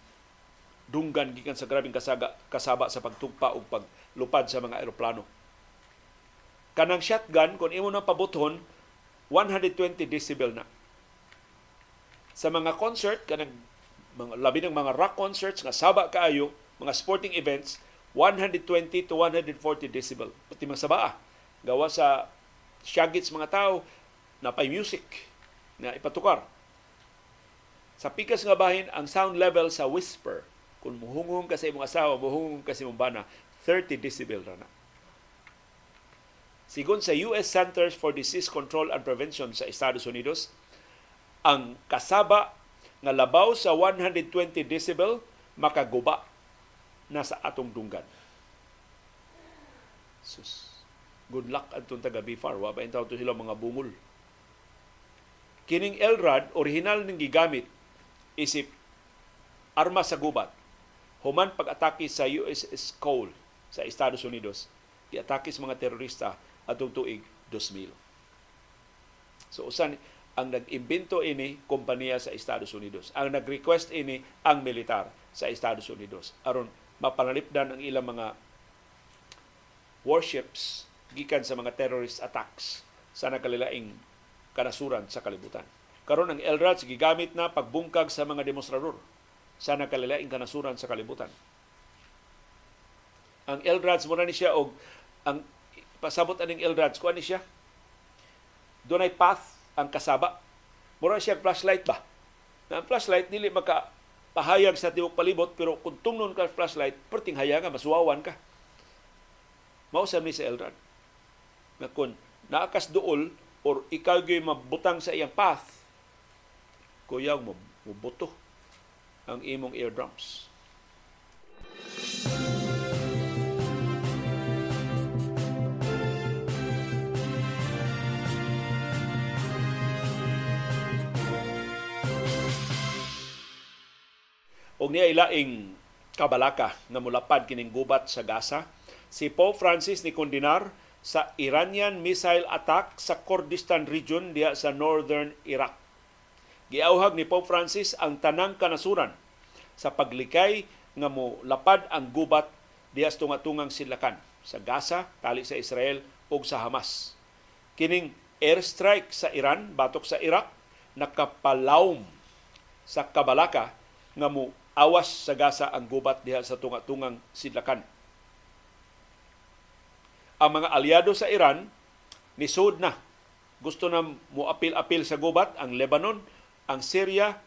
dunggan gikan sa grabing kasaga, kasaba sa pagtugpa o paglupad sa mga eroplano. Kanang shotgun, kung imo nang pabuton, 120 decibel na. Sa mga concert, kanang mga, labi ng mga rock concerts nga saba kaayo, mga sporting events, 120 to 140 decibel. Pati mga sabaa. Gawa sa shagits mga tao, na pay music na ipatukar. Sa pikas nga bahin, ang sound level sa whisper kung muhungong ka sa imong asawa, muhungong ka sa imong bana, 30 decibel ra na. Sigon sa US Centers for Disease Control and Prevention sa Estados Unidos, ang kasaba nga labaw sa 120 decibel makaguba na sa atong dunggan. Sus. Good luck adtong taga Bifar. Wa ba to sila mga bungol. Kining LRAD, original ning gigamit isip arma sa gubat human pag-atake sa USS Cole sa Estados Unidos, giatake sa mga terorista atong tuig 2000. So usan ang nag-imbento ini kompanya sa Estados Unidos. Ang nag-request ini ang militar sa Estados Unidos aron mapanalipdan ang ilang mga warships gikan sa mga terrorist attacks sa nakalilaing kanasuran sa kalibutan. Karon ang LRADS gigamit na pagbungkag sa mga demonstrador sa nakalilaing kanasuran sa kalibutan. Ang LRADS mo na ni siya og ang pasabot aning LRADS kuan ni siya dunay path ang kasaba. Mura siya flashlight ba? Na ang flashlight dili maka pahayag sa tiwok palibot pero kung tungnon ka flashlight perting hayaga masuwawan ka. Mao sa ni sa Elrad. Na kung naakas duol or ikaw gyud mabutang sa iyang path kuyaw mo mubuto ang imong eardrums. Og niya ilaing kabalaka nga mulapad kining gubat sa Gaza. Si Pope Francis ni kondinar sa Iranian missile attack sa Kurdistan region diha sa northern Iraq. Giauhag ni Pope Francis ang tanang kanasuran sa paglikay nga mo lapad ang gubat diha sa tungatungang silakan sa Gaza, tali sa Israel ug sa Hamas. Kining airstrike sa Iran batok sa Iraq nakapalawm sa kabalaka nga mo awas sa gasa ang gubat diha sa tunga-tungang sidlakan. Ang mga aliado sa Iran nisud na gusto na muapil-apil sa gubat ang Lebanon, ang Syria,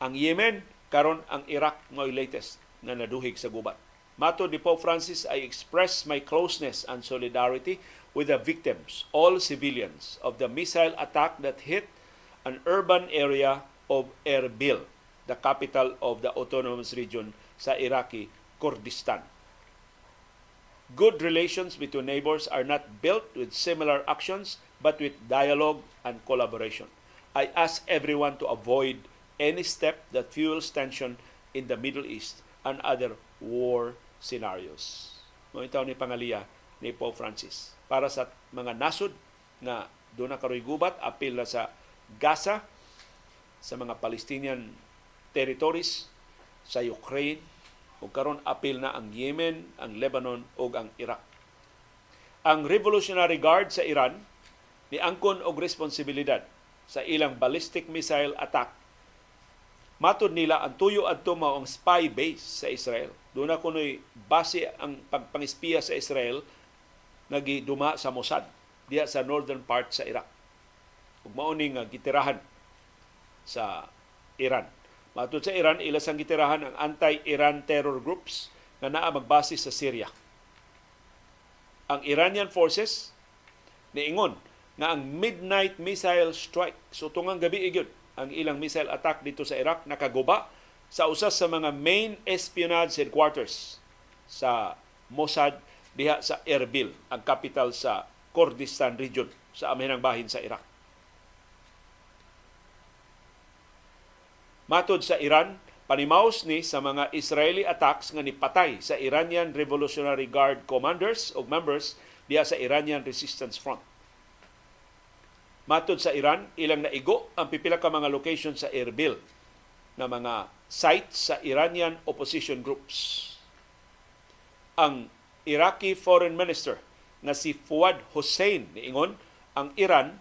ang Yemen, karon ang Iraq ngoy latest na naduhig sa gubat. Mato ni Pope Francis, I express my closeness and solidarity with the victims, all civilians, of the missile attack that hit an urban area of Erbil the capital of the autonomous region sa Iraqi Kurdistan. Good relations between neighbors are not built with similar actions but with dialogue and collaboration. I ask everyone to avoid any step that fuels tension in the Middle East and other war scenarios. Mo itaw ni pangaliya ni Pope Francis para sa mga nasod na doon na karoy gubat apil na sa Gaza sa mga Palestinian territories sa Ukraine ug karon apil na ang Yemen, ang Lebanon ug ang Iraq. Ang Revolutionary Guard sa Iran ni angkon og responsibilidad sa ilang ballistic missile attack. Matod nila ang tuyo adto mao ang spy base sa Israel. Doon na kunoy base ang pagpangispiya sa Israel nagiduma sa Mossad diya sa northern part sa Iraq. Ug mao ni nga gitirahan sa Iran Matod sa Iran, ilas ang gitirahan ang anti-Iran terror groups na naa magbase sa Syria. Ang Iranian forces niingon nga ang midnight missile strike so tungang gabi igyod ang ilang missile attack dito sa Iraq nakaguba sa usas sa mga main espionage headquarters sa Mossad diha sa Erbil, ang capital sa Kurdistan region sa amihanang bahin sa Iraq. Matod sa Iran, panimaos ni sa mga Israeli attacks nga nipatay sa Iranian Revolutionary Guard commanders o members diya sa Iranian Resistance Front. Matod sa Iran, ilang naigo ang pipila ka mga location sa Erbil na mga sites sa Iranian opposition groups. Ang Iraqi Foreign Minister na si Fuad Hussein niingon ang Iran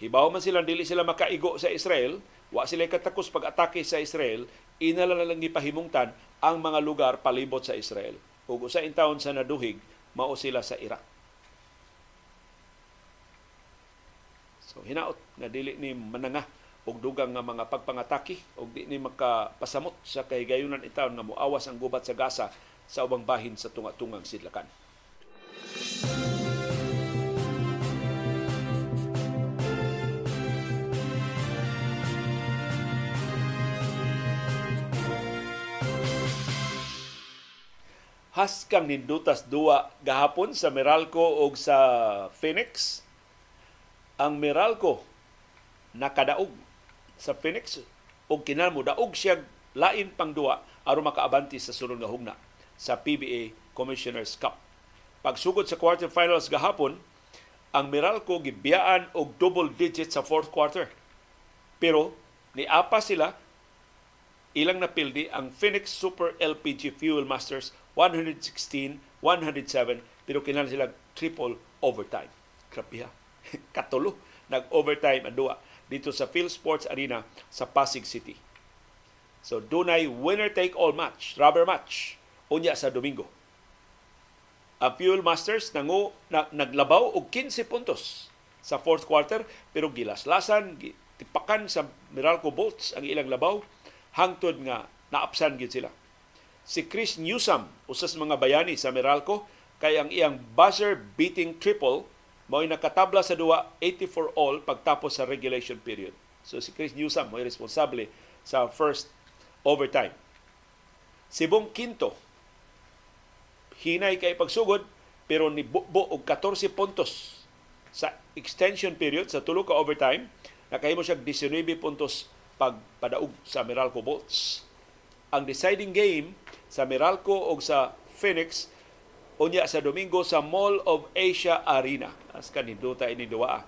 hibaw man sila dili sila makaigo sa Israel Wa sila katakos pag-atake sa Israel, inala na lang gipahimungtan ang mga lugar palibot sa Israel. Ug usa in taon sa naduhig, mao sila sa Iraq. So hinaot nga dili ni mananga og dugang nga mga pagpangatake og di ni makapasamot sa kahigayunan itaon nga muawas ang gubat sa Gaza sa ubang bahin sa tunga-tungang sidlakan. Música haskang nindutas duwa gahapon sa Meralco o sa Phoenix. Ang Meralco nakadaog sa Phoenix o kinalmo daog siya lain pang duwa aron makaabanti sa sunod nga hugna sa PBA Commissioners Cup. Pagsugod sa quarterfinals gahapon, ang Meralco gibiyaan og double digit sa fourth quarter. Pero niapa sila ilang napildi ang Phoenix Super LPG Fuel Masters 116-107 pero kinahanglan sila triple overtime. Grabe ha. Katulo nag-overtime ang duwa dito sa Phil Sports Arena sa Pasig City. So dunay winner take all match, rubber match unya sa Domingo ang Fuel Masters nangu, na, naglabaw og 15 puntos sa fourth quarter pero gilaslasan tipakan sa Meralco Bolts ang ilang labaw hangtod nga naapsan gid sila si Chris Newsom usas mga bayani sa Meralco kay ang iyang buzzer beating triple mao nakatabla sa duwa 84 all pagtapos sa regulation period. So si Chris Newsom mo responsable sa first overtime. Si Bong Quinto hinay kay pagsugod pero ni bubo og 14 puntos sa extension period sa tulo ka overtime. Nakahimo siya 19 puntos pagpadaog sa Meralco Bolts. Ang deciding game sa Meralco o sa Phoenix unya sa Domingo sa Mall of Asia Arena. As kaninduta ini duwa.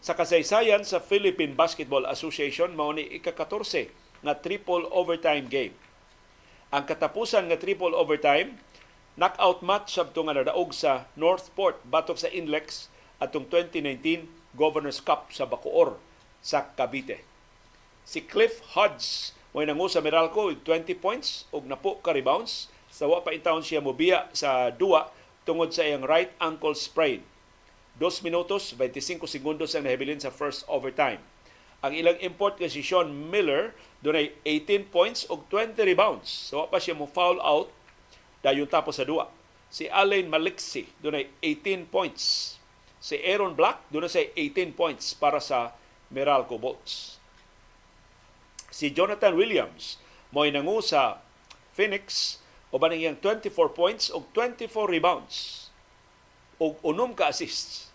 Sa kasaysayan sa Philippine Basketball Association mao ni ika-14 nga triple overtime game. Ang katapusan nga triple overtime knockout match sabto nga nadaog sa Northport batok sa Inlex atong 2019 Governors Cup sa Bacoor sa Cavite. Si Cliff Hodge mo nangu sa Meralco 20 points ug napo ka rebounds sa wa pa intawon siya mobiya sa duwa tungod sa iyang right ankle sprain. 2 minutos 25 segundos ang nahibilin sa first overtime. Ang ilang import kay si Sean Miller dunay 18 points ug 20 rebounds. So pa siya mo foul out dayon tapos sa duwa. Si Alain Maliksi dunay 18 points. Si Aaron Black dunay say 18 points para sa Meralco Bolts. Si Jonathan Williams mo nangu sa Phoenix o ba iyang 24 points o 24 rebounds o unom ka assists.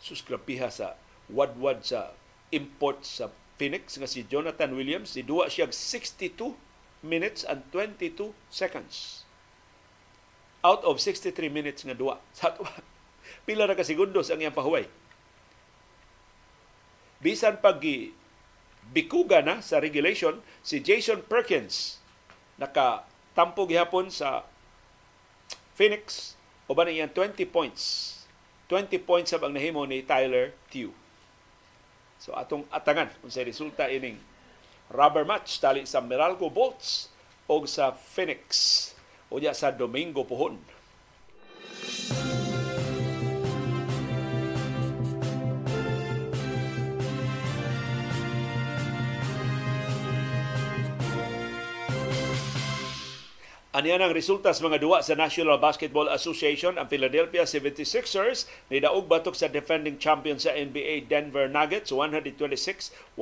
Suskrapiha sa wadwad sa import sa Phoenix nga si Jonathan Williams. Di duwa siya 62 minutes and 22 seconds out of 63 minutes nga duwa. Sa pila na ka segundos ang iyang pahuway. Bisan pag bikuga na sa regulation, si Jason Perkins naka tampo gihapon sa Phoenix o ba iyang 20 points. 20 points ang nahimo ni Tyler Tew. So atong atangan kung sa resulta ining rubber match tali sa Meralco Bolts o sa Phoenix unya sa Domingo pohon. Aniyan ang resulta sa mga duwa sa National Basketball Association. Ang Philadelphia 76ers ni daog batok sa defending champion sa NBA Denver Nuggets 126-121.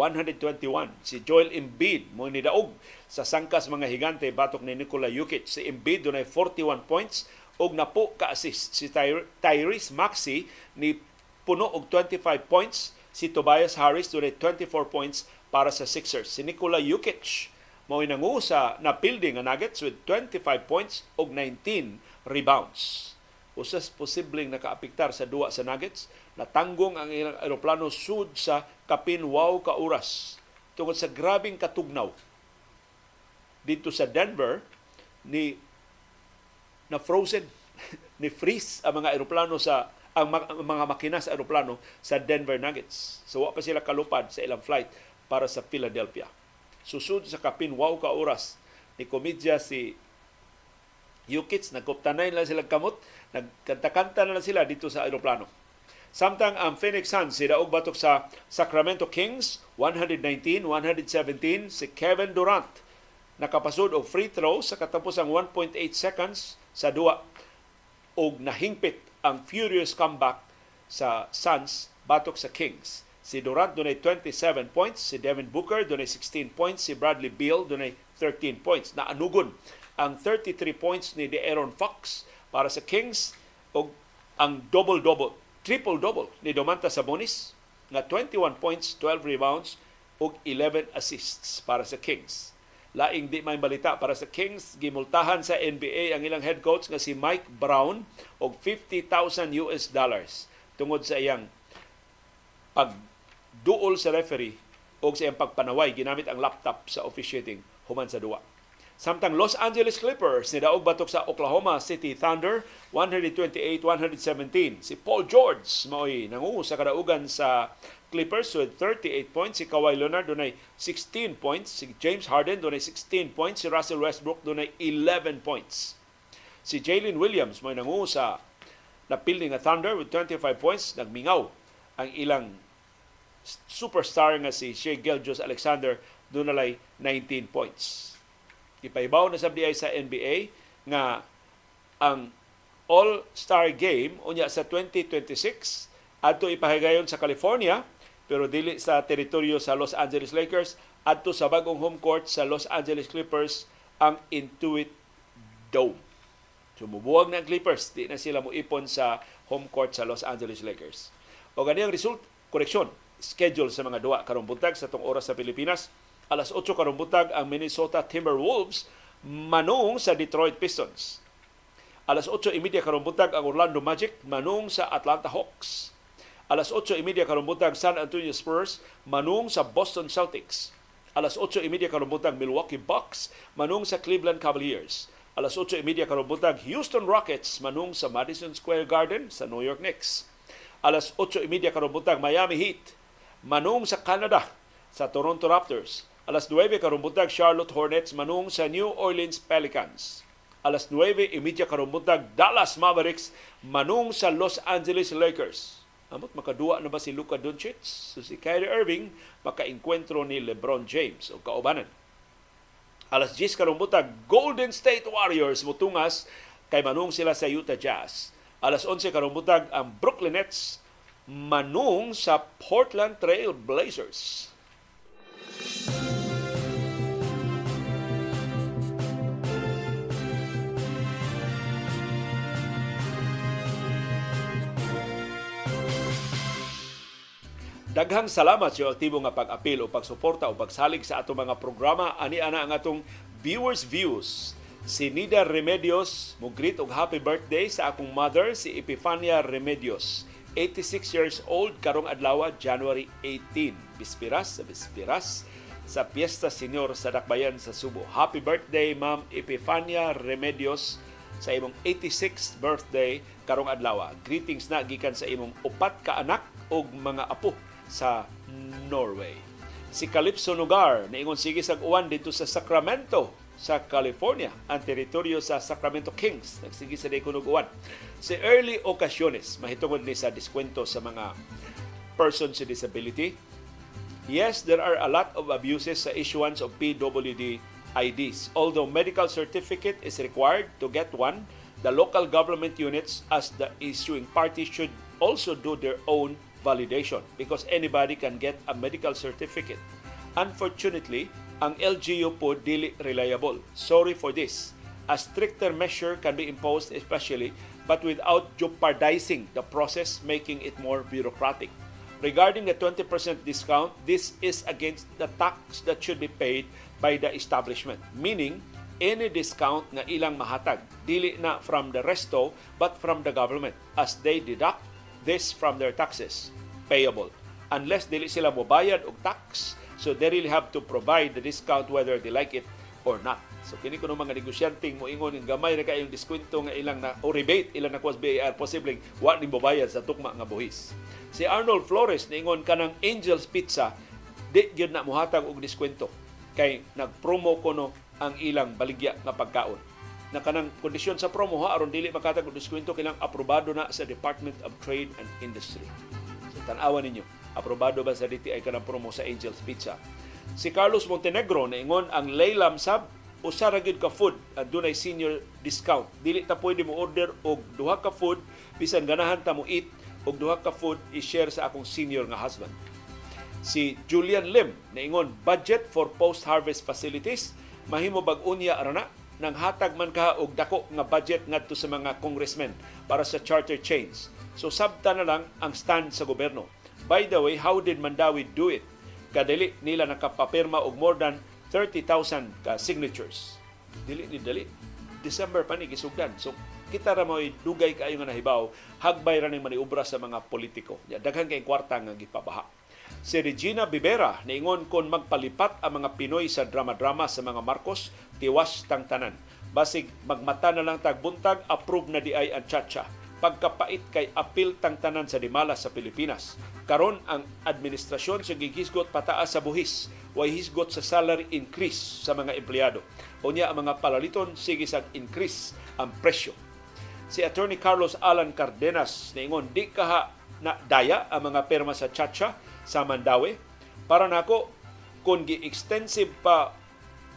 Si Joel Embiid mo ni daog sa sangkas mga higante batok ni Nikola Jokic. Si Embiid dunay 41 points og napo ka assist. Si Tyrese Maxey ni puno og 25 points. Si Tobias Harris dunay 24 points para sa Sixers. Si Nikola Jokic mao nangu sa napildi nga Nuggets with 25 points og 19 rebounds. Usas posibleng nakaapektar sa duwa sa Nuggets, natanggong ang ilang aeroplano sud sa kapin wow ka oras tungod sa grabing katugnaw dito sa Denver ni na frozen ni freeze ang mga aeroplano sa ang mga makina sa aeroplano sa Denver Nuggets. So wa pa sila kalupad sa ilang flight para sa Philadelphia susud sa kapin wow ka oras ni komedya si Yukits, nagkuptanay na sila kamot, nagkanta-kanta na sila dito sa aeroplano. Samtang ang Phoenix Suns si daog batok sa Sacramento Kings 119-117 si Kevin Durant nakapasod og free throw sa katapusang 1.8 seconds sa duwa og nahingpit ang furious comeback sa Suns batok sa Kings. Si Durant dunay 27 points, si Devin Booker dunay 16 points, si Bradley Beal dunay 13 points. Naanugon ang 33 points ni De'Aaron Fox para sa Kings o ang double-double, triple-double ni Domantas Sabonis nga 21 points, 12 rebounds ug 11 assists para sa Kings. Laing di may balita para sa Kings, gimultahan sa NBA ang ilang head coach nga si Mike Brown og 50,000 US dollars tungod sa iyang pagduol sa referee o sa pagpanaway ginamit ang laptop sa officiating human sa duwa. Samtang Los Angeles Clippers ni daog batok sa Oklahoma City Thunder 128-117. Si Paul George mao'y nangungo sa kadaugan sa Clippers with 38 points. Si Kawhi Leonard dunay 16 points. Si James Harden dunay 16 points. Si Russell Westbrook dunay 11 points. Si Jalen Williams may nangungo sa napil nga Thunder with 25 points. Nagmingaw ang ilang superstar nga si Shea Gilgeous Alexander dunay 19 points. Ipaibaw na sa ay sa NBA nga ang All-Star Game unya sa 2026 adto ipahigayon sa California pero dili sa teritoryo sa Los Angeles Lakers adto sa bagong home court sa Los Angeles Clippers ang Intuit Dome. Sumubuwag na ang Clippers, di na sila mo ipon sa home court sa Los Angeles Lakers. O ganiyang result, koreksyon, schedule sa mga duwa karong buntag sa tong oras sa Pilipinas alas 8 karong butag ang Minnesota Timberwolves manung sa Detroit Pistons. Alas 8:30 karong butag ang Orlando Magic manung sa Atlanta Hawks. Alas 8:30 karong butag San Antonio Spurs manung sa Boston Celtics. Alas 8:30 karong butag Milwaukee Bucks manung sa Cleveland Cavaliers. Alas 8:30 karong butag Houston Rockets manung sa Madison Square Garden sa New York Knicks. Alas 8:30 karong butag Miami Heat manung sa Canada sa Toronto Raptors Alas 9 karumbutag Charlotte Hornets manung sa New Orleans Pelicans. Alas 9 imidya karumbutag Dallas Mavericks manung sa Los Angeles Lakers. Amot makaduwa na ba si Luka Doncic? So si Kyrie Irving makainkwentro ni LeBron James o kaubanan. Alas 10 karumbutag Golden State Warriors mutungas kay manung sila sa Utah Jazz. Alas 11 karumbutag ang Brooklyn Nets manung sa Portland Trail Blazers. Daghang salamat sa aktibo nga pag-apil o pagsuporta o pagsalig sa ato mga programa. Ani ana ang atong viewers views. Si Nida Remedios, mo greet og happy birthday sa akong mother, si Epifania Remedios. 86 years old karong adlaw January 18. Bispiras sa bispiras sa Piesta Senior sa Dakbayan sa Subo. Happy birthday Ma'am Epifania Remedios sa imong 86th birthday karong adlaw. Greetings na gikan sa imong upat ka anak ug mga apo sa Norway. Si Calypso Nugar niingon sige sa uwan dito sa Sacramento sa California, ang teritoryo sa Sacramento Kings. Nagsige sa uwan. Si Early Ocasiones, mahitungod ni sa diskwento sa mga persons with disability. Yes, there are a lot of abuses sa issuance of PWD IDs. Although medical certificate is required to get one, the local government units as the issuing party should also do their own validation because anybody can get a medical certificate. Unfortunately, ang LGU po dili reliable. Sorry for this. A stricter measure can be imposed especially but without jeopardizing the process making it more bureaucratic. Regarding the 20% discount, this is against the tax that should be paid by the establishment. Meaning, any discount nga ilang mahatag, dili na from the resto but from the government as they deduct this from their taxes payable. Unless dili sila mobayad og tax, so they really have to provide the discount whether they like it or not. So kini kuno mga negosyante mo ingon ng gamay ra kayong diskwento nga ilang na o rebate ilang na kwas BAR posibleng wa ni mobayad sa tukma nga buhis. Si Arnold Flores niingon kanang Angel's Pizza di gyud na mohatag og diskwento kay nagpromo kuno ang ilang baligya nga pagkaon na kanang kondisyon sa promo ha aron dili makatag og diskwento kilang aprobado na sa Department of Trade and Industry. So tan-awan ninyo, aprobado ba sa DTI kanang promo sa Angel's Pizza? Si Carlos Montenegro naingon ang Laylam Sab usa ra ka food dunay senior discount. Dili ta pwede mo order og duha ka food bisan ganahan ta mo eat og duha ka food i-share sa akong senior nga husband. Si Julian Lim naingon budget for post-harvest facilities mahimo bag-unya ara na nang hatag man ka og dako nga budget ngadto sa mga congressmen para sa charter change. So sabta na lang ang stand sa gobyerno. By the way, how did Mandawi do it? Kadali nila nakapapirma og more than 30,000 ka signatures. Dili ni dali. December pa ni gisugdan. So kita ra mo'y dugay kaayo nga nahibaw, hagbay ra ning maniubra sa mga politiko. Ya, daghan kay kwarta nga gipabaha. Si Regina Bibera niingon kon magpalipat ang mga Pinoy sa drama-drama sa mga Marcos, tiwas tang tanan. Basig magmata na lang tagbuntag, approve na di ay ang chacha pagkapait kay apil tang tanan sa dimala sa Pilipinas. Karon ang administrasyon sa gigisgot pataas sa buhis, way hisgot sa salary increase sa mga empleyado. Unya ang mga palaliton sige sa increase ang presyo. Si Attorney Carlos Alan Cardenas niingon di kaha na daya ang mga perma sa Chacha sa Mandawi. Para nako kung gi-extensive pa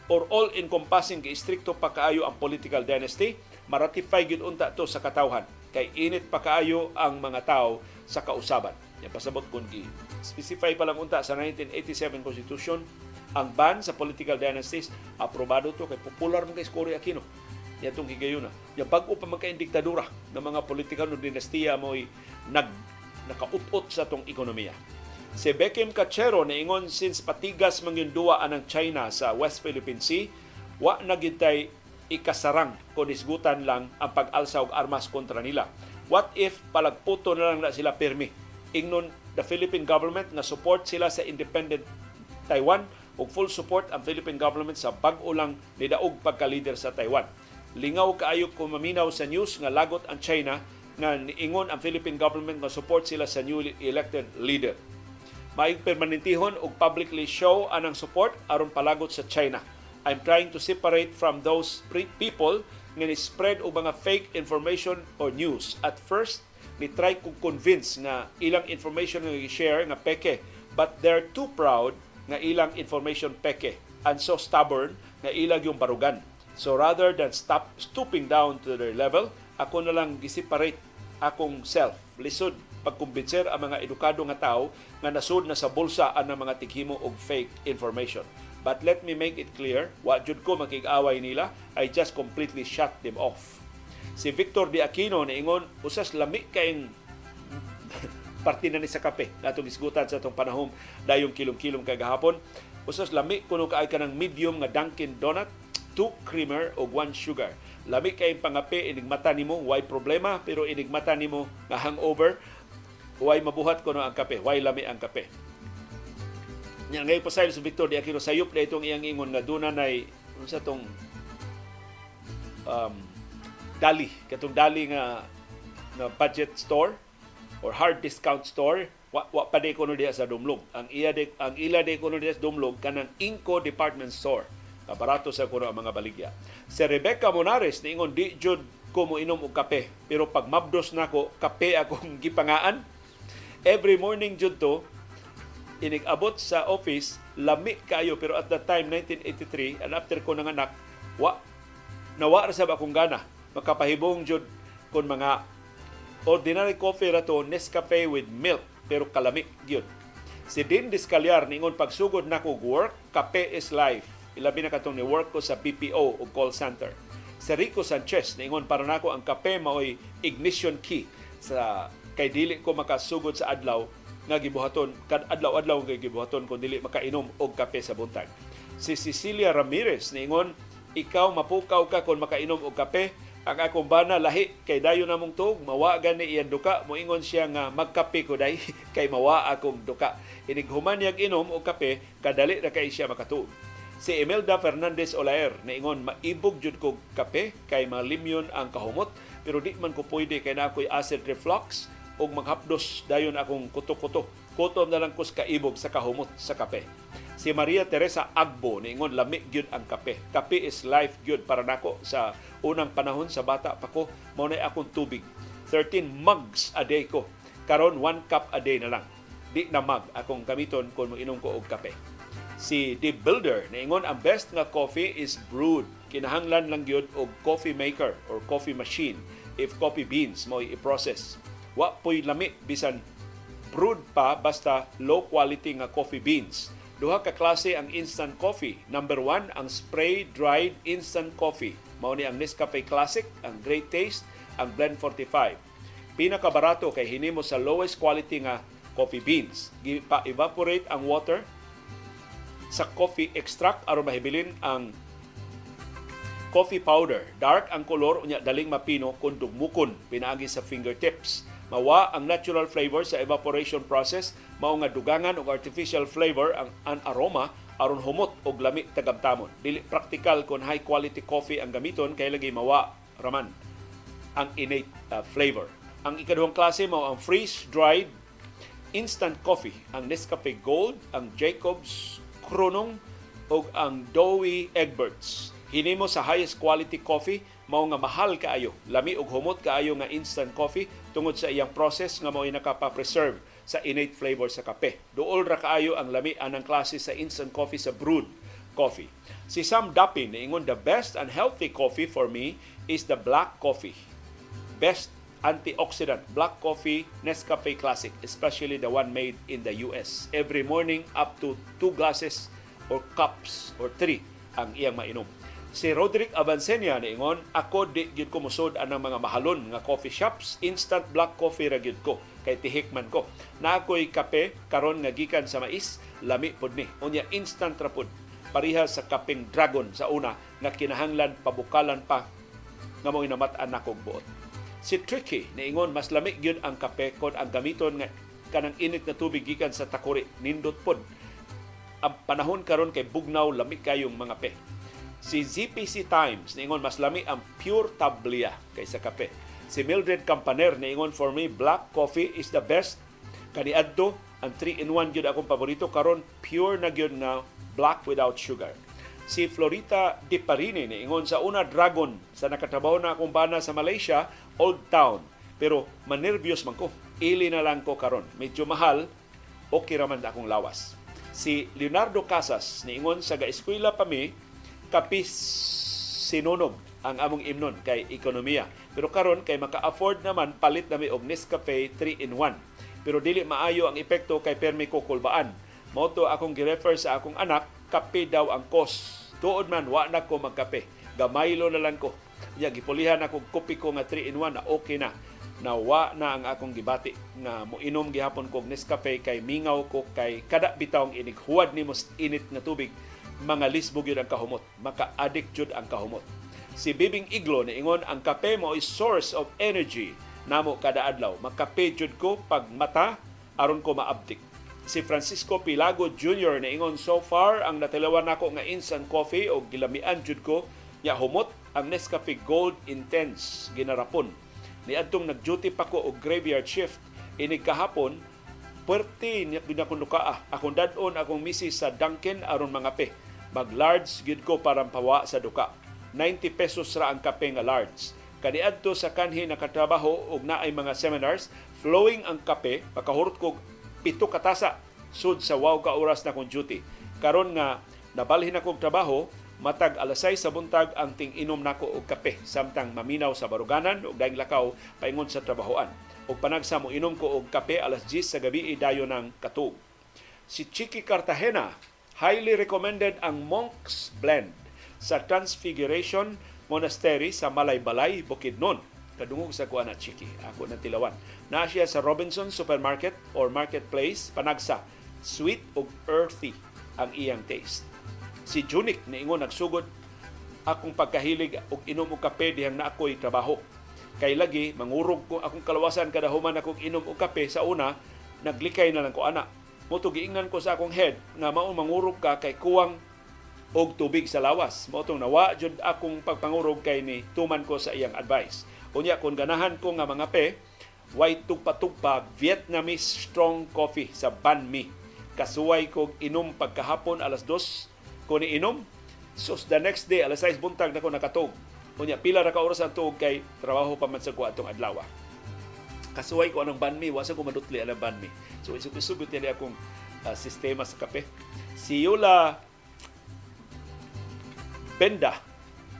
or all-encompassing gi-stricto pa kaayo ang political dynasty, maratify gyud unta to sa katawhan kay init pa kaayo ang mga tao sa kausaban. Yan pasabot kung gi specify pa lang unta sa 1987 Constitution ang ban sa political dynasties aprobado to kay popular man kay Cory Aquino yan itong higayuna. Yung bago pa magka-diktadura ng mga politikal no dinastiya mo'y nag, nakaupot sa tong ekonomiya. Si Beckham Cachero ingon since patigas mangyundua anang China sa West Philippine Sea, wa nagintay ikasarang kung isgutan lang ang pag-alsa og armas kontra nila. What if palagputo na lang na sila permi? Ingnon the Philippine government na support sila sa independent Taiwan ug full support ang Philippine government sa bag-o lang nidaog pagka-leader sa Taiwan. Lingaw kaayo kung maminaw sa news nga lagot ang China nga niingon ang Philippine government nga support sila sa newly elected leader. Maig permanentihon og publicly show anang support aron palagot sa China I'm trying to separate from those people nga ni-spread og mga fake information or news. At first, ni try ko convince nga ilang information nga i-share nga peke, but they're too proud nga ilang information peke and so stubborn nga ilang yung barugan. So rather than stop stooping down to their level, ako na lang gi-separate akong self. Lisod pagkumbinser ang mga edukado nga tao nga nasud na sa bulsa ang mga tighimo og fake information. But let me make it clear, wa jud ko makig-away nila, I just completely shut them off. Si Victor De Aquino niingon usas lami kayong parte na ni sa kape natong isgutan sa atong panahon dayong kilom-kilom kay gahapon. Usas lami kuno kaay ka ng medium nga Dunkin Donut, two creamer o one sugar. Lami kay pangape inig mata nimo, why problema pero inig mata nimo nga hangover, why mabuhat kuno ang kape, why lami ang kape. Nya ngay pasaylo sa Victor di Aquino sayop na itong iyang ingon nga duna nay unsa tong um, dali katong dali nga nga budget store or hard discount store wa, wa pa de kuno diha sa Dumlog. Ang iya de, ang ila de kuno diha sa Dumlog kanang Inco department store. Barato sa kuno ang mga baligya. Si Rebecca Monares niingon di jud ko mo inom og kape pero pag mabdos nako kape akong gipangaan every morning jud to inigabot sa office, lami kayo pero at that time 1983 and after ko nanganak, wa nawa ra sa akong gana makapahibong jud kon mga ordinary coffee ra to Nescafe with milk pero kalami gyud. Si Dean Discalyar ningon pagsugod nako work, kape is life. Ilabi na katong ni work ko sa BPO o call center. Si Rico Sanchez ningon para nako ang kape maoy ignition key sa kay dili ko makasugod sa adlaw nga gibuhaton kad adlaw-adlaw nga gibuhaton kun dili makainom og kape sa buntag. Si Cecilia Ramirez niingon, ikaw mapukaw ka kung makainom og kape, ang akong bana lahi kay dayon namong tug mawa gani iyang duka. Moingon siya nga magkape ko day kay mawa akong duka. Inig human yag inom og kape kadali ra kay siya makatuog. Si Imelda Fernandez Olaer naingon maibog jud ko kape kay malimyon ang kahumot pero di man ko pwede kay na ako'y acid reflux og maghapdos dayon akong kuto-kuto. Kutom na lang kus kaibog sa kahumot sa kape. Si Maria Teresa Agbo niingon lami gyud ang kape. Kape is life gyud para nako sa unang panahon sa bata pa ko mao na akong tubig. 13 mugs a day ko. Karon 1 cup a day na lang. Di na mag akong gamiton kung moinom ko og kape. Si The Builder niingon ang best nga coffee is brewed. Kinahanglan lang gyud og coffee maker or coffee machine if coffee beans mo i-process wa po'y lami bisan brewed pa basta low quality nga coffee beans. Duha ka klase ang instant coffee. Number one, ang spray dried instant coffee. Mao ni ang Nescafe Classic, ang Great Taste, ang Blend 45. Pinakabarato kay hinimo sa lowest quality nga coffee beans. Gipa-evaporate ang water sa coffee extract aron mahibilin ang coffee powder. Dark ang kolor unya daling mapino kung dugmukon pinaagi sa fingertips. Mawa ang natural flavor sa evaporation process mao nga dugangan og artificial flavor ang, ang aroma aron humot og lami tagamtamon. Dili practical kung high quality coffee ang gamiton kay lagi mawa raman ang innate uh, flavor. Ang ikaduhang klase mao ang freeze dried instant coffee, ang Nescafe Gold, ang Jacobs Kronong o ang Dowie Egberts. Hinimo sa highest quality coffee mao nga mahal kaayo, lami ug humot kaayo nga instant coffee tungod sa iyang process nga mao nakapa-preserve sa innate flavor sa kape. Duol ra kaayo ang lami anang klase sa instant coffee sa brewed coffee. Si Sam Dapin ingon the best and healthy coffee for me is the black coffee. Best antioxidant black coffee Nescafe Classic, especially the one made in the US. Every morning up to two glasses or cups or three ang iyang mainom. Si Roderick Avancenia niingon, ako di gyud ko musod anang mga mahalon nga coffee shops, instant black coffee ra gyud ko kay tihik man ko. Na ako'y kape karon nga gikan sa mais, lami pod mi. Unya instant ra pod. Pariha sa kaping dragon sa una nga kinahanglan pabukalan pa nga mo inamat-an nakog buot. Si Tricky niingon mas lami gyud ang kape kon ang gamiton nga kanang init na tubig gikan sa takuri nindot pod. Ang panahon karon kay bugnaw lami kayong mga pe Si ZPC Times niingon mas lami ang pure tablia kaysa kape. Si Mildred Campaner niingon for me black coffee is the best. Kaniadto ang 3-in-1 gyud akong paborito karon pure na gyud na black without sugar. Si Florita Di Parini niingon sa una dragon sa nakatrabaho na akong bana sa Malaysia, Old Town. Pero manervyos man ko. Ili na lang ko karon. Medyo mahal, okay raman akong lawas. Si Leonardo Casas niingon sa gaeskwela pa mi kapis sinunog ang among imnon kay ekonomiya. Pero karon kay maka-afford naman palit nami og Nescafe 3 in 1. Pero dili maayo ang epekto kay permi ko kulbaan. Mao to akong gi-refer sa akong anak, kape daw ang cost. Tuod man wa na ko magkape. Gamaylo na lang ko. Ya gipulihan ako kopi ko nga 3 in 1 na okay na. Nawa na ang akong gibati nga moinom gihapon kog Nescafe kay mingaw ko kay kada bitawng inig huwad nimo init nga tubig mga lisbog yun ang kahumot. Maka-addict jud ang kahumot. Si Bibing Iglo niingon ang kape mo is source of energy namo kada adlaw. Makape jud ko pag mata aron ko maabdik. Si Francisco Pilago Jr. niingon so far ang natilawan nako nga instant coffee o gilamian jud ko ya humot ang Nescafe Gold Intense ginarapon. Niadtong nag-duty pa ko og graveyard shift inig kahapon puwerte niya binakunukaa. Akong dadon akong misis sa Dunkin aron mga pe mag-large gid ko para pawa sa duka. 90 pesos ra ang kape nga large. Kaniadto sa kanhi nakatrabaho og naay mga seminars, flowing ang kape, pakahurot ko pito katasa sud sa wow ka oras na kong duty. Karon nga nabalhin akong trabaho, matag alas 6 sa buntag ang ting-inom nako og kape samtang maminaw sa baruganan ug daing lakaw paingon sa trabahoan. Og panagsa mo inom ko og kape alas 10 sa gabi dayon ng katug. Si Chiki Cartagena highly recommended ang Monk's Blend sa Transfiguration Monastery sa Malaybalay, Bukidnon. Kadungog sa kuan na Chiki. Ako na tilawan. Na siya sa Robinson Supermarket or Marketplace, panagsa. Sweet ug earthy ang iyang taste. Si Junik niingon nagsugod akong pagkahilig og inom og kape dihang na ako'y trabaho. Kay lagi mangurog ko akong kalawasan kada human akong inom og kape sa una, naglikay na lang ko ana mo giingnan ko sa akong head nga mao mangurog ka kay kuwang og tubig sa lawas. Mo nawa jud akong pagpangurog kay ni tuman ko sa iyang advice. Unya kung ganahan ko nga mga pe, white tugpa-tugpa Vietnamese strong coffee sa Ban Mi. Kasuway ko inom pagkahapon alas 2 ko ni inom. So the next day alas 6 buntag na ko nakatog. Unya pila ra ka oras ang tuog kay trabaho pa man sa ko atong adlaw kasuway ko anong banmi, wasa ko madutli anong banmi. So isugod-isugod nila akong uh, sistema sa kape. Si Yula Benda,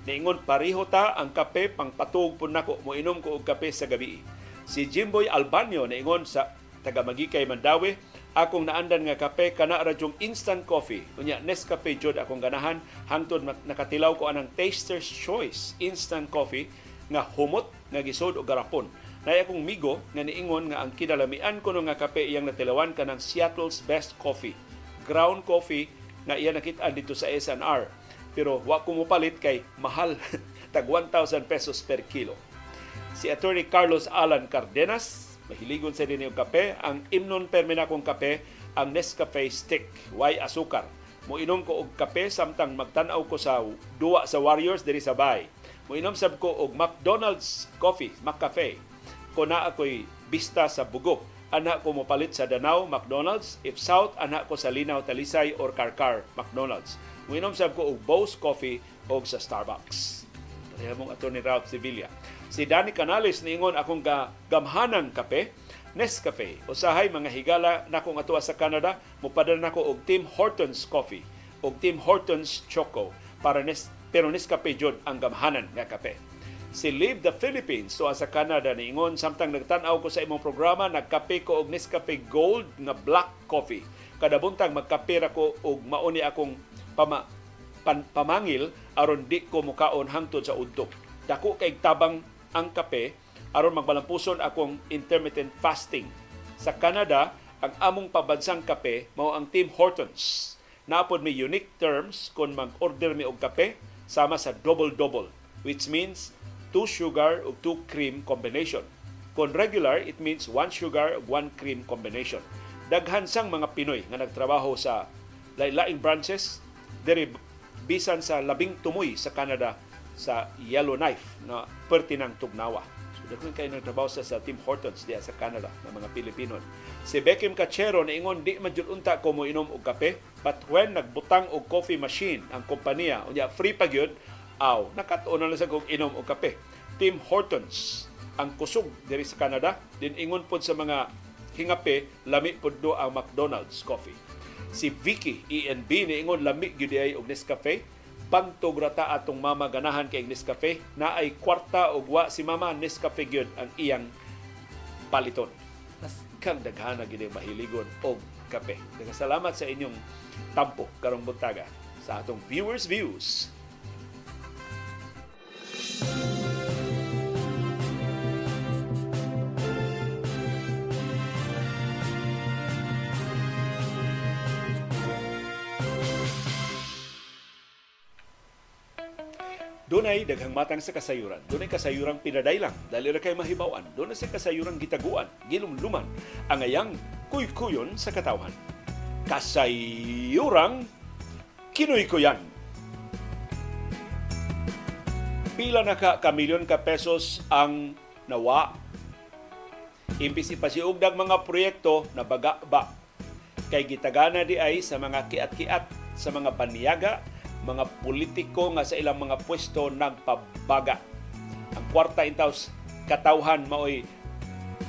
niingon pareho ta ang kape pang patug po nako mo inom ko og kape sa gabi. Si Jimboy Albanyo niingon sa taga Magikay Mandawi, akong naandan nga kape kana ra instant coffee. Unya Nescafe jud akong ganahan hangtod nakatilaw ko anang Taster's Choice instant coffee nga humot nga gisod og garapon na akong migo nga niingon nga ang kinalamian ko nga kape iyang natilawan ka ng Seattle's Best Coffee. Ground coffee nga iya nakita dito sa SNR. Pero wa ko palit kay mahal tag 1,000 pesos per kilo. Si Attorney Carlos Alan Cardenas, mahiligon sa din kape, ang imnon permina kong kape, ang Nescafe Stick, way asukar. Muinom ko og kape samtang magtanaw ko sa duwa sa Warriors diri sa bay. Muinom sab ko og McDonald's coffee, McCafe. Ko na ako'y bista sa bugo. Anak ko mopalit sa Danau, McDonald's. If South, anak ko sa Linaw, Talisay or Karkar, McDonald's. Muinom sab ko og Bose Coffee o sa Starbucks. Pareha mong ato ni Ralph Sevilla. Si Danny Canales niingon akong gamhanang kape, Nescafe. Usahay mga higala na akong atuwa sa Canada, mupadala nako og Tim Hortons Coffee og Tim Hortons Choco para Nes pero Nescafe jud ang gamhanan nga kape. Si Live the Philippines so sa Canada niingon samtang nagtan-aw ko sa imong programa nagkape ko og Nescafe Gold nga black coffee. Kada buntag magkape ko og mauni akong pama, pan, pamangil aron di ko mukaon hangtod sa udtok. Dako kay tabang ang kape aron magbalampuson akong intermittent fasting. Sa Canada, ang among pabansang kape mao ang Tim Hortons. Naapod may unique terms kung mag-order mi og kape sama sa double-double which means 2 sugar ug 2 cream combination. Kung regular, it means 1 sugar ug 1 cream combination. Daghan sang mga Pinoy nga nagtrabaho sa lain-laing branches diri bisan sa labing tumoy sa Canada sa Yellowknife na pertinang tugnawa. Daghan kay nagtrabaho sa, sa Tim Hortons diya sa Canada ng mga Pilipino. Si Beckham Cachero ingon di man unta ko mo inom og kape, but when nagbutang og coffee machine ang kompanya, unya free pa gyud, aw nakatuon na sa kog inom og kape. Tim Hortons ang kusog diri sa Canada, din ingon pod sa mga hingape lami pod do ang McDonald's coffee. Si Vicky ENB niingon lami gyud ay og Nescafe bantog rata atong mama ganahan kay Nescafe na ay kwarta og wa si mama Nescafe gyud ang iyang paliton. Mas kang daghana gid mahiligon og kape. Daghang salamat sa inyong tampo karong buntaga sa atong viewers views. Dunay daghang matang sa kasayuran. Dunay kasayurang pinadaylang dali ra kay mahibawan. Dunay sa kasayurang gitaguan, gilumluman ang ayang kuykuyon sa katawhan. Kasayurang kinuy-kuyan. Pila na ka kamilyon ka pesos ang nawa. Imbis ipasiugdag mga proyekto na baga ba kay gitagana di ay sa mga kiat-kiat sa mga banyaga mga politiko nga sa ilang mga pwesto nagpabaga. Ang kwarta intaws katawhan maoy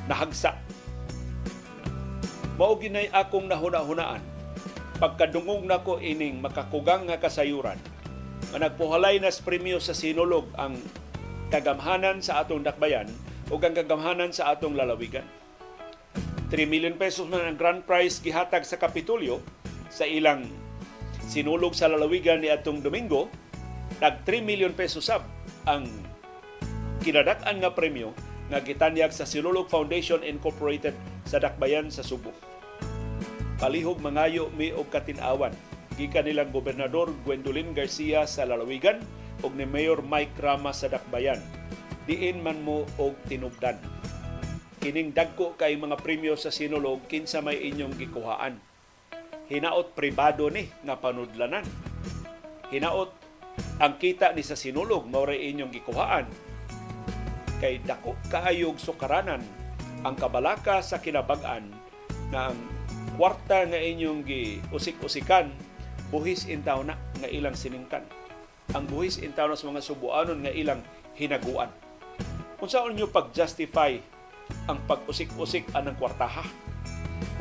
nahagsa. Mao ginay akong nahuna-hunaan pagkadungog nako ining makakugang nga kasayuran nga nagpuhalay nas premyo sa sinulog ang kagamhanan sa atong dakbayan o ang kagamhanan sa atong lalawigan. 3 million pesos man ang grand prize gihatag sa Kapitolyo sa ilang sinulog sa lalawigan ni atong Domingo, nag 3 million pesos sab ang kinadak-an nga premyo nga gitanyag sa Sinulog Foundation Incorporated sa Dakbayan sa Subo. Palihog mangayo mi og katinawan gikan nilang gobernador Gwendolyn Garcia sa lalawigan ug ni Mayor Mike Rama sa Dakbayan. Diin man mo og tinubdan. Kining dagko kay mga premyo sa Sinulog kinsa may inyong gikuhaan hinaot pribado ni nga panudlanan. Hinaot ang kita ni sa sinulog mao inyong gikuhaan kay dako kaayog sukaranan ang kabalaka sa kinabag-an na ang kwarta nga inyong gi usik-usikan buhis intaw na nga ilang siningkan. Ang buhis intaw na sa mga subuanon nga ilang hinaguan. Unsaon nyo pag-justify ang pag-usik-usik anang kwartaha?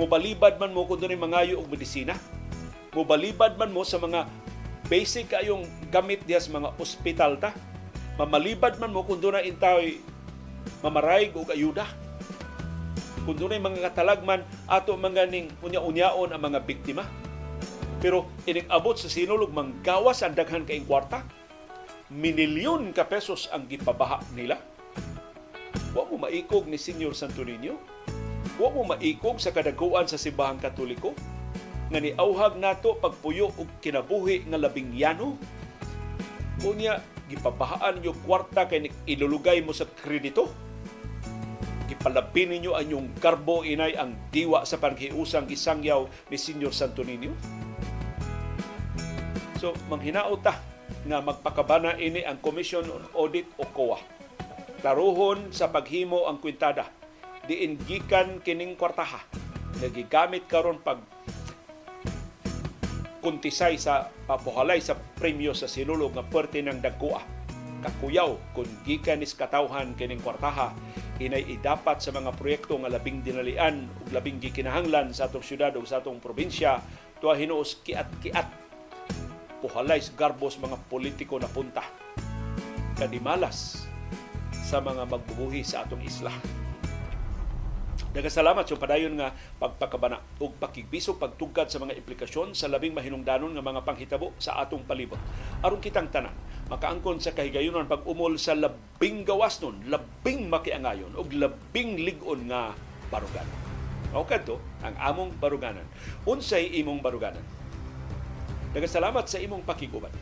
Mubalibad man mo kung doon mangayo og medisina. Mubalibad man mo sa mga basic kayong gamit diya sa mga ospital ta. Mamalibad man mo kung doon na intaway mamarayg og ayuda. Kung doon mga katalagman ato mga ning unya-unyaon ang mga biktima. Pero ining abot sa sinulog manggawas ang daghan kaing kwarta. Minilyon ka pesos ang gipabaha nila. Wa mo maikog ni Senior Santo Niño Wa mo maikog sa kadaguan sa simbahang katoliko nga niauhag nato pagpuyo og kinabuhi nga labing yano Unya, gipabahaan yung kwarta kay ilulugay mo sa kredito. Gipalabin ninyo ang yung garbo inay ang diwa sa panghiusang gisangyaw ni Senyor Santo Niño. So, manghinaot ta nga magpakabana ini ang Commission on Audit o COA. Klaruhon sa paghimo ang kwintada. Diin gikan kining kwartaha. Nagigamit karon pag kuntisay sa papuhalay sa premyo sa sinulog nga perte ng dagkua. Kakuyaw kung gikan is katawhan kining kwartaha inay idapat sa mga proyekto nga labing dinalian ug labing gikinahanglan sa atong syudad ug sa atong probinsya tuwa hinuos kiat-kiat puhalay garbos mga politiko na punta kadimalas sa mga magbubuhi sa atong isla. Nagasalamat sa padayon nga pagpakabana ug pakigbisog pagtugkad sa mga implikasyon sa labing mahinungdanon nga mga panghitabo sa atong palibot. Aron kitang tanan, makaangkon sa kahigayunan pag-umol sa labing gawas nun, labing makiangayon ug labing ligon nga barugan. O kadto ang among baruganan. Unsay imong baruganan? Nagasalamat sa imong pakiguban.